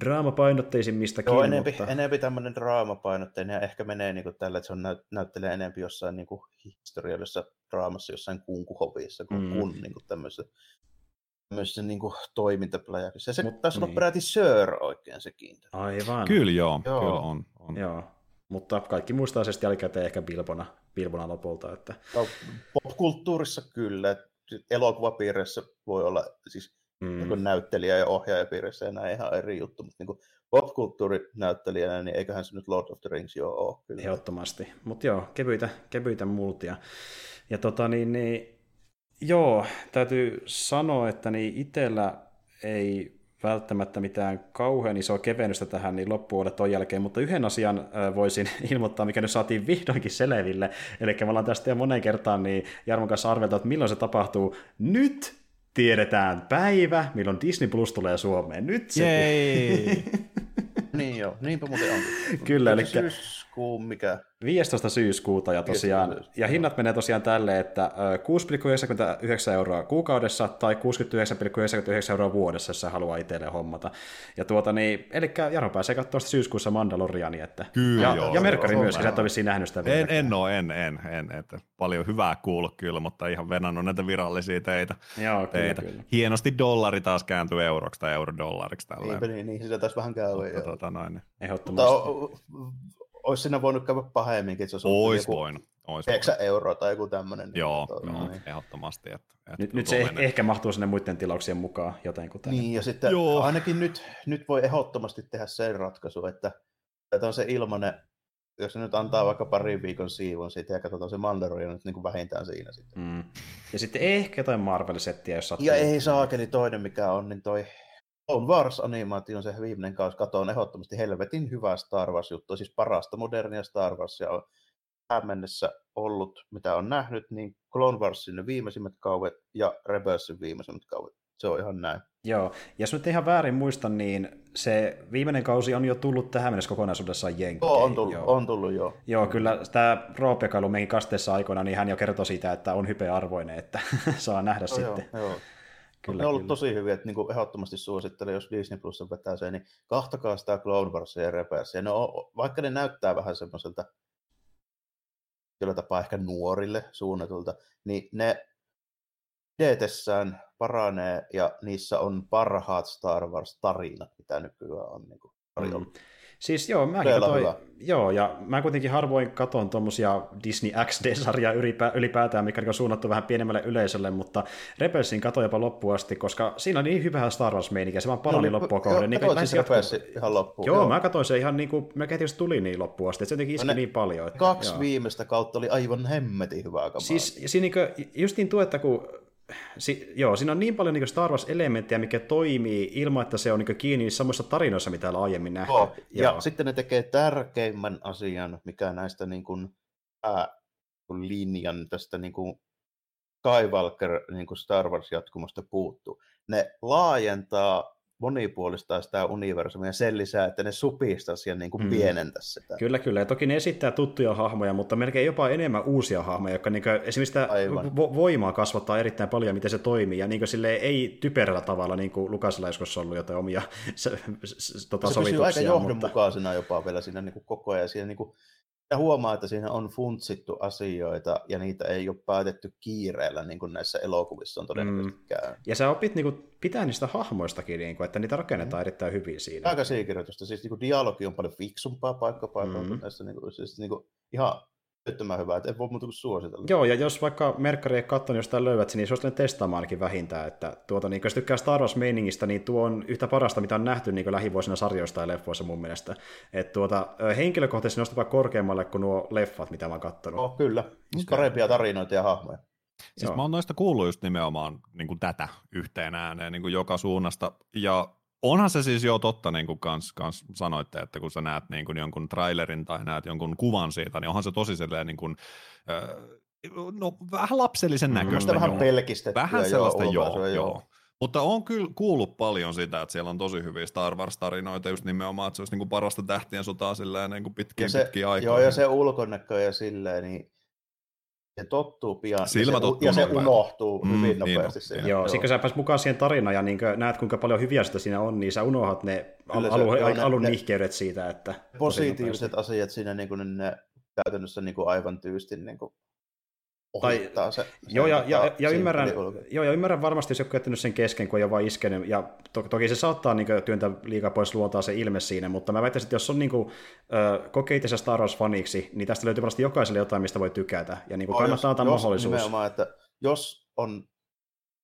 [SPEAKER 1] draamapainotteisimmista
[SPEAKER 2] Joo, enempi, mutta... enempi tämmöinen draamapainotteinen ja ehkä menee niin kuin tällä, että se on näyt, näyttelee enempi jossain niin historiallisessa draamassa jossain kunkuhovissa kuin, mm. kun niin kuin tämmöisessä, tämmöisessä niin kuin toimintapläjäkissä. Ja se Mut, taisi niin. olla peräti Sir oikein sekin.
[SPEAKER 1] Aivan.
[SPEAKER 3] Kyllä joo, joo. kyllä on. on.
[SPEAKER 1] Joo. Mutta kaikki muistaa se jälkikäteen ehkä Bilbona, Bilbona lopulta. Että...
[SPEAKER 2] No, popkulttuurissa kyllä. Elokuvapiirissä voi olla siis mm. niin näyttelijä ja ohjaajapiirissä ja näin ihan eri juttu, mutta niin popkulttuurinäyttelijänä, niin eiköhän se nyt Lord of the Rings jo ole. Kyllä.
[SPEAKER 1] Ehdottomasti, mutta joo, kevyitä, kevyitä multia. Ja tota niin, niin, joo, täytyy sanoa, että niin itsellä ei välttämättä mitään kauhean isoa kevennystä tähän niin loppuun ton jälkeen, mutta yhden asian voisin ilmoittaa, mikä nyt saatiin vihdoinkin selville. Eli me ollaan tästä jo moneen kertaan niin Jarmon kanssa arveltu, että milloin se tapahtuu. Nyt tiedetään päivä, milloin Disney Plus tulee Suomeen. Nyt se...
[SPEAKER 2] niin joo, niinpä muuten on.
[SPEAKER 1] Kyllä, eli...
[SPEAKER 2] Syyskuun mikä?
[SPEAKER 1] 15. syyskuuta ja tosiaan, 15. ja hinnat menee tosiaan tälleen, että 6,99 euroa kuukaudessa tai 69,99 euroa vuodessa, jos haluaa itselleen hommata. Ja tuota niin, eli Jaro pääsee katsoa syyskuussa Mandaloriani, että
[SPEAKER 3] kyllä,
[SPEAKER 1] ja,
[SPEAKER 3] joo,
[SPEAKER 1] ja Merkari myös, sä et ole nähnyt sitä
[SPEAKER 3] vielä. En, en ole, en, en, en, että paljon hyvää kuullut kyllä, mutta ihan venannut näitä virallisia teitä.
[SPEAKER 1] Joo, kyllä, teitä. kyllä.
[SPEAKER 3] Hienosti dollari taas kääntyy euroksi tai eurodollariksi.
[SPEAKER 2] Niinpä niin, niin, sitä taas vähän käy.
[SPEAKER 3] Tota, noin.
[SPEAKER 1] Ehdottomasti.
[SPEAKER 2] Mutta olisi siinä voinut käydä pahemminkin, että se olisi
[SPEAKER 3] ois joku voinut.
[SPEAKER 2] Ois 9 voinut. euroa tai joku tämmöinen.
[SPEAKER 3] Joo, niin, joo niin. ehdottomasti. Että,
[SPEAKER 1] että nyt, nyt se eh- ehkä mahtuu sinne muiden tilauksien mukaan jotenkin.
[SPEAKER 2] Niin, ja sitten joo. ainakin nyt, nyt voi ehdottomasti tehdä sen ratkaisu, että tämä on se ilmanen, jos se nyt antaa vaikka parin viikon siivun siitä ja katsotaan se Mandalorian nyt niin kuin vähintään siinä sitten.
[SPEAKER 1] Mm. Ja sitten ehkä jotain Marvel-settiä, jos sattuu.
[SPEAKER 2] Ja ei saakeli toinen, mikä on, niin toi Clone Wars-animaation se viimeinen kausi katoon ehdottomasti helvetin hyvä Star Wars-juttu, siis parasta modernia Star Warsia on tähän mennessä ollut, mitä on nähnyt, niin Clone Warsin viimeisimmät kauet ja Rebelsin viimeisimmät kauet. Se on ihan näin.
[SPEAKER 1] Joo, ja jos nyt ihan väärin muistan, niin se viimeinen kausi on jo tullut tähän mennessä kokonaisuudessaan jenkkeihin.
[SPEAKER 2] Joo, on tullut, joo. on tullut joo.
[SPEAKER 1] Joo, kyllä tämä Roope, joka kasteessa aikoina, niin hän jo kertoi siitä, että on hypearvoinen, että saa nähdä no, sitten.
[SPEAKER 2] Joo, joo. Kyllä, ne on ollut kyllä. tosi hyviä, että niin kuin ehdottomasti suosittelen, jos Disney Plus vetää sen, niin kahtakaa sitä Clone Warsia ja Rebelsia. Ne on, vaikka ne näyttää vähän semmoiselta jolla tapaa ehkä nuorille suunnatulta, niin ne edetessään paranee ja niissä on parhaat Star Wars-tarinat, mitä nykyään on niin kuin, tarjolla. Mm.
[SPEAKER 1] Siis joo, mäkin katsoin, joo, ja mä kuitenkin harvoin katon tuommoisia Disney XD-sarjaa ylipä, ylipäätään, mikä on suunnattu vähän pienemmälle yleisölle, mutta Rebelsin katoin jopa loppuun asti, koska siinä oli niin hyvä Star wars meininki, se vaan parani no, loppua kohden.
[SPEAKER 2] Niin katsoit siis Rebelsin ihan loppuun?
[SPEAKER 1] Joo, joo, mä katsoin se ihan niin kuin, mä kätin, tuli niin loppuun asti, että se jotenkin iski no niin paljon. Että,
[SPEAKER 2] kaksi
[SPEAKER 1] joo.
[SPEAKER 2] viimeistä kautta oli aivan hemmetin hyvää kamaa.
[SPEAKER 1] Siis siinä niin just niin tuo, että kun si, joo, siinä on niin paljon niin Star Wars-elementtejä, mikä toimii ilman, että se on niin kiinni samoissa tarinoissa, mitä on aiemmin nähty. Joo.
[SPEAKER 2] Ja joo. sitten ne tekee tärkeimmän asian, mikä näistä niin kuin, ää, linjan tästä niin kuin Skywalker niin kuin Star Wars-jatkumosta puuttuu. Ne laajentaa monipuolistaa sitä universumia sen lisää, että ne supistaisi ja niin kuin mm. pienentäisi sitä.
[SPEAKER 1] Kyllä, kyllä. Ja toki ne esittää tuttuja hahmoja, mutta melkein jopa enemmän uusia hahmoja, jotka niin kuin, esimerkiksi sitä vo- voimaa kasvattaa erittäin paljon, miten se toimii. Ja niin kuin, sille ei typerällä tavalla, niin kuin Lukasilla joskus ollut jotain omia se, se, tota, se
[SPEAKER 2] pysyy aika johdonmukaisena mutta... jopa vielä siinä niin kuin koko ajan. Siinä niin kuin ja huomaa, että siinä on funtsittu asioita ja niitä ei ole päätetty kiireellä, niin kuin näissä elokuvissa on todennäköisesti mm. käynyt.
[SPEAKER 1] Ja sä opit niin kuin, pitää niistä hahmoistakin, niin kuin, että niitä rakennetaan mm. erittäin hyvin siinä.
[SPEAKER 2] Aika siikirjoitusta. Siis niin kuin, dialogi on paljon fiksumpaa paikka paikalla mm. näissä niin kuin, siis, niin kuin, ihan älyttömän hyvä, että en voi muuta kuin suositella.
[SPEAKER 1] Joo, ja jos vaikka Merkkari ei katsonut jostain löydät, niin suosittelen testaamaan ainakin vähintään, että tuota, niin, jos tykkää Star Wars meiningistä, niin tuo on yhtä parasta, mitä on nähty niin lähivuosina sarjoista ja leffoissa mun mielestä. Et tuota, henkilökohtaisesti nostaa korkeammalle kuin nuo leffat, mitä mä oon katsonut.
[SPEAKER 2] Oh, kyllä, siis okay. parempia tarinoita ja hahmoja.
[SPEAKER 3] Siis Joo. mä oon noista kuullut just nimenomaan niin kuin tätä yhteen ääneen niin kuin joka suunnasta, ja onhan se siis jo totta, niin kuin kans, kans sanoitte, että kun sä näet niin kuin jonkun trailerin tai näet jonkun kuvan siitä, niin onhan se tosi silleen niin kuin, no, vähän lapsellisen mm. näköistä.
[SPEAKER 2] Mm. Vähän pelkistettyä.
[SPEAKER 3] Vähän sellaista, joo, joo. joo. Mutta on kyllä kuullut paljon sitä, että siellä on tosi hyviä Star Wars-tarinoita just nimenomaan, että se olisi niin kuin parasta tähtien sotaa silleen niin kuin pitkiä,
[SPEAKER 2] se,
[SPEAKER 3] pitkiä aikaa.
[SPEAKER 2] Joo, ja se ulkonäkö ja silleen, niin se tottuu pian
[SPEAKER 3] Silmä
[SPEAKER 2] ja, se, ja se unohtuu mm, hyvin niin nopeasti. Niin,
[SPEAKER 1] siinä. Joo, sitten kun sä pääsit mukaan siihen tarinaan ja niin näet, kuinka paljon hyviä sitä siinä on, niin sä unohdat ne al- alu, joo, ne, alun ne, nihkeydet siitä. Että
[SPEAKER 2] positiiviset asiat siinä, niin kuin ne käytännössä niin kuin aivan tyystin niin kuin
[SPEAKER 1] tai, se, joo, ja, ja, ja, ymmärrän, joo, ja ymmärrän varmasti, jos joku jättänyt sen kesken, kun ei ole vaan iskenyt, ja to, toki se saattaa niin kuin, työntää liikaa pois luontaa se ilme siinä, mutta mä väittäisin, että jos on niin kuin, kokeitessa Star Wars-faniksi, niin tästä löytyy varmasti jokaiselle jotain, mistä voi tykätä, ja niin kuin, kannattaa antaa mahdollisuus.
[SPEAKER 2] Nimenomaan, että jos on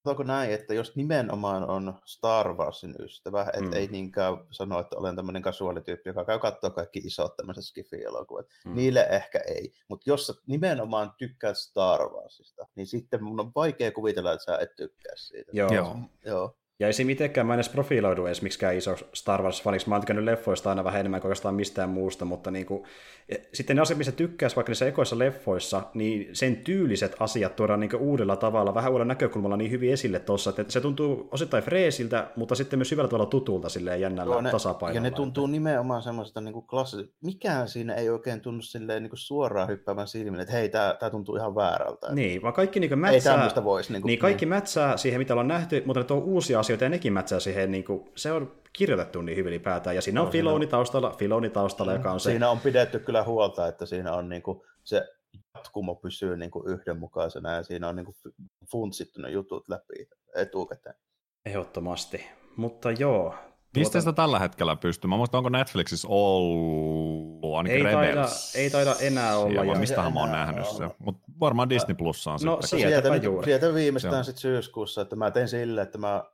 [SPEAKER 2] Onko näin, että jos nimenomaan on Star Warsin ystävä, että mm. ei niinkään sano, että olen tämmöinen kasuaalityyppi, joka käy katsoa kaikki isot tämmöiset skifi-elokuvat, mm. niille ehkä ei. Mutta jos sä nimenomaan tykkäät Star Warsista, niin sitten mun on vaikea kuvitella, että sä et tykkää siitä.
[SPEAKER 1] Joo. Joo. Joo. Ja ei se mitenkään, mä en edes profiloidu edes miksikään iso Star Wars-faniksi. Mä oon tykännyt leffoista aina vähän enemmän kuin oikeastaan mistään muusta, mutta niin kuin, sitten ne asiat, missä tykkäisi vaikka niissä ekoissa leffoissa, niin sen tyyliset asiat tuodaan niin uudella tavalla, vähän uudella näkökulmalla niin hyvin esille tuossa, että se tuntuu osittain freesiltä, mutta sitten myös hyvällä tavalla tutulta silleen jännällä Joo, ne, tasapainolla.
[SPEAKER 2] Ja ne tuntuu että... nimenomaan semmoista niin klassista, mikään siinä ei oikein tunnu silleen niin suoraan hyppäävän silmille, että hei, tämä tuntuu ihan väärältä.
[SPEAKER 1] Niin, vaan kaikki niin mätsää,
[SPEAKER 2] ei voisi. Niin, kuin,
[SPEAKER 1] niin kaikki niin. mätsää siihen, mitä on nähty, mutta ne tuo uusia asioita ja nekin mätsää siihen, niin kuin, se on kirjoitettu niin hyvin ylipäätään. Ja siinä on no, Filoni taustalla, Filoni taustalla, joka on se...
[SPEAKER 2] Siinä on pidetty kyllä huolta, että siinä on niin kuin, se jatkumo pysyy niin kuin yhdenmukaisena ja siinä on niin kuin funtsittu ne jutut läpi etukäteen.
[SPEAKER 1] Ehdottomasti. Mutta joo,
[SPEAKER 3] Mistä tuota... sitä tällä hetkellä pystyy? Mä muistan, onko Netflixissä ollut ainakin
[SPEAKER 1] ei taida, ei taida enää olla.
[SPEAKER 3] Ja mistähän mä oon nähnyt se. Mutta varmaan Disney Plussa on
[SPEAKER 2] no, sitten. Sieltä, juuri. sieltä viimeistään sitten syyskuussa, että mä tein silleen, että mä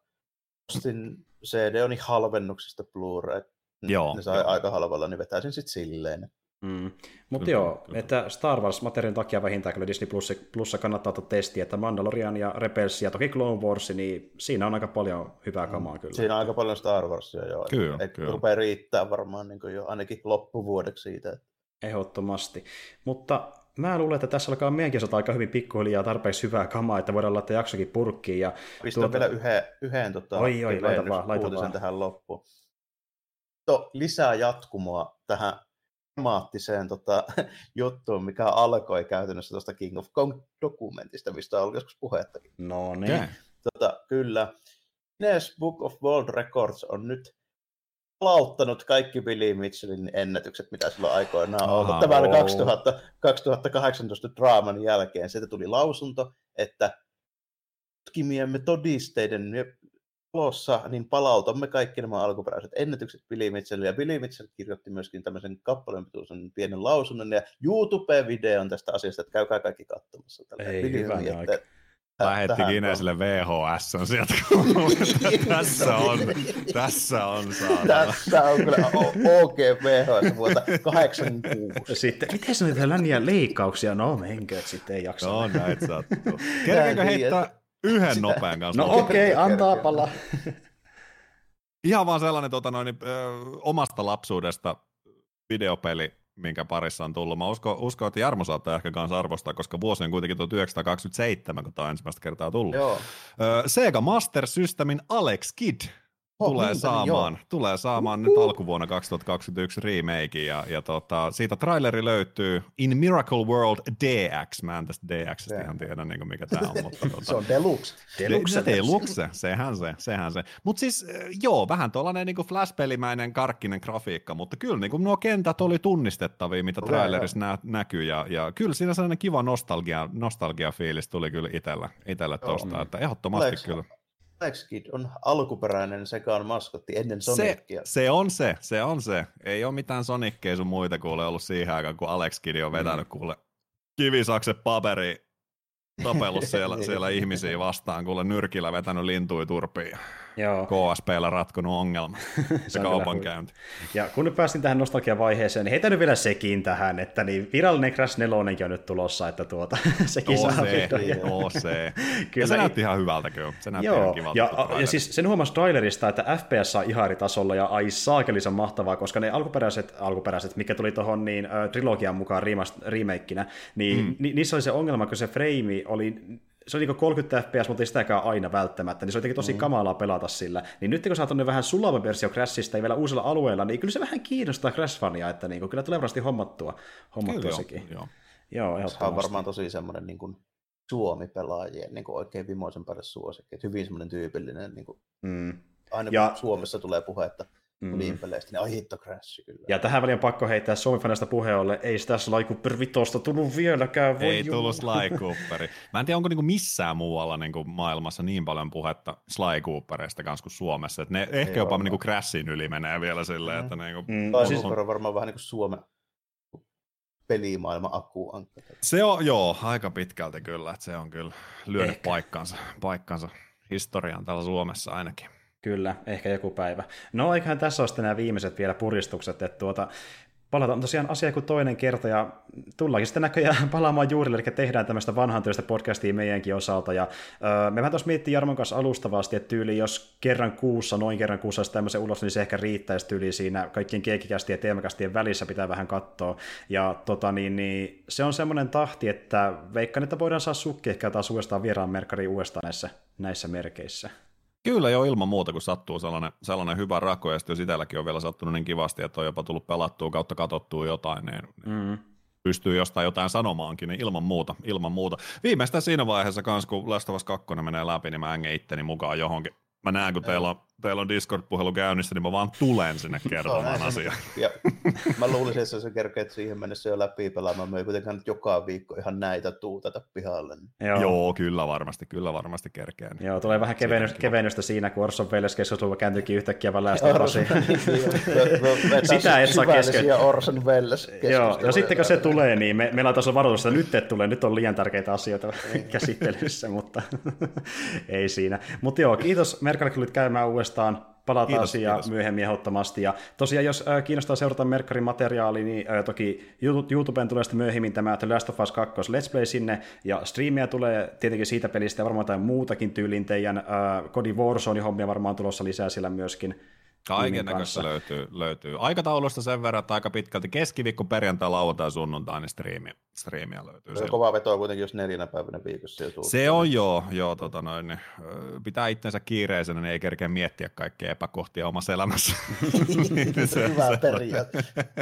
[SPEAKER 2] ostin CD on halvennuksesta Blu-ray. Joo. Ne sai joo. aika halvalla, niin vetäisin sitten silleen.
[SPEAKER 1] Mm. Mutta joo, kyllä. että Star Wars-materiaalin takia vähintään kyllä Disney Plus, Plussa kannattaa ottaa testiä, että Mandalorian ja Rebels ja toki Clone Wars, niin siinä on aika paljon hyvää kamaa mm. kyllä.
[SPEAKER 2] Siinä on aika paljon Star Warsia joo.
[SPEAKER 3] Kyllä, Et kyllä.
[SPEAKER 2] rupeaa riittää varmaan niin jo ainakin loppuvuodeksi siitä.
[SPEAKER 1] Ehdottomasti. Mutta mä luulen, että tässä alkaa meidänkin sota aika hyvin pikkuhiljaa tarpeeksi hyvää kamaa, että voidaan laittaa jaksokin purkkiin. Ja
[SPEAKER 2] Pistän tuota... vielä yhden, yhden tota,
[SPEAKER 1] oi, oi, laita vaan, laita
[SPEAKER 2] vaan. tähän loppuun. To, lisää jatkumoa tähän dramaattiseen tota, juttuun, mikä alkoi käytännössä tuosta King of Kong-dokumentista, mistä on ollut joskus puhettakin.
[SPEAKER 1] No niin.
[SPEAKER 2] Tota, kyllä. Guinness Book of World Records on nyt palauttanut kaikki Billy Mitchellin ennätykset, mitä silloin aikoinaan on ollut. Tämä oli 2000, 2018 draaman jälkeen. Sieltä tuli lausunto, että tutkimiemme todisteiden valossa niin palautamme kaikki nämä alkuperäiset ennätykset Billy Mitchellille. Ja Billy Mitchell kirjoitti myöskin tämmöisen kappaleen pituisen pienen lausunnon ja YouTube-videon tästä asiasta, että käykää kaikki katsomassa.
[SPEAKER 1] Ei, Billy hyvä, että,
[SPEAKER 3] Lähetti Guinnessille VHS sieltä, tässä on, tässä on
[SPEAKER 2] saatana. Tässä on kyllä OK VHS vuotta 86.
[SPEAKER 1] Sitten, miten se niitä länniä leikkauksia? No menkö, että sitten ei jaksa.
[SPEAKER 3] No näitä sattuu. Kerkeekö heittää yhden Sitä. nopean kanssa?
[SPEAKER 1] No okei, okay, antaa pala.
[SPEAKER 3] Ihan vaan sellainen tota noin, ö, omasta lapsuudesta videopeli minkä parissa on tullut. Mä uskon, uskon että Jarmo saattaa ehkä kanssa arvostaa, koska vuosi on kuitenkin 1927, kun tämä on ensimmäistä kertaa tullut. Joo. Sega Master Systemin Alex Kidd Oh, tulee, niin, saamaan, niin, tulee saamaan nyt alkuvuonna 2021 remake, ja, ja tota, siitä traileri löytyy In Miracle World DX, mä en tästä DXstä yeah. ihan tiedä niin kuin mikä tämä on. Mutta, tota,
[SPEAKER 2] se on Deluxe.
[SPEAKER 3] Deluxe, deluxe sehän se, sehän se. Mutta siis joo, vähän tuollainen niin Flash-pelimäinen karkkinen grafiikka, mutta kyllä niin kuin nuo kentät oli tunnistettavia, mitä trailerissa nä- näkyy, ja, ja kyllä siinä sellainen kiva nostalgia, nostalgia-fiilis tuli kyllä itsellä, itsellä tuosta, että ehdottomasti Lex. kyllä.
[SPEAKER 2] Alex Kidd on alkuperäinen sekaan maskotti ennen Sonicia.
[SPEAKER 3] Se, se, on se, se on se. Ei ole mitään Sonickeja sun muita kuule ollut siihen aikaan, kun Alex Kidd on vetänyt mm. kuule kivisakse paperi tapellut siellä, siellä ihmisiä vastaan, kuule nyrkillä vetänyt lintui turpiin. Joo. KSPllä ratkonut ongelma, se kaupankäynti.
[SPEAKER 1] Ja kun nyt päästiin tähän nostalgia-vaiheeseen, niin heitä nyt vielä sekin tähän, että niin virallinen Crash 4 on nyt tulossa, että tuota, sekin
[SPEAKER 3] saa se, oo se. kyllä. Ja se näytti ihan hyvältä kyllä. Se näytti Joo. ihan kivalta.
[SPEAKER 1] Ja, ja siis sen huomasi trailerista, että FPS on ihan eri tasolla ja ai saakelisen mahtavaa, koska ne alkuperäiset, alkuperäiset mikä tuli tuohon niin, trilogian mukaan remakeina, niin mm. ni, niissä oli se ongelma, kun se frame oli se on niin 30 fps, mutta ei sitäkään aina välttämättä, niin se on jotenkin tosi mm. kamalaa pelata sillä. Niin nyt kun sä oot vähän sulava versio Crashista ja vielä uusilla alueilla, niin kyllä se vähän kiinnostaa Crash-fania, että niin kuin, kyllä tulee varmasti hommattua, hommattua kyllä, sekin. Joo,
[SPEAKER 2] joo. se on varmaan tosi semmoinen niin kuin Suomi-pelaajien niin kuin oikein vimoisen päälle suosikki. Että hyvin semmoinen tyypillinen, niin kuin, mm. aina ja... Suomessa tulee puhetta mm. niin peleistä, niin ai hitto crash kyllä.
[SPEAKER 1] Ja tähän väliin on pakko heittää Suomi-fanista puheolle, ei sitä Sly Cooper vitosta tullut vieläkään.
[SPEAKER 3] Voi ei jumala. tullut Sly Cooperi. Mä en tiedä, onko niinku missään muualla niinku maailmassa niin paljon puhetta Sly Cooperista kanssa kuin Suomessa, että ne ei ehkä jopa niinku Crashin yli menee vielä silleen, mm. että niinku...
[SPEAKER 2] Mm. Tai siis on varmaan vähän niin kuin Suomen pelimaailma akuankka.
[SPEAKER 3] Se on, joo, aika pitkälti kyllä, että se on kyllä lyönyt paikkansa, paikkansa historiaan täällä Suomessa ainakin.
[SPEAKER 1] Kyllä, ehkä joku päivä. No eiköhän tässä ole nämä viimeiset vielä puristukset, että tuota, palataan tosiaan asia kuin toinen kerta, ja tullaankin sitten näköjään palaamaan juurille, eli tehdään tämmöistä vanhan työstä podcastia meidänkin osalta, ja öö, me vähän tuossa miettii Jarmon kanssa alustavasti, että tyyli jos kerran kuussa, noin kerran kuussa tämmöisen ulos, niin se ehkä riittäisi tyyli siinä kaikkien keekikästien ja teemakästien välissä pitää vähän katsoa, ja tota, niin, niin, se on semmoinen tahti, että veikkaan, että voidaan saa sukki ehkä taas uudestaan vieraan merkkari uudestaan näissä, näissä merkeissä.
[SPEAKER 3] Kyllä jo ilman muuta, kun sattuu sellainen, sellainen hyvä rako, ja jos itselläkin on vielä sattunut niin kivasti, että on jopa tullut pelattua kautta katsottua jotain, niin mm. pystyy jostain jotain sanomaankin, niin ilman muuta, ilman muuta. Viimeistään siinä vaiheessa kanssa, kun Last of Us 2 menee läpi, niin mä ängen itteni mukaan johonkin. Mä näen, kun teillä on teillä on Discord-puhelu käynnissä, niin mä vaan tulen sinne kertomaan asiaa.
[SPEAKER 2] Ja mä luulisin, että se kerkeet siihen mennessä jo läpi pelaamaan. Me ei kuitenkaan nyt joka viikko ihan näitä tuutata pihalle.
[SPEAKER 3] Joo. Joo, kyllä varmasti, kyllä varmasti kerkeen.
[SPEAKER 1] Joo, tulee vähän kevennystä, kevennystä siinä, kun Orson Welles keskustelu kääntyykin yhtäkkiä vaan
[SPEAKER 2] läsnä Sitä et saa keskeyttää. Orson Welles
[SPEAKER 1] Joo, ja sitten kun se tulee, niin me, meillä on taas varoitus, että nyt et tulee, nyt on liian tärkeitä asioita käsittelyssä, mutta ei siinä. Mutta joo, kiitos Merkalle, kun käymään uudestaan uudestaan. Palataan kiitos, asiaan kiitos. myöhemmin ehdottomasti. Ja tosiaan, jos äh, kiinnostaa seurata Merkkarin materiaalia, niin äh, toki YouTubeen tulee sitten myöhemmin tämä The Last of Us 2 Let's Play sinne, ja striimiä tulee tietenkin siitä pelistä ja varmaan jotain muutakin tyylin teidän äh, Cody Warzone-hommia varmaan tulossa lisää siellä myöskin.
[SPEAKER 3] Kaiken näköistä löytyy, löytyy. Aikataulusta sen verran, että aika pitkälti keskiviikko, perjantai, lauantai, sunnuntai, niin striimi, striimiä löytyy.
[SPEAKER 2] Se on kova vetoa kuitenkin, jos neljänä päivänä viikossa
[SPEAKER 3] jo Se on joo, joo tota noin, niin, pitää itsensä kiireisenä, niin ei kerkeä miettiä kaikkea epäkohtia omassa elämässä.
[SPEAKER 2] Hyvä periaate.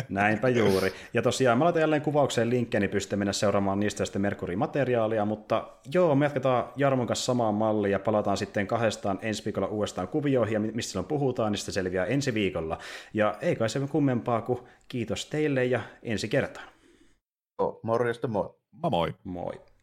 [SPEAKER 1] Näinpä juuri. Ja tosiaan mä laitan jälleen kuvaukseen linkkejä, niin pystytte mennä seuraamaan niistä sitten Merkuri-materiaalia, mutta joo, me jatketaan Jarmon kanssa samaa mallia ja palataan sitten kahdestaan ensi viikolla uudestaan kuvioihin ja mistä silloin puhutaan, niin sitten selviää ensi viikolla. Ja ei kai se kummempaa kuin kiitos teille ja ensi kertaan.
[SPEAKER 2] Oh, morjesta moi.
[SPEAKER 3] Moi moi.
[SPEAKER 1] Moi.